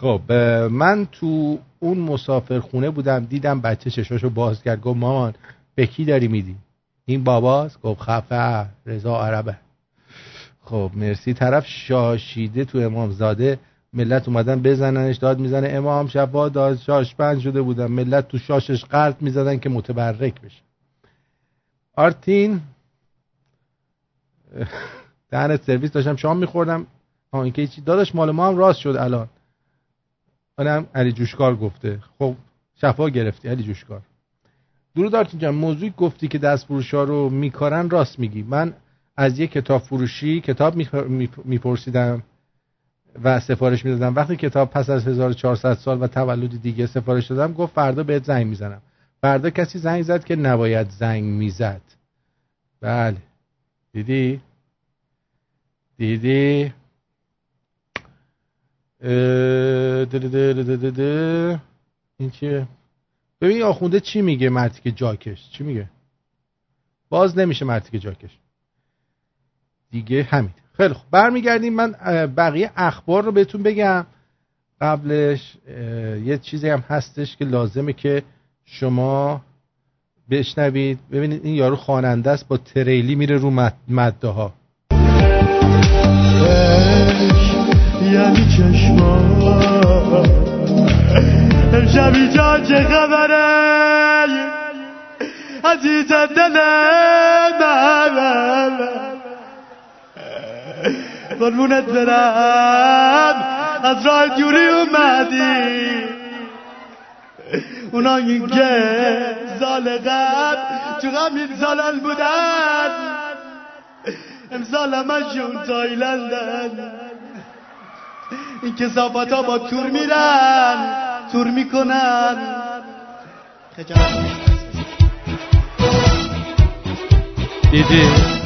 خب من تو اون مسافر خونه بودم دیدم بچه چشاشو باز کرد. گفت مامان به کی داری میدی؟ این باباست؟ گفت خفه رضا عربه. خب مرسی. طرف شاشیده تو امام زاده. ملت اومدن بزننش داد می‌زنه. امام شفا داد شاش پنج شده بودن. ملت تو شاشش قرد می‌زدن که متبرک بشه. آرتین دهنت سرویس داشتم شام میخوردم. که چی؟ داداش مال ما هم راست شد الان. اونم علی جوشکار گفته. خب شفا گرفتی علی جوشکار. درود آرتین جان موضوعی گفتی که دست فروش ها رو میکارن راست میگی. من از یک کتاب فروشی کتاب میپرسیدم و سفارش می‌دادم. وقتی کتاب پس از 1400 سال و تولد دیگه سفارش دادم گفت فردا بهت زنگ می‌زنم. فردا کسی زنگ زد که نباید زنگ می‌زد. بله. دیدی؟ دیدی اه، ده ده ده ده ده ده. این چیه؟ ببین آخونده چی میگه مرتیک جاکش؟ چی میگه؟ باز نمیشه مرتیک جاکش. دیگه همین. خیلی خوب. برمیگردیم. من بقیه اخبار رو بهتون بگم. قبلش یه چیزی هم هستش که لازمه که شما بشنوید. ببینید این یارو خواننده است با تریلی میره رو مد- مده ها
یعنی چشما امشبی جان چه خبره؟ عزیز دلم قربونت برم. از راه دوری اومدی. اونایی که سال قبل تو همین سالن بودن امسال همشون تایلندن این کسافت ها با تور میرن تور می‌کنن.
دیدی؟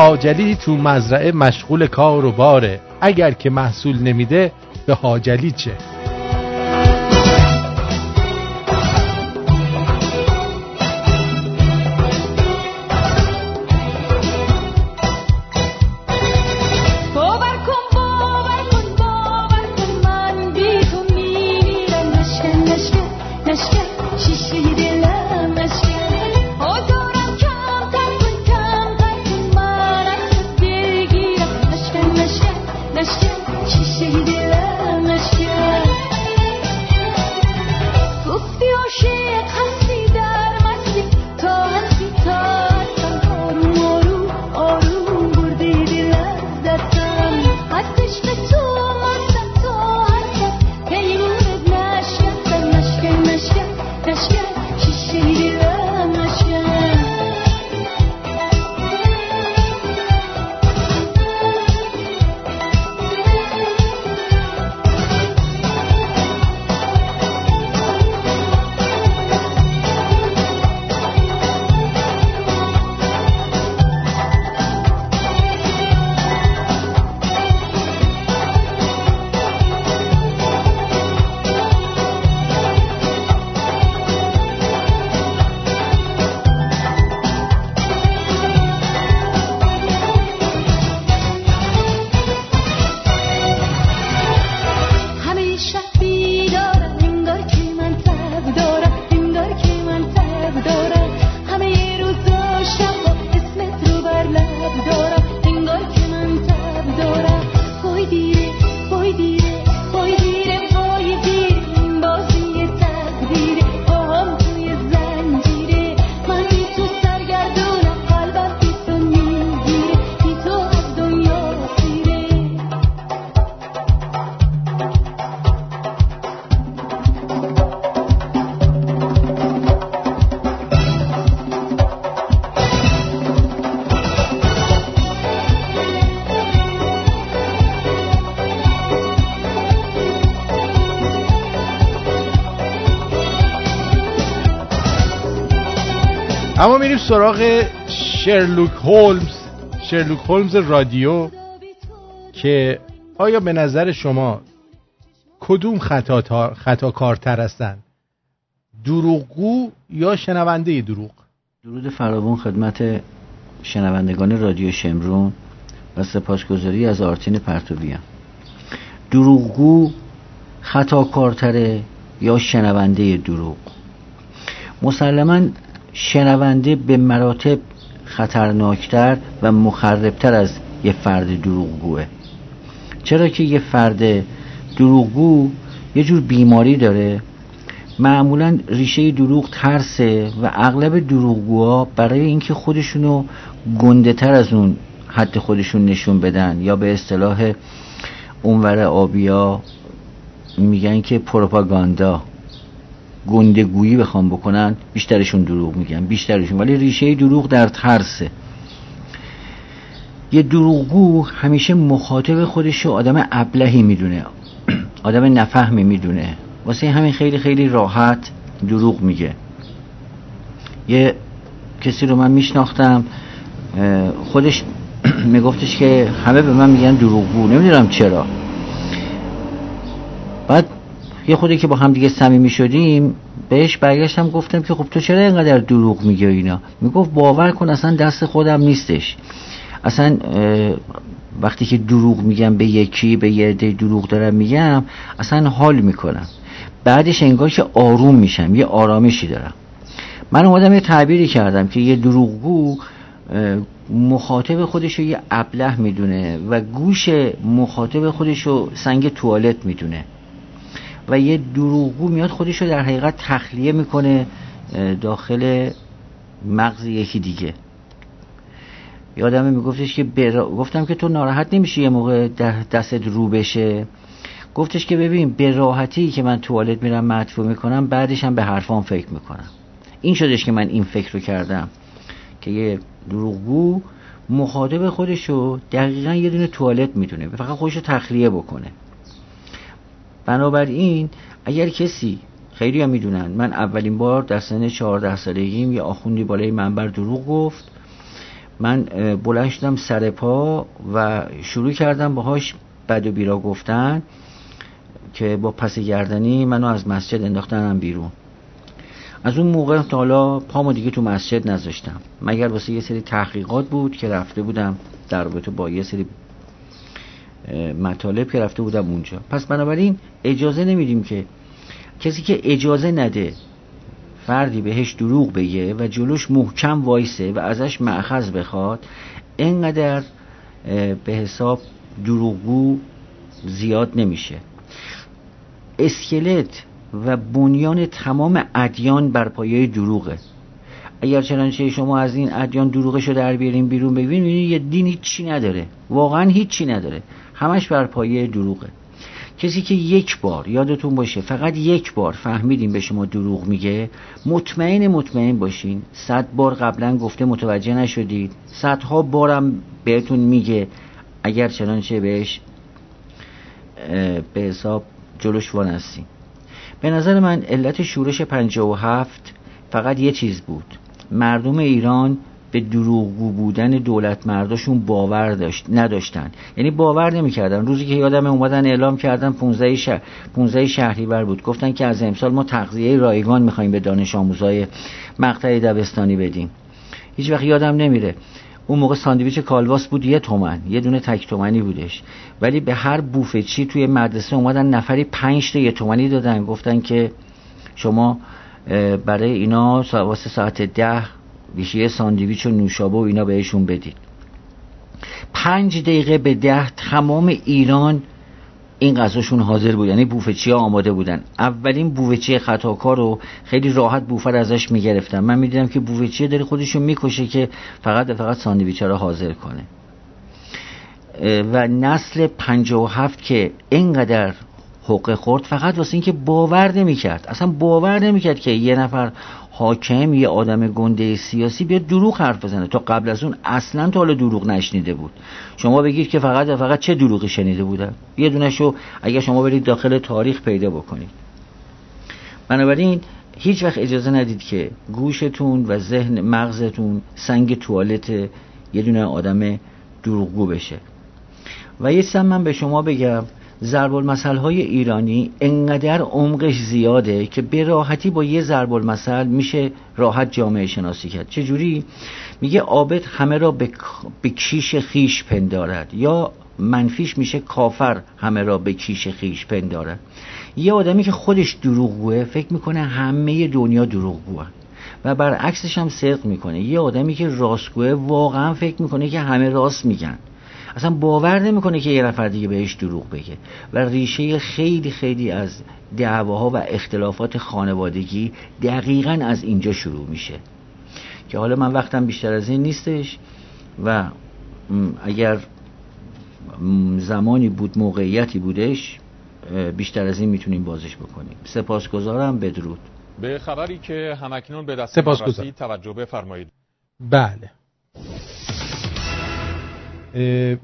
هاجلی تو مزرعه مشغول کار و باره. اگر که محصول نمیده به هاجلی چه؟ سراغ شرلوک هولمز. شرلوک هولمز رادیو که آیا به نظر شما کدوم خطا خطاکارتر هستن؟ دروغگو یا شنونده دروغ؟
درود فراوان خدمت شنوندگان رادیو شمرون و سپاسگزاری از آرتین پرتویان دروغگو خطاکارتره یا شنونده دروغ؟ مسلما شنونده به مراتب خطرناکتر و مخربتر از یه فرد دروغگوه. چرا که یه فرد دروغگو یه جور بیماری داره. معمولا ریشه دروغ ترسه و اغلب دروغگوها برای اینکه خودشونو گنده تر از اون حد خودشون نشون بدن یا به اصطلاح اونور آبیا میگن که پروپاگاندا. گندگویی بخوام بکنن بیشترشون دروغ میگن بیشترشون. ولی ریشه دروغ در ترسه. یه دروغگو همیشه مخاطب خودش رو آدم ابلهی می‌دونه. آدم نفهمی می‌دونه. واسه همین خیلی خیلی راحت دروغ میگه. یه کسی رو من میشناختم خودش میگفتش که همه به من میگن دروغگو. نمی‌دونم چرا. بعد یه خودی که با هم دیگه صمیمی شدیم بهش برگشتم گفتم که خب تو چرا اینقدر دروغ میگی اینا؟ می‌گفت باور کن اصلا دست خودم نیستش. اصلا وقتی که دروغ میگم به یکی به یه عده دروغ دارم میگم اصلا حال می‌کنم. بعدش انگار که آروم میشم یه آرامشی دارم. من اومدم یه تعبیری کردم که یه دروغگو مخاطب خودش رو یه ابله می‌دونه و گوش مخاطب خودش رو سنگ توالت می‌دونه. و یه دروغگو میاد خودش رو در حقیقت تخلیه می‌کنه داخل مغز یکی دیگه. یادم میگفتش که برا... گفتم که تو ناراحت نمیشی یه موقع دستت رو بشه. گفتش که ببین به راحتی که من توالت میرم مدفوع می‌کنم بعدش هم به حرفان فکر می‌کنم. این شدش که من این فکر رو کردم. که یه دروغگو مخاطب خودش رو دقیقا یه دونه توالت می‌دونه فقط خودش تخلیه بکنه. بنابراین اگر کسی خیلی هم می‌دونن من اولین بار در سن 14 سالگیم یه آخوندی بالای منبر دروغ گفت. من بلند شدم سر پا و شروع کردم باهاش بد و بیرا گفتن که با پس گردنی منو از مسجد انداختنم بیرون. از اون موقع تا حالا پامو دیگه تو مسجد نذاشتم. مگر واسه یه سری تحقیقات بود که رفته بودم در رابطه با یه سری مطالب که رفته بودم اونجا. پس بنابراین اجازه نمیدیم که کسی که اجازه نده فردی بهش دروغ بگه و جلوش محکم وایسه و ازش معخذ بخواد اینقدر به حساب دروغگو زیاد نمیشه. اسکلت و بنیان تمام ادیان بر پایه دروغه. اگر چنانچه شما از این ادیان دروغش رو در بیارین بیرون ببینید یه دین هیچی نداره. واقعا هیچی نداره. همش بر پایه دروغه. کسی که یک بار یادتون باشه فقط یک بار فهمیدیم به شما دروغ میگه مطمئن مطمئن باشین. صد بار قبلا گفته متوجه نشدید. صدها بارم بهتون میگه. اگر چنانچه بهش به حساب جلوش وانستیم به نظر من علت شورش 57 فقط یه چیز بود. مردم ایران به دروغگو بودن دولت مرداشون باور داشت نداشتن یعنی باور نمی‌کردن. روزی که یادم اومدن اعلام کردن 15 شهر 15 شهریور بود. گفتن که از امسال ما تغذیه رایگان می‌خوایم به دانش آموزای مقطع دبستانی بدیم. هیچ وقت یادم نمیره. اون موقع ساندویچ کالواس بود یه تومن. یه دونه تک تومنی بودش. ولی به هر بوفه چی توی مدرسه اومدن نفری پنج تا یه تومنی دادن. گفتن که شما برای اینا واسه ساعت ده یه ساندویچ و نوشابه و اینا بهشون بدید. پنج دقیقه به ده تمام ایران این غذاشون حاضر بود. یعنی بوفچی ها آماده بودن. اولین بوفچی خطاکار رو خیلی راحت بوفر ازش می‌گرفتن. من می‌دیدم که بوفچی داره خودشون می‌کشه که فقط فقط ساندویچ رو حاضر کنه. و نسل و هفت که اینقدر حقه خورد فقط واسه اینکه باور نمی‌کرد. اصلا باور نمی‌کرد که یه نفر حاکم یه آدم گنده سیاسی بیاد دروغ حرف بزنه. تا قبل از اون اصلا تا حالا دروغ نشنیده بود. شما بگید که فقط فقط چه دروغی شنیده بودن؟ یه دونشو اگر شما برید داخل تاریخ پیدا بکنید. بنابراین هیچ وقت اجازه ندید که گوشتون و ذهن مغزتون سنگ توالت یه دونه آدم دروغگو بشه. و یه من به شما بگم. ضرب المثل های ایرانی انقدر عمقش زیاده که به راحتی با یه ضرب المثل میشه راحت جامعه شناسی کرد. چجوری؟ میگه عابد همه را به کیش خیش پندارد یا منفیش میشه کافر همه را به کیش خیش پندارد. یه آدمی که خودش دروغگوه فکر می‌کنه همه دنیا دروغگوه. و برعکسش هم صدق می‌کنه. یه آدمی که راستگوه واقعا فکر می‌کنه که همه راست میگن. اصلا باور نمی‌کنه که یه نفر دیگه بهش دروغ بگه. و ریشه خیلی خیلی از دعواها و اختلافات خانوادگی دقیقا از اینجا شروع میشه. که حالا من وقتم بیشتر از این نیستش و اگر زمانی بود موقعیتی بودش بیشتر از این می‌تونیم بازش بکنیم. سپاسگزارم بدرود.
به خبری که همکنون به دست رسید توجه بفرمایید.
بله.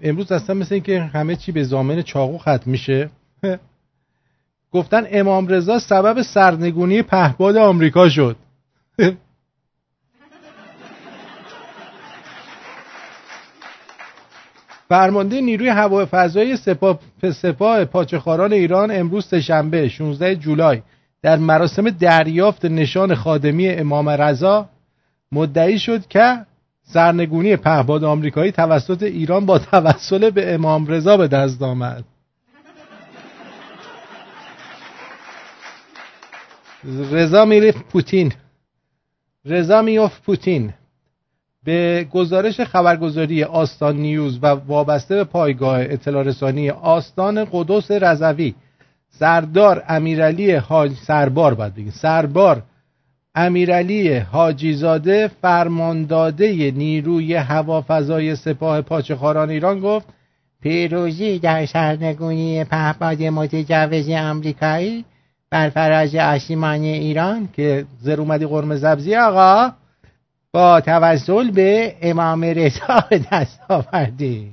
امروز اصلا مثل اینکه همه چی به زامن چاقو ختم میشه. گفتن امام رضا سبب سرنگونی پهباد آمریکا شد. فرمانده نیروی هوای فضایی سپاه, سپاه پاچخاران ایران امروز سهشنبه 16 جولای در مراسم دریافت نشان خادمی امام رضا مدعی شد که سرنگونی پهباد آمریکایی توسط ایران با توسل به امام رضا به دست آمد. رضا میره پوتین. رضا میوف پوتین. به گزارش خبرگزاری آستان نیوز و وابسته به پایگاه اطلاع رسانی آستان قدس رضوی سردار امیرعلی حاج سربار بگیم سربار امیرعلی حاجیزاده فرمانداده نیروی هوافضای سپاه پاچخاران ایران گفت پیروزی در سرنگونی پهپاد متجوز آمریکایی بر فراز آسمانی ایران. که زر اومدی قرم زبزی آقا با توسل به امام رضا به دست آوردی.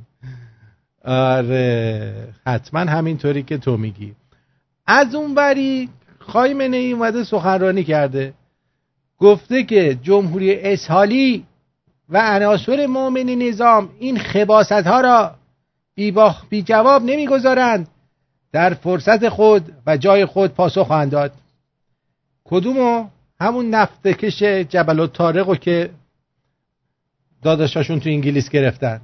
آره حتما همینطوری که تو میگی. از اون بری خایمنه ای اومده سخنرانی کرده. گفته که جمهوری اسحالی و عناصر مؤمن نظام این خباست ها را بی, بی جواب نمی‌گذارند در فرصت خود و جای خود پاسخ خواهند داد. کدومو؟ همون نفت کش جبل‌الطارق که داداشاشون تو انگلیس گرفتن.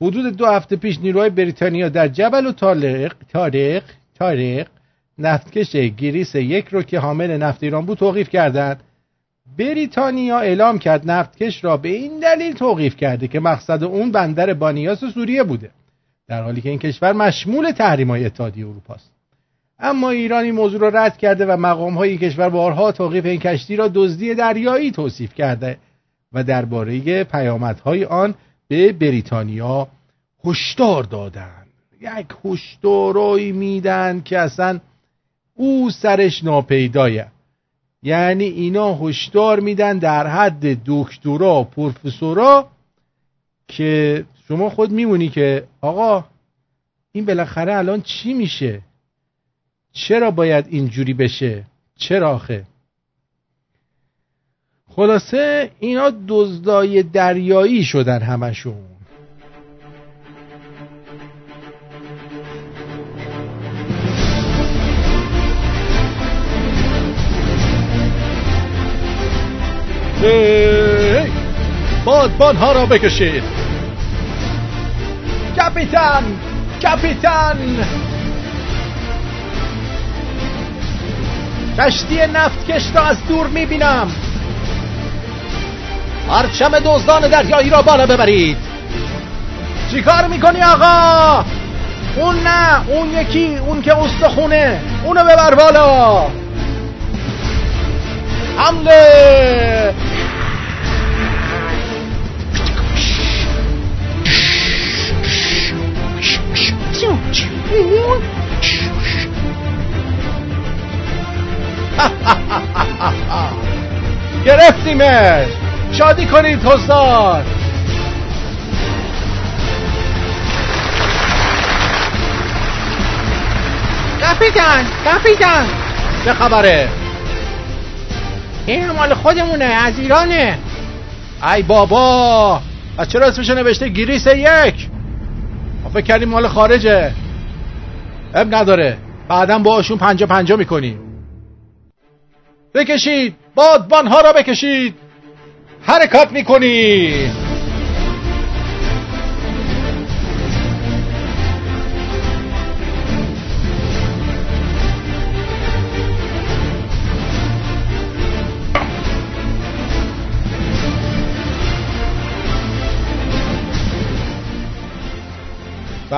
حدود دو هفته پیش نیروهای بریتانیا در جبل‌الطارق طارق طارق نفتکش گریس یک رو که حامل نفت ایران بود توقیف کردند. بریتانیا اعلام کرد نفتکش را به این دلیل توقیف کرده که مقصد اون بندر بانیاس سوریه بوده در حالی که این کشور مشمول تحریم های اتحادیه اروپا است. اما ایران این موضوع را رد کرده و مقام های کشور بارها توقیف این کشتی را دزدی دریایی توصیف کرده و درباره پیامدهای آن به بریتانیا هشدار دادند. یک هشدارایی میدن که اصلا او سرش ناپیدایه. یعنی اینا هشدار میدن در حد دکترا پروفسورا که شما خود میمونی که آقا این بالاخره الان چی میشه؟ چرا باید اینجوری بشه؟ چرا آخه؟ خلاصه اینا دزدای دریایی شدن همشون. بادبان ها را بکشید. کپیتان کپیتان. کشتی نفتکش را از دور می‌بینم. پرچم دزدان دریایی را بالا ببرید. چیکار می‌کنی آقا؟ اون نه اون یکی اون که استخونه. اونو ببر بالا. حمله. گرفتیمش. شادی کنید حسار کپیتان کپیتان چه خبره؟ این مال خودمونه از ایرانه. ای بابا از چرا اسمشو نوشته؟ گریس یک. فکر کردیم مال خارجه. اب نداره. بعدا باشون پنجا پنجا می‌کنیم بکشید. بادبان ها را بکشید. حرکت می‌کنید.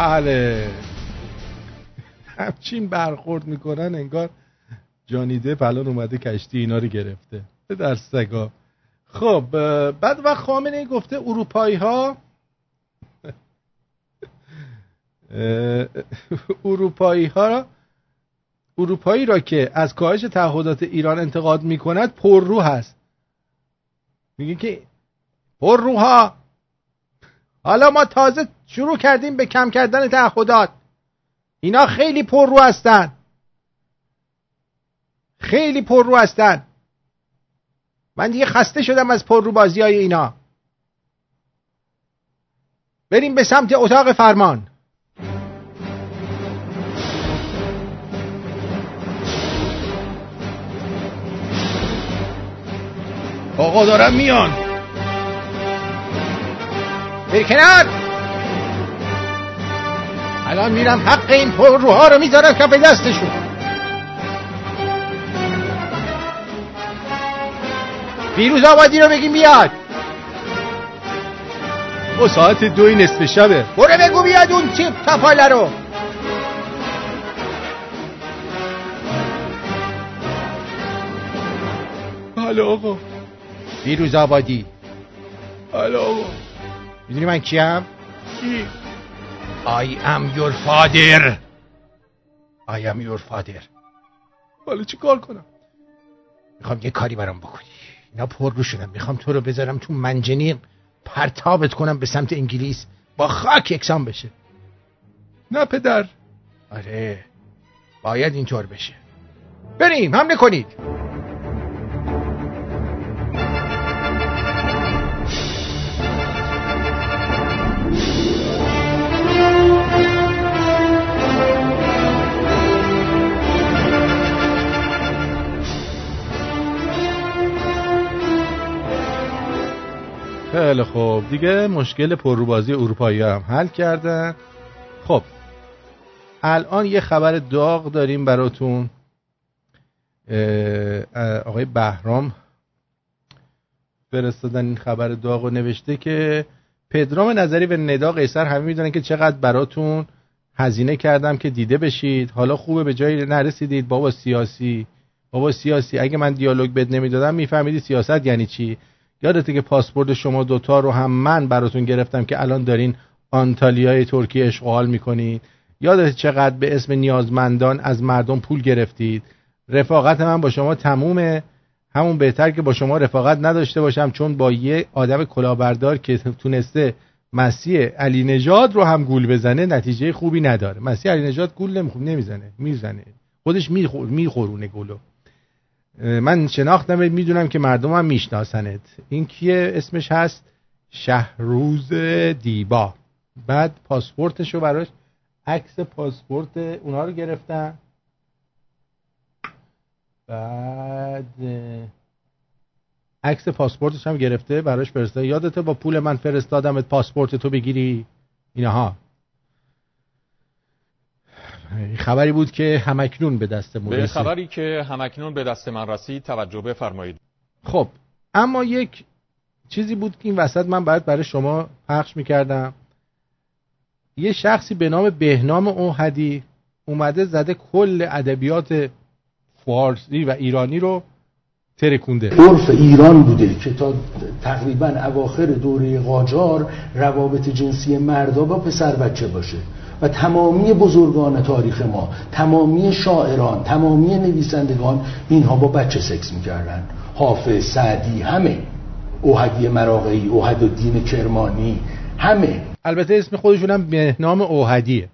بله. همچین برخورد می‌کنن انگار جانیده پلان اومده کشتی اینا رو گرفته. در سگا. خب بعد وقت خامنه گفته اروپایی ها. اروپایی ها اروپایی را که از کاهش تعهدات ایران انتقاد می‌کند رو هست میگه که روها حالا ما تازه شروع کردیم به کم کردن تعهدات. اینا خیلی پر رو هستن. خیلی پر رو هستن. من دیگه خسته شدم از پر رو بازی های اینا. بریم به سمت اتاق فرمان. آقا دارم میان. بری کنار. الان میرم حق این روها رو می‌ذارم کف دستشون. فیروز آبادی رو بگیم بیاد. او ساعت دوی نصف شبه. برو بگو بیاد اون چیپ تفاله رو. بله آقا. فیروز آبادی. بله آقا. می‌دونی من کیم؟ کی؟ I am your father. I am your father. حالا چی کار کنم؟ می‌خوام یه کاری برام بکنی. اینا پر رو شدم می‌خوام تو رو بذارم تو منجنیق پرتابت کنم به سمت انگلیس. با خاک یکسان بشه. نه پدر. آره. باید اینطور بشه. بریم حمله کنید. خیلی خوب. دیگه مشکل پرروبازی اروپایی هم حل کردن خب الان یه خبر داغ داریم براتون. آقای بهرام فرستادن این خبر داغ و نوشته که پدرام نظری و ندا قیصر همه می‌دونن که چقدر براتون هزینه کردم که دیده بشید. حالا خوبه به جایی نرسیدید. بابا سیاسی. بابا سیاسی اگه من دیالوگ بد نمی‌دادم میفهمیدی سیاست یعنی چی؟ یادته که پاسپورت شما دوتا رو هم من براتون گرفتم که الان دارین آنتالیای ترکیه اشغال می‌کنید. یادت چقدر به اسم نیازمندان از مردم پول گرفتید. رفاقت من با شما تمومه. همون بهتر که با شما رفاقت نداشته باشم چون با یه آدم کلاهبردار که تونسته مسیح علی نجاد رو هم گول بزنه نتیجه خوبی نداره. مسیح علی نجاد گول نمی‌زنه می‌زنه. خودش میخور میخورونه گلو. من شناختم می‌دونم که مردم هم میشناسنت. این کیه؟ اسمش هست شهروز دیبا. بعد پاسپورتشو براش عکس پاسپورت اونا رو گرفتن بعد عکس پاسپورتش هم گرفته براش فرستاد. یادته با پول من فرستادم پاسپورت تو بگیری؟ اینها. خبری بود که همکنون به دست من
به خبری که همکنون به دست من رسید توجه بفرمایید.
خب اما یک چیزی بود که این وسط من باید برای شما پخش می‌کردم. یه شخصی به نام بهنام اوهدی اومده زده کل ادبیات فارسی و ایرانی رو ترکونده.
عرف ایران بوده که تا تقریبا اواخر دوره قاجار روابط جنسی مردا با پسر بچه باشه. و تمامی بزرگان تاریخ ما تمامی شاعران تمامی نویسندگان اینها با بچه سکس می‌کردن. حافظ سعدی همه. اوهدی مراقعی اوهد الدین کرمانی همه.
البته اسم خودشون هم به نام اوهدیه.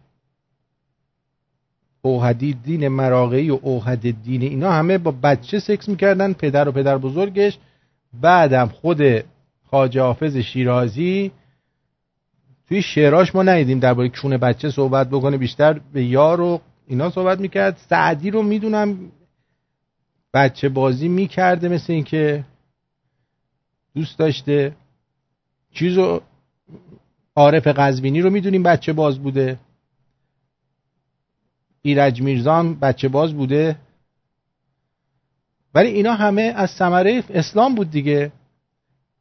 اوهدی دین مراقعی و اوهد دین اینا همه با بچه سکس می‌کردن پدر و پدر بزرگش. بعدم خود خاجه حافظ شیرازی توی شعراش ما ندیدیم درباره کون بچه صحبت بکنه بیشتر به یار و اینا صحبت می‌کرد. سعدی رو می‌دونم بچه بازی می‌کرده مثل اینکه دوست داشته. چیزو عارف قزوینی رو می‌دونیم بچه باز بوده. ایرج میرزان بچه باز بوده. ولی اینا همه از ثمره اسلام بود دیگه.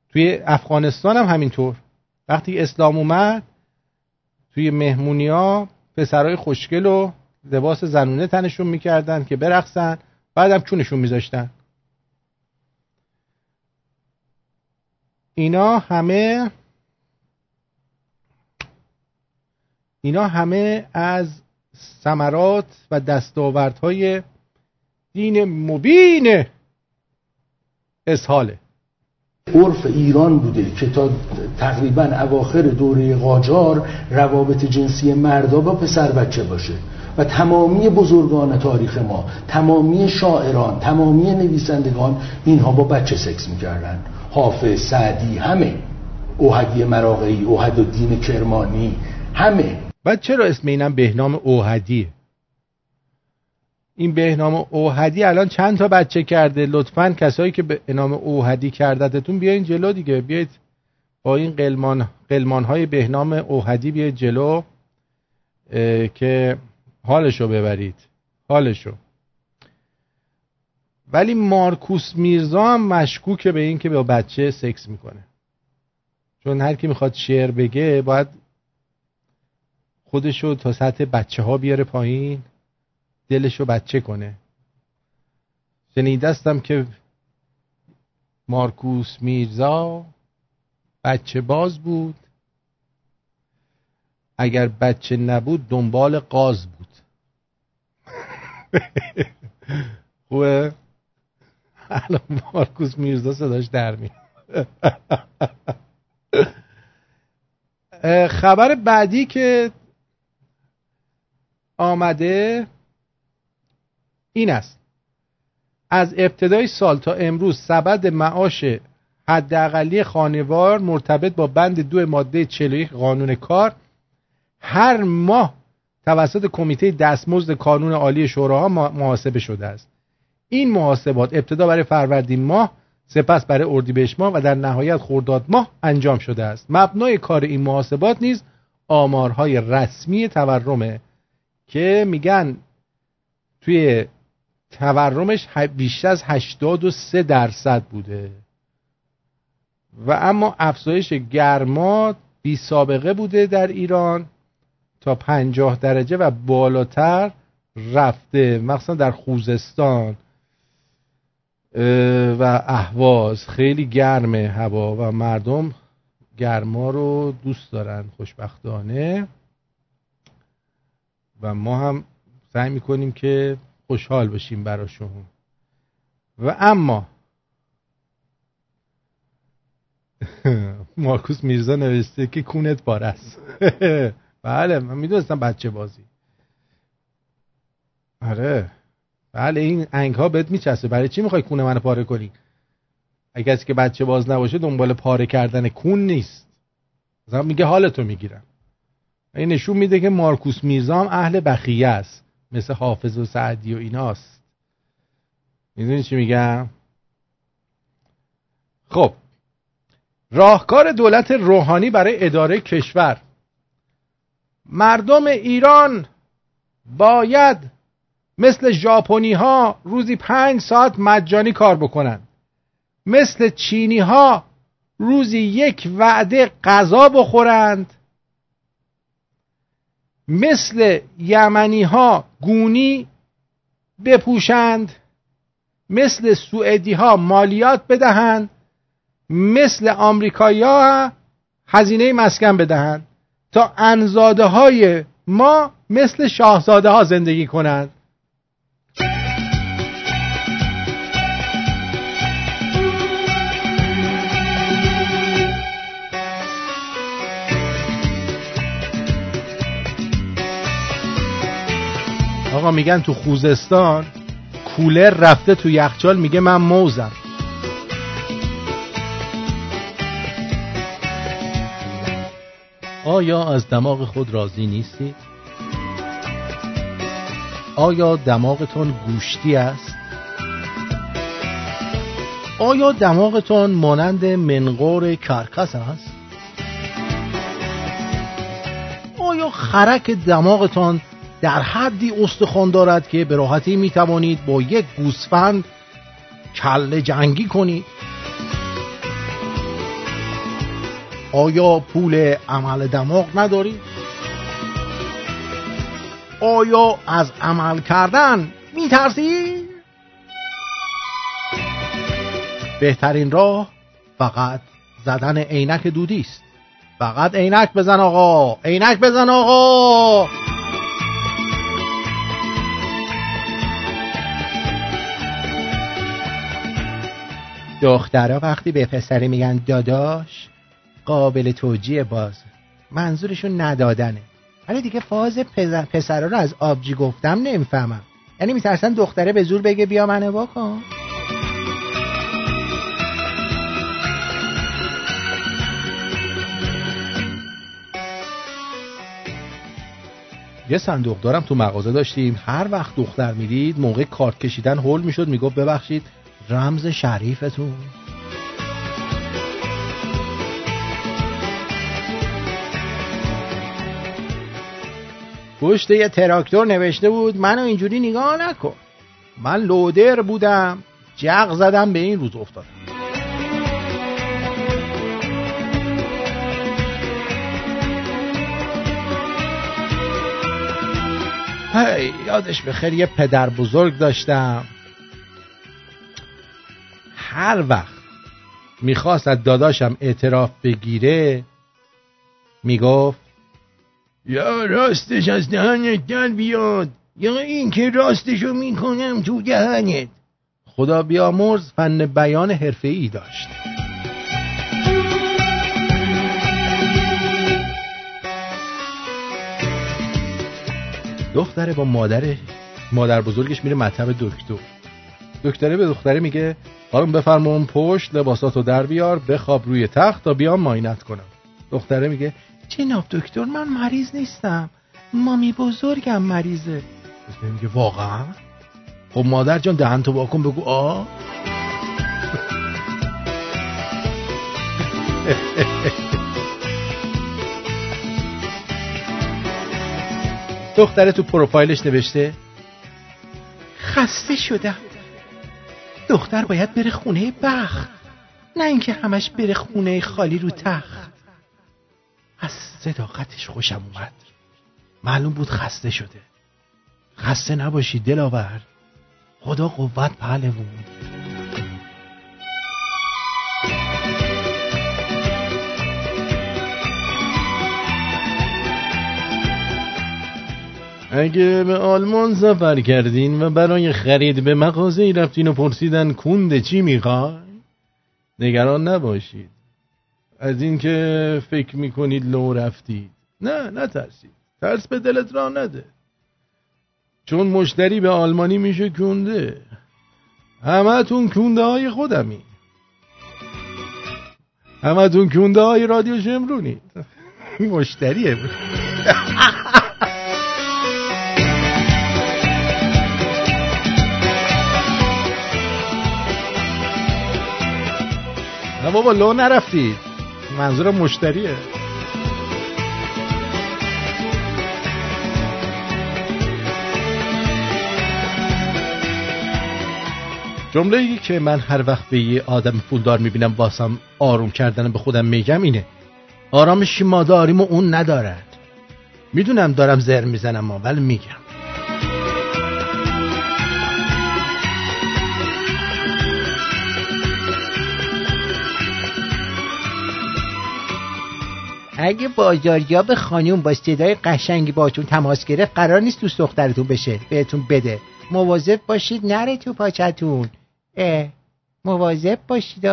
توی افغانستان هم همینطور. وقتی اسلام اومد توی مهمونی ها پسرهای خوشگل و لباس زنونه تنشون می‌کردن که برقصن بعدم چونشون میذاشتن. اینا همه اینا همه از ثمرات و دستاوردهای دین مبین اسحاله
عرف ایران بوده که تا تقریبا اواخر دوره قاجار روابط جنسی مردا با پسر بچه باشه. و تمامی بزرگان تاریخ ما تمامی شاعران تمامی نویسندگان اینها با بچه سکس می‌کردن. حافظ سعدی همه. اوهدی مراقعی اوهد الدین کرمانی همه.
بعد چرا اسم اینم بهنام اوهدیه؟ این بهنام اوهدی الان چند تا بچه کرده؟ لطفا کسایی که به نام اوهدی کردتتون بیاین جلو دیگه. بیاید با این قلمان, قلمان های بهنام اوهدی بیاید جلو که حالشو ببرید. حالشو. ولی مارکوس میرزا هم مشکوکه به این که با بچه سکس می‌کنه. چون هر کی می‌خواد شعر بگه باید خودشو تا سطح بچه ها بیاره پایین. دلشو بچه کنه. شنیدستم که مارکوس میرزا بچه باز بود. اگر بچه نبود دنبال قاز بود. خوبه؟ الان مارکوس میرزا صداش در می خبر بعدی که آمده این است. از ابتدای سال تا امروز سبد معاش حداقلی خانوار مرتبط با بند دو ماده 41 قانون کار هر ماه توسط کمیته دستمزد کانون عالی شوراها محاسبه شده است. این محاسبات ابتدا برای فروردین ماه سپس برای اردیبهشت ماه و در نهایت خرداد ماه انجام شده است. مبنای کار این محاسبات نیز آمارهای رسمی تورمه که میگن توی تورمش بیشتر از 83 درصد بوده. و اما افزایش گرما بی سابقه بوده در ایران تا 50 درجه و بالاتر رفته مخصوصا در خوزستان و اهواز. خیلی گرمه هوا و مردم گرما رو دوست دارن خوشبختانه. و ما هم سعی می‌کنیم که خوشحال باشیم براشون و اما مارکوس میرزا نوشته که کونت بار است. بله من می‌دونستم بچه بازی. آره. بله این انگ ها بهت میچسته برای چی می‌خوای کونه منو پاره کنی؟ اگه کسی که بچه باز نباشه دنبال پاره کردن کون نیست. مثلا میگه حالتو می‌گیرم. این نشون میده که مارکوس میرزا هم اهل بخیه است. مثل حافظ و سعدی و ایناست. می‌دونی چی میگم؟ خب راهکار دولت روحانی برای اداره کشور. مردم ایران باید مثل ژاپنی ها روزی پنج ساعت مجانی کار بکنن. مثل چینی ها روزی یک وعده غذا بخورند. مثل یمنی ها گونی بپوشند مثل سوئدی ها مالیات بدهند مثل آمریکایی ها هزینه مسکن بدهند تا انزاده های ما مثل شاهزاده ها زندگی کنند. آقا میگن تو خوزستان کولر رفته تو یخچال میگه من موزم آیا از دماغ خود راضی نیستی؟ آیا دماغتون گوشتی است؟ آیا دماغتون مانند منقور کرکس است؟ آیا خرک دماغتان در حدی استخوان دارد که به راحتی می توانید با یک گوسفند کل جنگی کنید آیا پول عمل دماغ نداری؟ آیا از عمل کردن می ترسی؟ بهترین راه فقط زدن عینک دودی است فقط عینک بزن آقا عینک بزن آقا دخترها وقتی به پسری میگن داداش قابل توجیه باز. منظورشون ندادنه. ولی دیگه فاز پسرا رو از آبجی گفتم نمی‌فهمم. یعنی میترسن دختره به زور بگه بیا منو بکن. یه صندوق دارم تو مغازه داشتیم. هر وقت دختر می‌دید موقع کارت کشیدن هول می‌شد می‌گفت ببخشید رمز شریفتون. پشت یه تراکتور نوشته بود منو اینجوری نگاه نکن. من لودر بودم جغ زدم به این روز افتادم. هی یادش بخیر یه پدر بزرگ داشتم. هر وقت می‌خواست از داداشم اعتراف بگیره می‌گفت یا راستش از دهنت در بیاد یا این که راستشو می‌کنم تو دهنت. خدا بیامرز فن بیان حرفه ای داشت. دختره با مادر مادر بزرگش میره مطب دکتر. دکتره به دختره میگه خانم بفرما اون پشت لباساتو در بیار بخواب روی تخت تا بیام ماینت کنم. دختره میگه جناب دکتر من مریض نیستم. مامی بزرگم مریضه. میگه واقعا؟ خب مادر جان دهن تو باکن بگو آ. دختره تو پروفایلش نوشته خسته شدم. دختر باید بره خونه بخت. نه اینکه همش بره خونه خالی رو تخت. از صداقتش خوشم اومد. معلوم بود خسته شده. خسته نباشی دلاور. خدا قوت پهلوون اگه به آلمان سفر کردین و برای خرید به مغازه رفتین و پرسیدن کونده چی می‌خوای نگران نباشید. از اینکه فکر می‌کنید لو رفتید. نه نترسید. ترس به دلت را نده. چون مشتری به آلمانی میشه کونده. همه تون کونده های خودمی. همه تون کونده های رادیو شمرونید. مشتریه. نه بابا لو نرفتید منظور مشتریه. جمله ای که من هر وقت به یه آدم پولدار می‌بینم واسم آروم کردن به خودم میگم اینه. آرامشی ما داریم و اون ندارد. می‌دونم دارم زر می‌زنم ولی میگم.
اگه بازاریاب خانیوم با صدای قشنگی باتون تماس گرفت قرار نیست دوست دخترتون بشه. بهتون بده. مواظب باشید. نره تو پاچتون اه مواظب باشید.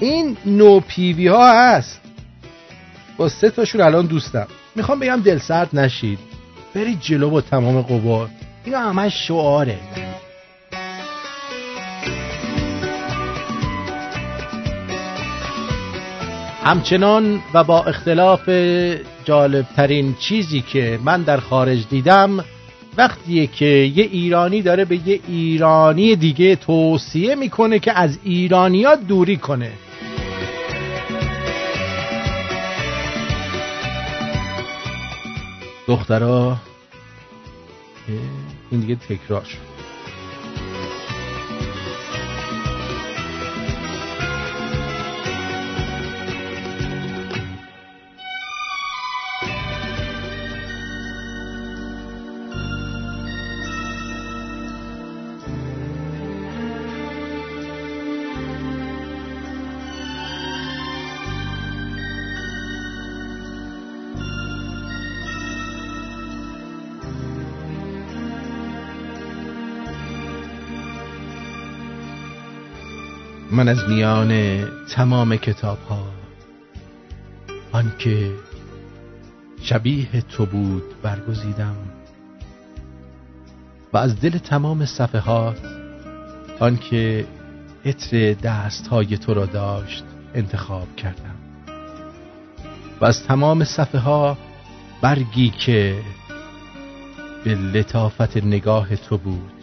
این نو پیوی ها هست. با سه تاشون الان دوستم. می‌خوام بگم دل سرد نشید. برید جلو با تمام قوا. اینا همش شعاره. همچنان و با اختلاف جالبترین چیزی که من در خارج دیدم وقتیه که یه ایرانی داره به یه ایرانی دیگه توصیه می‌کنه که از ایرانیات دوری کنه. دخترها این دیگه تکرار شد. من از میان تمام کتاب ها آنکه شبیه تو بود برگزیدم. و از دل تمام صفحات آنکه عطر دست های تو را داشت انتخاب کردم. و از تمام صفحه ها برگی که به لطافت نگاه تو بود.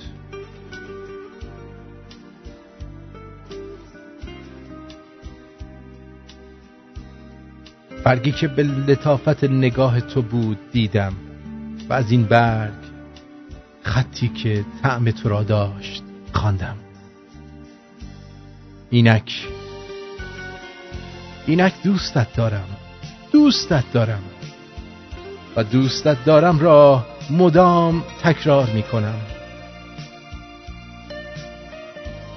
برگی که به لطافت نگاه تو بود دیدم و از این برگ خطی که طعم تو را داشت خواندم. اینک اینک دوستت دارم دوستت دارم و دوستت دارم را مدام تکرار می کنم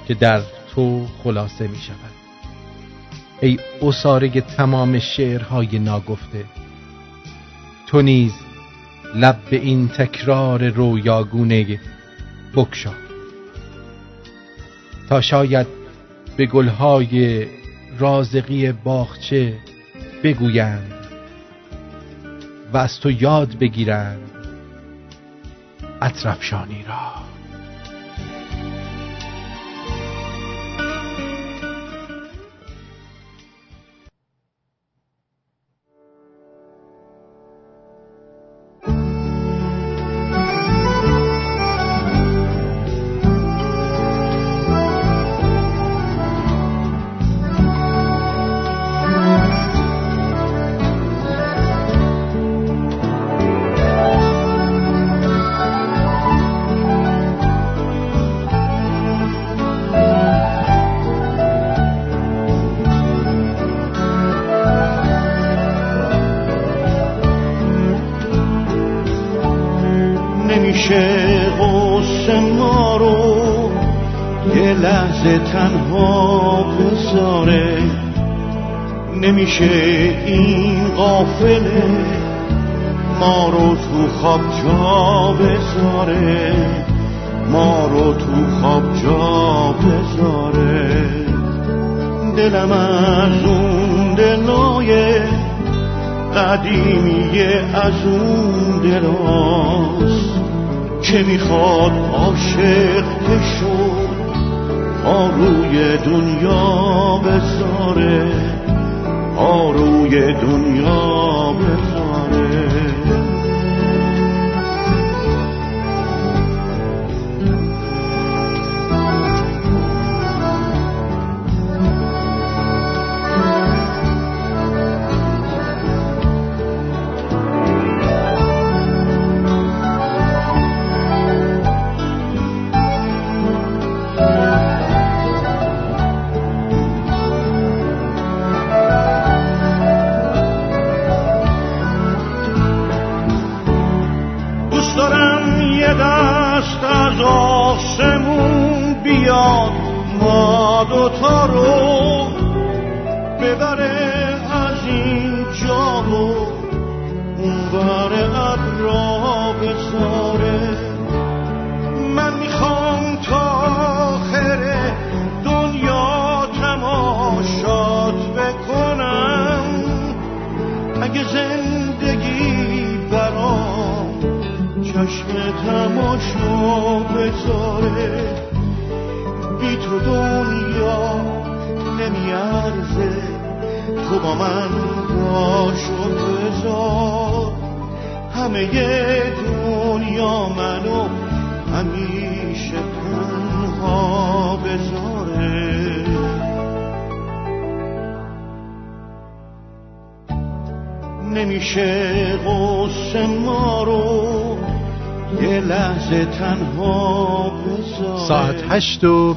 که در تو خلاصه می شود. ای اصاره تمام شعرهای ناگفته. تو نیز لب به این تکرار رویاگونه بکشا تا شاید به گلهای رازقی باغچه بگویند و از تو یاد بگیرند اطرفشانی را.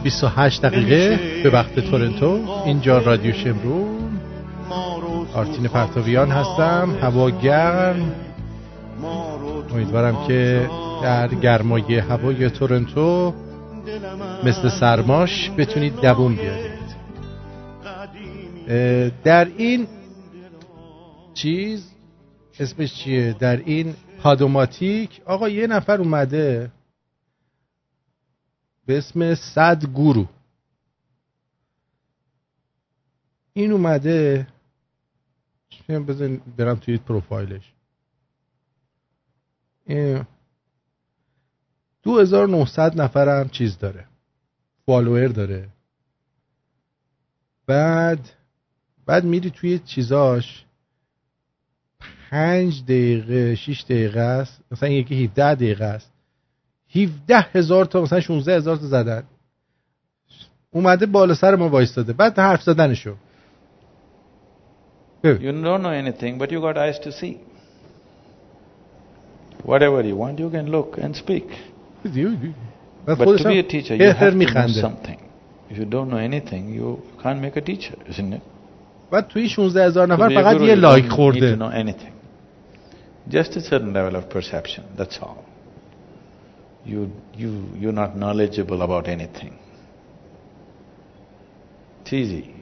28 دقیقه به وقت تورنتو. اینجا رادیو شمرون آرتین پرتاویان هستم. هوا گرم. امیدوارم که در گرمای هوای تورنتو مثل سرماش بتونید دووم بیارید. در این چیز اسمش چیه؟ در این پادوماتیک آقا یه نفر اومده. به اسم صد گورو. این اومده بزن برم توی پروفایلش. این 2900 نفر هم چیز داره فالوور داره. بعد بعد میری توی چیزاش پنج دقیقه 6 دقیقه است. مثلا یکی 17 دقیقه است. 17 هزار تا مثلا 16 هزار تا زدن اومده بالا سر ما وایستاده بعد حرف زدنشو
You don't know anything, but you got eyes to see. Whatever you want, you can look and speak. But to be a teacher, you have to know something. If you don't know anything, you can't make a teacher, isn't it?
بعد توی 16 هزار نفر فقط یه
you
لایک
don't need to
خورده
know anything. Just a certain level of perception, that's all. You, you, you're not knowledgeable about anything. It's easy.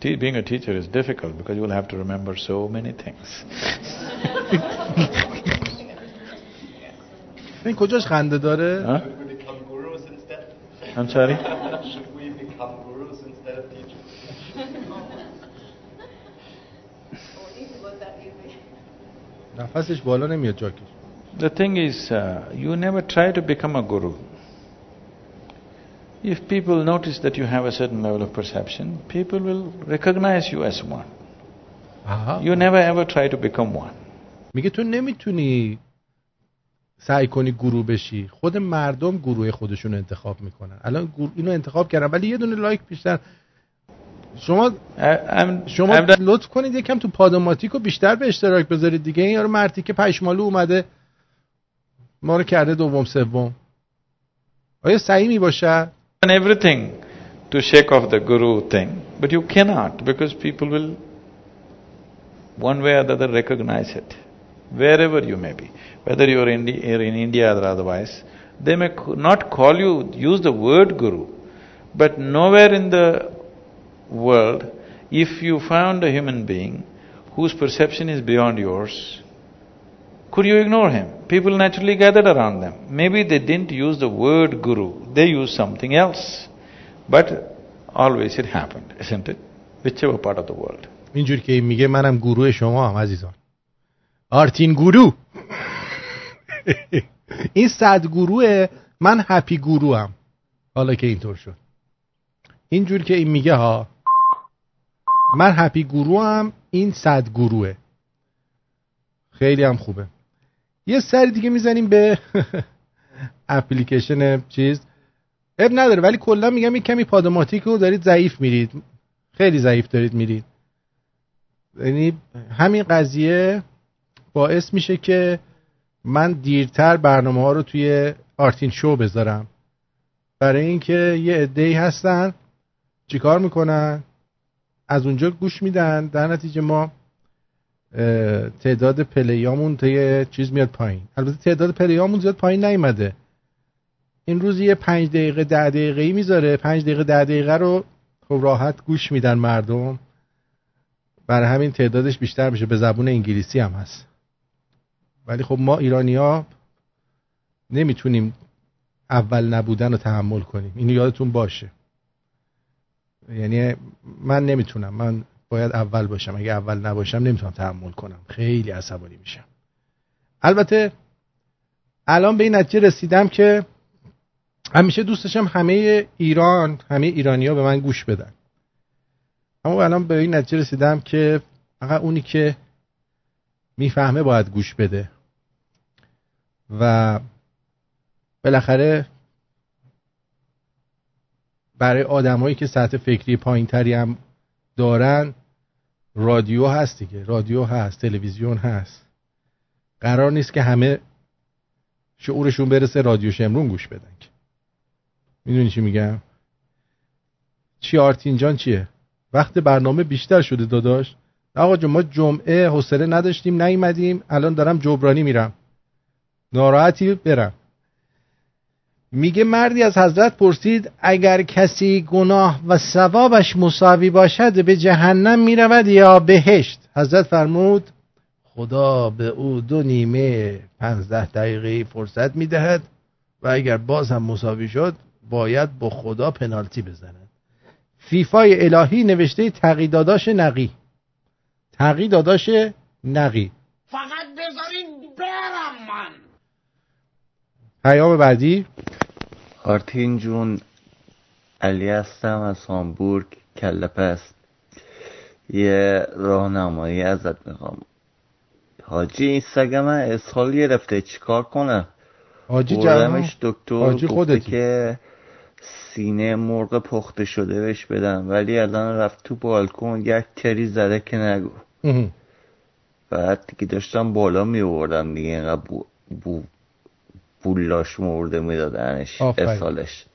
Te- being a teacher is difficult because you will have to remember so many things.
این کجاش خنده داره
Huh? I'm sorry?
Should we become gurus instead of teachers?
نفسش بالا نمیاد جاکش
The thing is, uh, you never try to become a guru. If people notice that you have a certain level of perception, people will recognize you as one. You never ever try to become one.
میگه تو نمی‌تونی سعی کنی گروه بشی خود مردم گروه خودشون انتخاب می‌کنن الان گروه اینو انتخاب کردن ولی یه دونه لایک بیشتر شما شما لطف کنید یکم تو پادوماتیک رو بیشتر به اشتراک بذارید دیگه این یارو مرتی که پشمالو اومده ما رو کرده دوم سوم آیا صحیح باشه
And everything to shake off the guru thing, but you cannot because people will one way or the other recognize it. wherever you may be, whether you're in, you're in India or otherwise, they may not call you, use the word guru, but nowhere in the world, if you found a human being whose perception is beyond yours, could you ignore him? People naturally gathered around them. Maybe they didn't use the word guru, they used something else. But always it happened, isn't it? Whichever part of the world.
اینجور که میگه منم گروه شما هم عزیزان آرتین گروه این صد گروه من هپی گروه هم حالا که اینطور شد اینجور که این میگه ها من هپی گروه هم این صد گروهه خیلی هم خوبه یه سر دیگه می‌زنیم به اپلیکیشن چیز. اب نداره ولی کلا میگم این کمی پادماتیک رو دارید ضعیف میرید. خیلی ضعیف دارید میرید. یعنی همین قضیه باعث میشه که من دیرتر برنامه ها رو توی آرتین شو بذارم. برای اینکه یه عده‌ای هستن چیکار می‌کنن؟ از اونجا گوش میدن. در نتیجه ما تعداد پلیامون تا چیز میاد پایین. البته تعداد پلیامون زیاد پایین نیومده. این روز یه پنج دقیقه ده دقیقه ای می‌ذاره. پنج دقیقه ده دقیقه رو خب راحت گوش میدن مردم. برای همین تعدادش بیشتر میشه. به زبون انگلیسی هم هست. ولی خب ما ایرانیا نمی‌تونیم اول نبودن رو تحمل کنیم. اینو یادتون باشه. یعنی من نمی‌تونم. من باید اول باشم. اگه اول نباشم نمی‌تونم تحمل کنم. خیلی عصبانی میشم. البته الان به این نتیجه رسیدم که همیشه دوستشم همه ایران همه ایرانیا به من گوش بدن. اما الان به این نتیجه رسیدم که فقط اونی که می‌فهمه باید گوش بده. و بالاخره برای آدمایی که سطح فکری پایین تری هم دارن رادیو هست دیگه. رادیو هست تلویزیون هست. قرار نیست که همه شعورشون برسه رادیو شمرون گوش بدن می‌دونی چی میگم؟ چی آرتین جان چیه؟ وقت برنامه بیشتر شده داداش. آقا جون ما جمعه حوصله نداشتیم نیومدیم. الان دارم جبرانی میرم. ناراحتی؟ برم. میگه مردی از حضرت پرسید اگر کسی گناه و ثوابش مساوی باشد به جهنم می‌رود یا بهشت؟ حضرت فرمود خدا به او دو نیمه پنزده دقیقه فرصت می‌دهد و اگر باز هم مساوی شد باید با خدا پنالتی بزند. فیفای الهی نوشته تقیداداش نقی. تقیداداش نقی.
فقط بذارین برم من.
پیام بعدی؟
آرتین جون علی هستم از هامبورگ کله پست یه راهنمایی ازت می‌خوام. حاجی این سگ من اسهال گرفته چیکار کنه
حاجی
دکتر حاجی خودتی. که سینه مرغ پخته شده بهش بدم ولی الان رفت تو بالکن یک تری زده که نگو. بعد دیگه داشتم بالا می آوردم دیگه اینقدر بو, بو بولاش مرده میدادنش ارسالش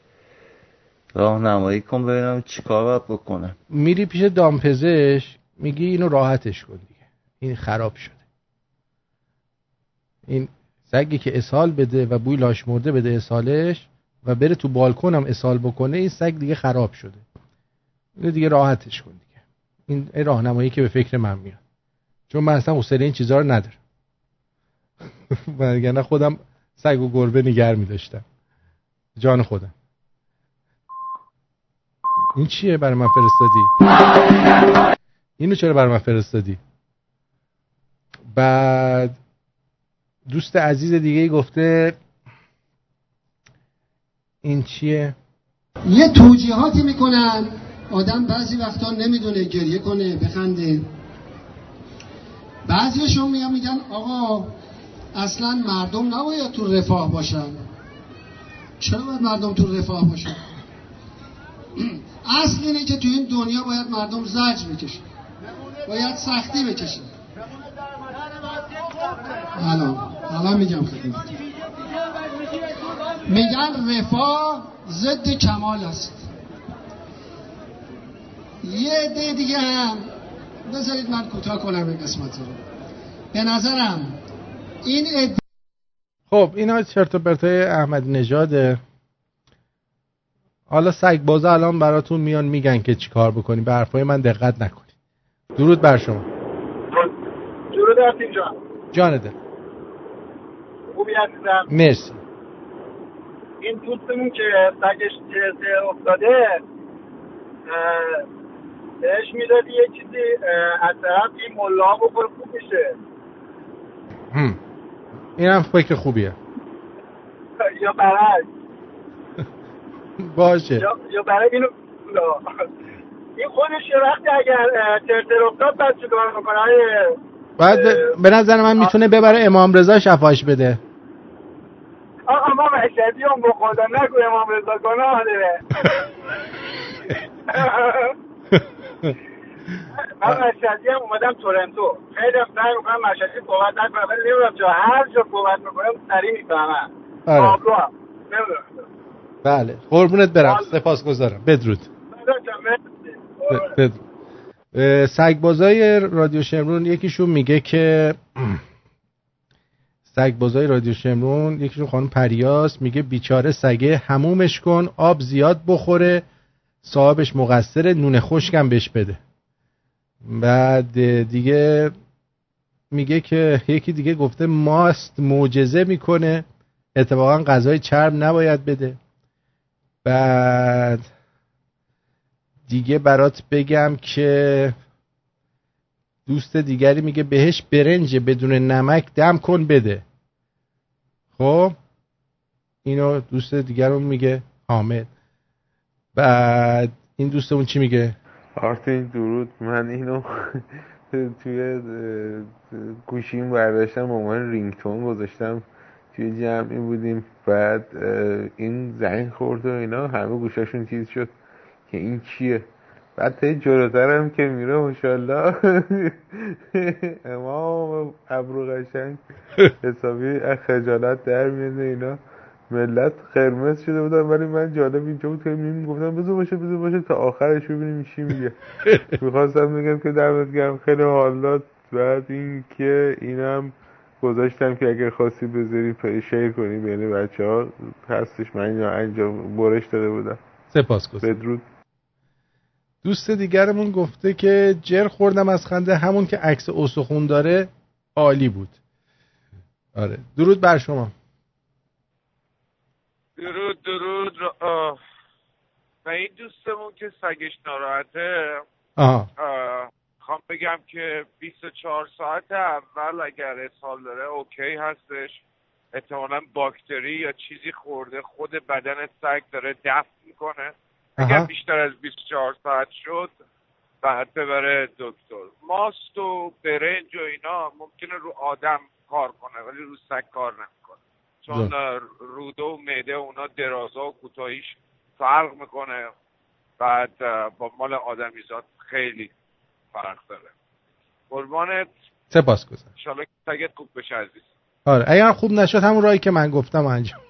راهنمایی کن ببینم چیکار باید بکنم.
میری پیش دامپزش میگی اینو راحتش کن دیگه. این خراب شده. این سگی که اسهال بده و بوی لاش مرده بده اسهالش و بره تو بالکن هم اسال بکنه این سگ دیگه خراب شده. اینو دیگه راحتش کن دیگه. این راهنمایی که به فکر من میاد. چون من اصلا حوصله این چیزها رو ندارم. نه خودم سگ و گربه نگر میداشتم جان خودم. این چیه برای من فرستادی؟ اینو چرا برای من فرستادی؟ بعد دوست عزیز دیگه گفته این چیه؟
یه توجیهاتی می‌کنن. آدم بعضی وقتا نمی‌دونه گریه کنه بخنده. بعضیشون میگن میگن آقا اصلا مردم نباید تو رفاه باشن. چرا باید مردم تو رفاه باشن؟ اصل اینه که تو این دنیا باید مردم زج بکشن. باید سختی بکشن. الان الان میگم خدمت. میگن رفاه ضد کمال است. یه عده دیگه هم بذارید من کوتاه کنم این قسمت رو. به نظرم این اد...
خب اینا چرت و پرتای احمد نژاده. حالا سگ بازا الان براتون میان میگن که چیکار بکنی. به حرفای من دقت نکنی درود بر شما.
درود هستیم جان
جان. ده
خوبی عزیزم.
مرسی.
این دوستمون که سگش ترسه افتاده بهش می‌دادی یه چیزی از طرف این ملا بخور خوب میشه.
هم. اینم فکر خوبیه.
یا برعکس
باشه.
یا, برای اینو. این خودش یه وقتی اگر ترتر افتاد بعد چیکار می‌کنه؟
بعد به- به نظر من می‌تونه ببره امام رضا شفاش بده.
آقا ما مشهدی هم بخدا نگو امام رضا گناه داره. من مشهدی هم اومدم تورنتو. خیلی هم سعی می‌کنم مشهدی صحبت نکنم ولی نمی‌دونم چرا. هر جا صحبت می‌کنم سریع می‌فهمم.
آره. بله. قربونت برم. سپاس گذارم بدرود. بدرود. سگبازای رادیو شمرون یکیشون میگه که سگبازای رادیو شمرون یکیشون خانم پریاس میگه بیچاره سگه همومش کن آب زیاد بخوره صاحبش مقصر نون خشکم بهش بده. بعد دیگه میگه که یکی دیگه گفته ماست معجزه می‌کنه. اتفاقا غذای چرب نباید بده. بعد دیگه برات بگم که دوست دیگری میگه بهش برنج بدون نمک دم کن بده. خب؟ اینو دوست دیگرمون میگه حامد. بعد این دوستمون چی میگه؟
آرتین درود. من اینو توی گوشیم برداشتم به عنوان رینگتون گذاشتم. توی جمعی بودیم. بعد این زنگ خورد و اینا. همه گوشاشون چیز شد که این چیه؟ بعد تا جلوترم که میره ماشاءالله. امام ابرو قشنگ حسابی خجالت در میاد اینا. ملت قرمز شده بودن ولی من جالب اینجا بود که میم گفتم بذار باشه بذار باشه تا آخرش ببینیم چی میگه. می‌خواستم بگم که دمت گرم. خیلی حال داد. بعد این که اینم گذاشتم که اگر خواستی بذاری شیر کنی بین بچه ها هستش. من اینو اینجا برش داده بودم.
سپاس
بدرود.
دوست دیگرمون گفته که جر خوردم از خنده. همون که عکس استخون داره عالی بود. آره. درود بر شما.
درود درود. آه. و این دوستمون که سگش ناراحته آه، خوام بگم که 24 ساعت اول اگر اسهال داره اوکی هستش. احتمالا باکتری یا چیزی خورده خود بدن سگ داره دفع می‌کنه. اگر. بیشتر از 24 ساعت شد بعد ببره دکتر. ماست و برنج و اینا ممکنه رو آدم کار کنه ولی رو سگ کار نمی‌کنه. چون اه، روده و معده اونا درازا و کوتاهیش فرق می‌کنه. بعد با مال آدمیزاد خیلی فرق داره. قربانت.
سپاس گذارم.
انشالله که سگت خوب بشه عزیز.
آره اگر خوب نشد همون راهی که من گفتم انجام.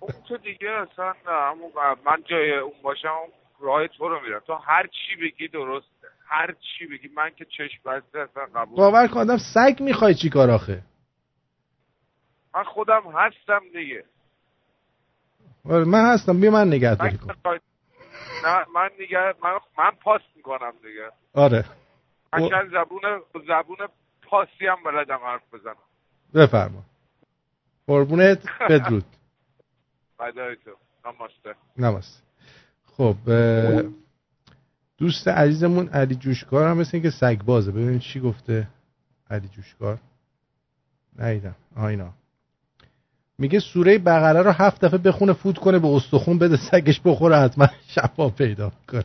اون تو دیگه اصلا همون من جای اون باشم راه تو رو میرم. تو هر چی بگی درسته. هر چی بگی. من که چشم بسته اصلا قبول
باور کن آدم سگ می‌خوای چی کار آخه؟
من خودم هستم دیگه.
آره من هستم بیا من نگهداری کن
نه من دیگه من من پاس می‌کنم دیگه.
آره.
من چند زبون زبون پاسی هم بلدم حرف بزنم.
بفرما. قربونت بدرود.
فدای تو. نماسته.
نماست خب دوست عزیزمون علی جوشکار هم مثل اینکه سگ بازه ببینید چی گفته علی جوشکار. نیدم آها اینا. میگه سوره بقره رو هفت دفعه بخونه فوت کنه به استخون بده سگش بخوره حتما شفا پیدا کنه.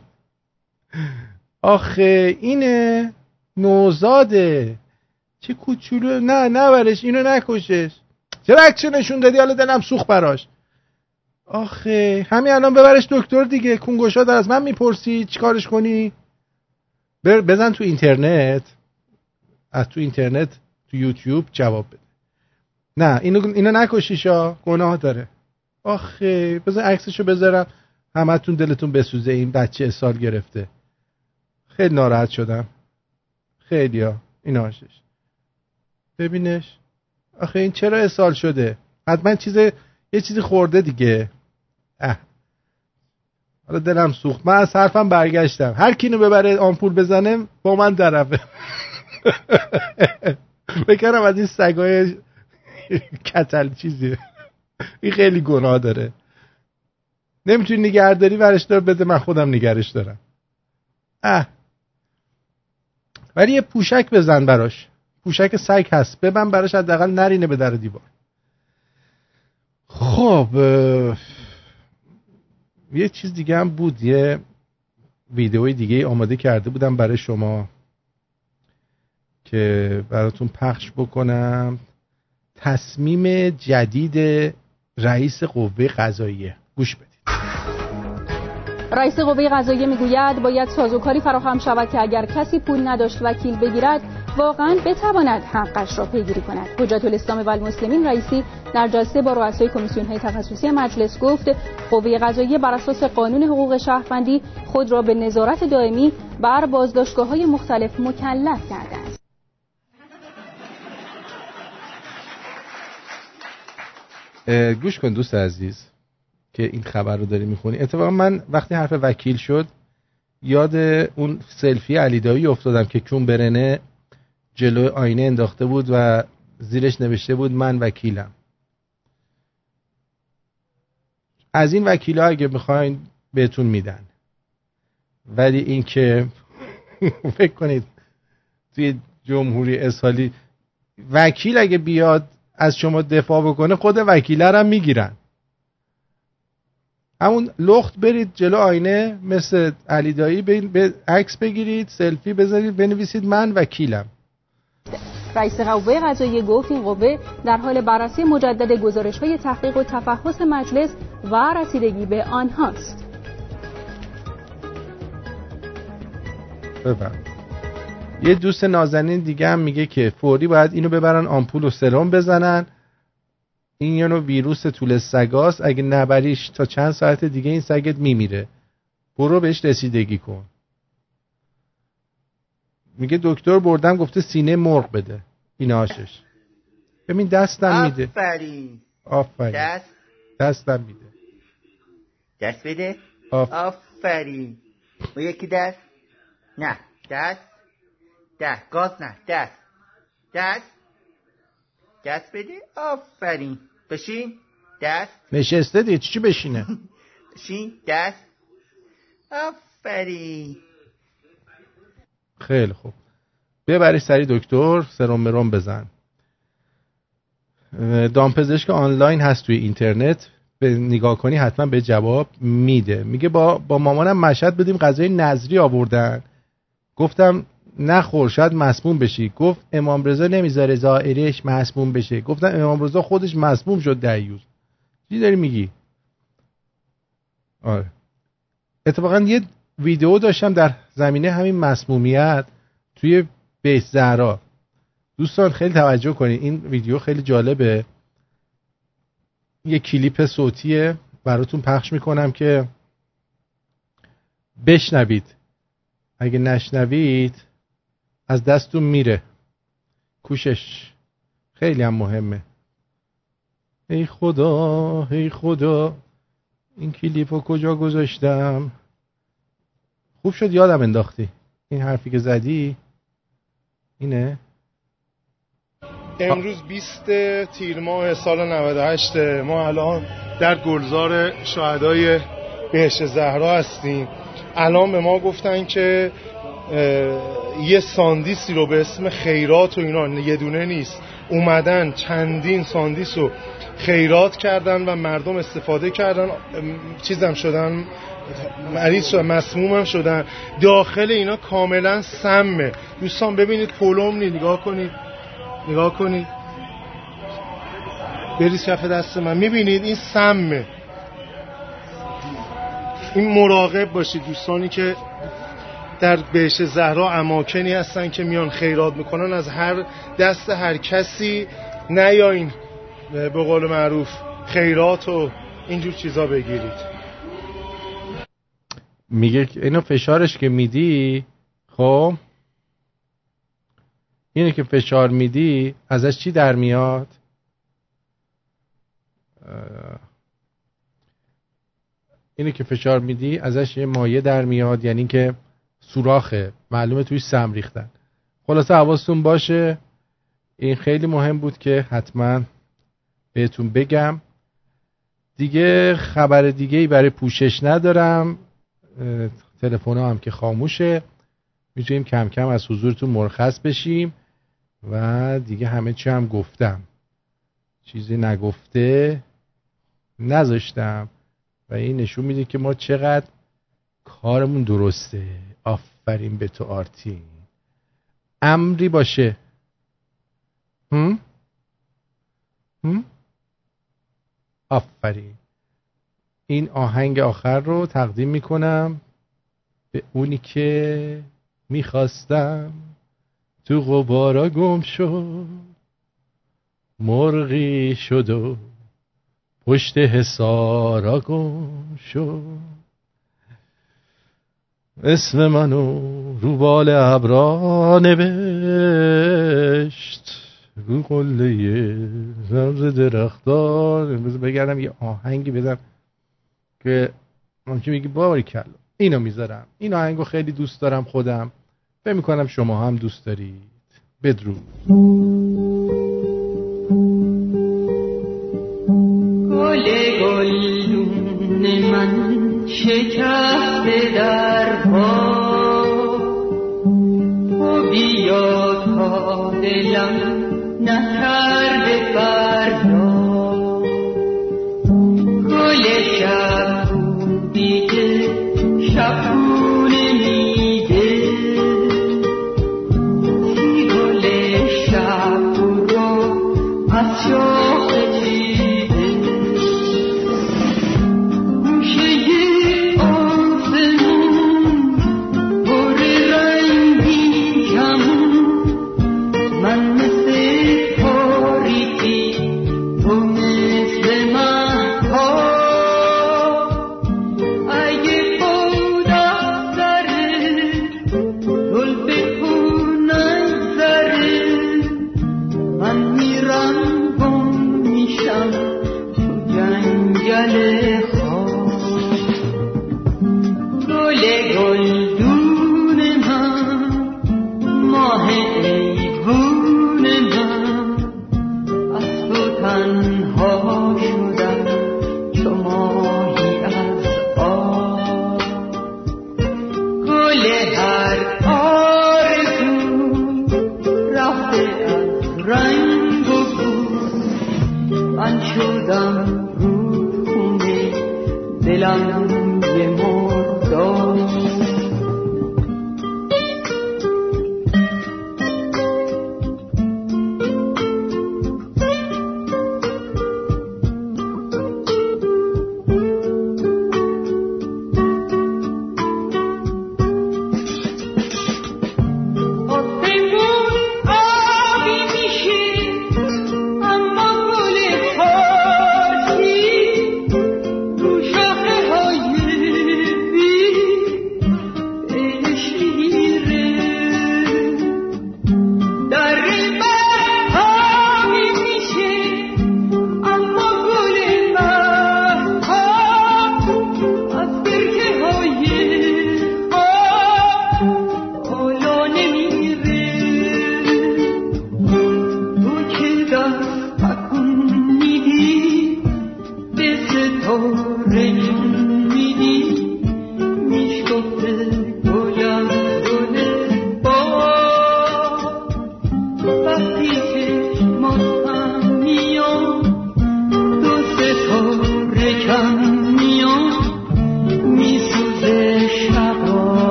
آخه اینه نوزاده. چه کوچولو نه نبرش اینو نکشش. چرا عکسشو نشون دادی؟ حالا دلم سوخت براش. آخه همین الان ببرش دکتر دیگه کنگوشا از من می‌پرسی چیکارش کنی؟ بزن تو اینترنت. از تو اینترنت تو یوتیوب جواب بده. نه اینو اینو نکشیشا گناه داره. آخه بزن عکسشو بذارم. همتون دلتون بسوزه این بچه سال گرفته. خیلی ناراحت شدم. خیلی ها. این آشش ببینش. آخه این چرا اسال شده؟ حتما چیز یه چیزی خورده دیگه. اه. حالا دلم سوخت. من از حرفم برگشتم. هر کینو ببره آمپول بزنه با من طرفه بکنم از این سگای کتل چیزی. این خیلی گناه داره. نمی‌تونی نگهداری ورش دار بده من خودم نگرش دارم. اه. ولی یه پوشک بزن براش. پوشک سگ هست. ببن براش حداقل نرینه به در دیوار. خب یه چیز دیگه هم بود. یه ویدئوی دیگه آماده کرده بودم برای شما که براتون پخش بکنم. تصمیم جدید رئیس قوه قضاییه. گوش بدید.
رئیس قوه قضاییه می‌گوید باید سازوکاری فراهم شود که اگر کسی پول نداشت وکیل بگیرد واقعا بتواند حقش را پیگیری کند. حجت الاسلام و المسلمین رئیسی در جلسه با رؤسای کمیسیون های تخصصی مجلس گفت قوه قضاییه بر اساس قانون حقوق شهروندی خود را به نظارت دائمی بر بازداشتگاه های مختلف مکلف کرده است
گوش کن دوست عزیز که این خبر رو داری می‌خونی. اتفاقا من وقتی حرف وکیل شد یاد اون سلفی علیدایی افتادم که کون برنه جلو آینه انداخته بود و زیرش نوشته بود من وکیلم. از این وکیل اگه می‌خواین بهتون میدن. ولی اینکه فکر کنید توی جمهوری اسحالی وکیل اگه بیاد از شما دفاع بکنه خود وکیله هم می‌گیرن. همون لخت برید جلو آینه مثل علی دایی به عکس بگیرید سلفی بذارید بنویسید من وکیلم.
رئیس قوه قضاییه گفت این قوه در حال بررسی مجدد گزارش های تحقیق و تفحص مجلس و رسیدگی به آنهاست.
ببر. یه دوست نازنین دیگه هم میگه که فوری باید اینو ببرن آمپول و سرم بزنن. این یه نوع ویروس طول سگاست. اگه نبریش تا چند ساعت دیگه این سگت میمیره. برو بهش رسیدگی کن. میگه دکتر بردم گفته سینه مرغ بده. این آشش ببین دستم میده.
آفرین.
آفرین.
دست.
دستم میده.
دست بده.
آف...
آفرین. و یکی دست. نه. دست. دست گاز نه. دست دست. دست بده. آفرین. بشین. دست.
نشسته دیگه. چی بشینه؟
بشین. دست. آفرین.
خیلی خوب. ببری سری دکتر سرم مرم بزن. دامپزشک آنلاین هست توی اینترنت. به نگاه کنی حتما به جواب میده. میگه با, با مامانم مشهد بدیم غذای نظری آوردن. گفتم نخور شاید مسموم بشی. گفت امام رضا نمی‌ذاره زائرش مسموم بشه. گفتم امام رضا خودش مسموم شد دیوز چی داری میگی؟ آره. اتفاقا یه ویدیو داشتم در زمینه همین مسمومیت توی بیت زهرا. دوستان خیلی توجه کنید این ویدیو خیلی جالبه. یه کلیپ صوتیه براتون پخش می‌کنم که بشنوید. اگه نشنوید از دستون میره. کوشش. خیلی هم مهمه. ای خدا ای خدا. این کلیپ رو کجا گذاشتم؟ خوب شد یادم انداختی. این حرفی که زدی اینه؟
امروز 20 تیر ماه سال 98 ما الان در گلزار شهدای بهش زهرا هستیم. الان به ما گفتن که یه ساندیسی رو به اسم خیرات و اینا یه دونه نیست. اومدن چندین ساندیس رو خیرات کردن و مردم استفاده کردن. چیزم شدن مریض شدن هم شدن. داخل اینا کاملا سمه. دوستان ببینید پلمپ نی نگاه کنید. نگاه کنید. بریز کف دست من. می‌بینید این سمه. این مراقب باشید دوستانی که در بهش زهرا اماکنی هستن که میان خیرات می‌کنن از هر دست هر کسی نیاین به قول معروف خیرات و اینجور چیزا بگیرید.
میگه اینو فشارش که میدی خب؟ اینه که فشار میدی ازش چی در میاد؟ اینه که فشار میدی ازش یه مایه در میاد یعنی که سوراخه معلومه توی سم ریختن. خلاصه حواستون باشه. این خیلی مهم بود که حتما بهتون بگم. دیگه خبر دیگه ای برای پوشش ندارم. تلفن هم که خاموشه. می‌تونیم کم کم از حضورتون مرخص بشیم. و دیگه همه چی هم گفتم. چیزی نگفته نذاشتم. و این نشون میده که ما چقدر کارمون درسته. آفرین به تو آرتین امری باشه. هم؟ هم؟ آفرین. این آهنگ آخر رو تقدیم می‌کنم به اونی که می‌خواستم. تو غبارا گم شد مرغی شد و پشت حسارا گم شد اسم منو رو بال ابرا نوشت. رو قله رمز درختار بگردم یه آهنگی بدم که ممکن میگی باری کلا. اینو می‌ذارم. این آهنگو خیلی دوست دارم خودم. فکر می‌کنم شما هم دوست دارید. بدرود.
من شکسته در پا تو بیا تا دلم نکرده فردا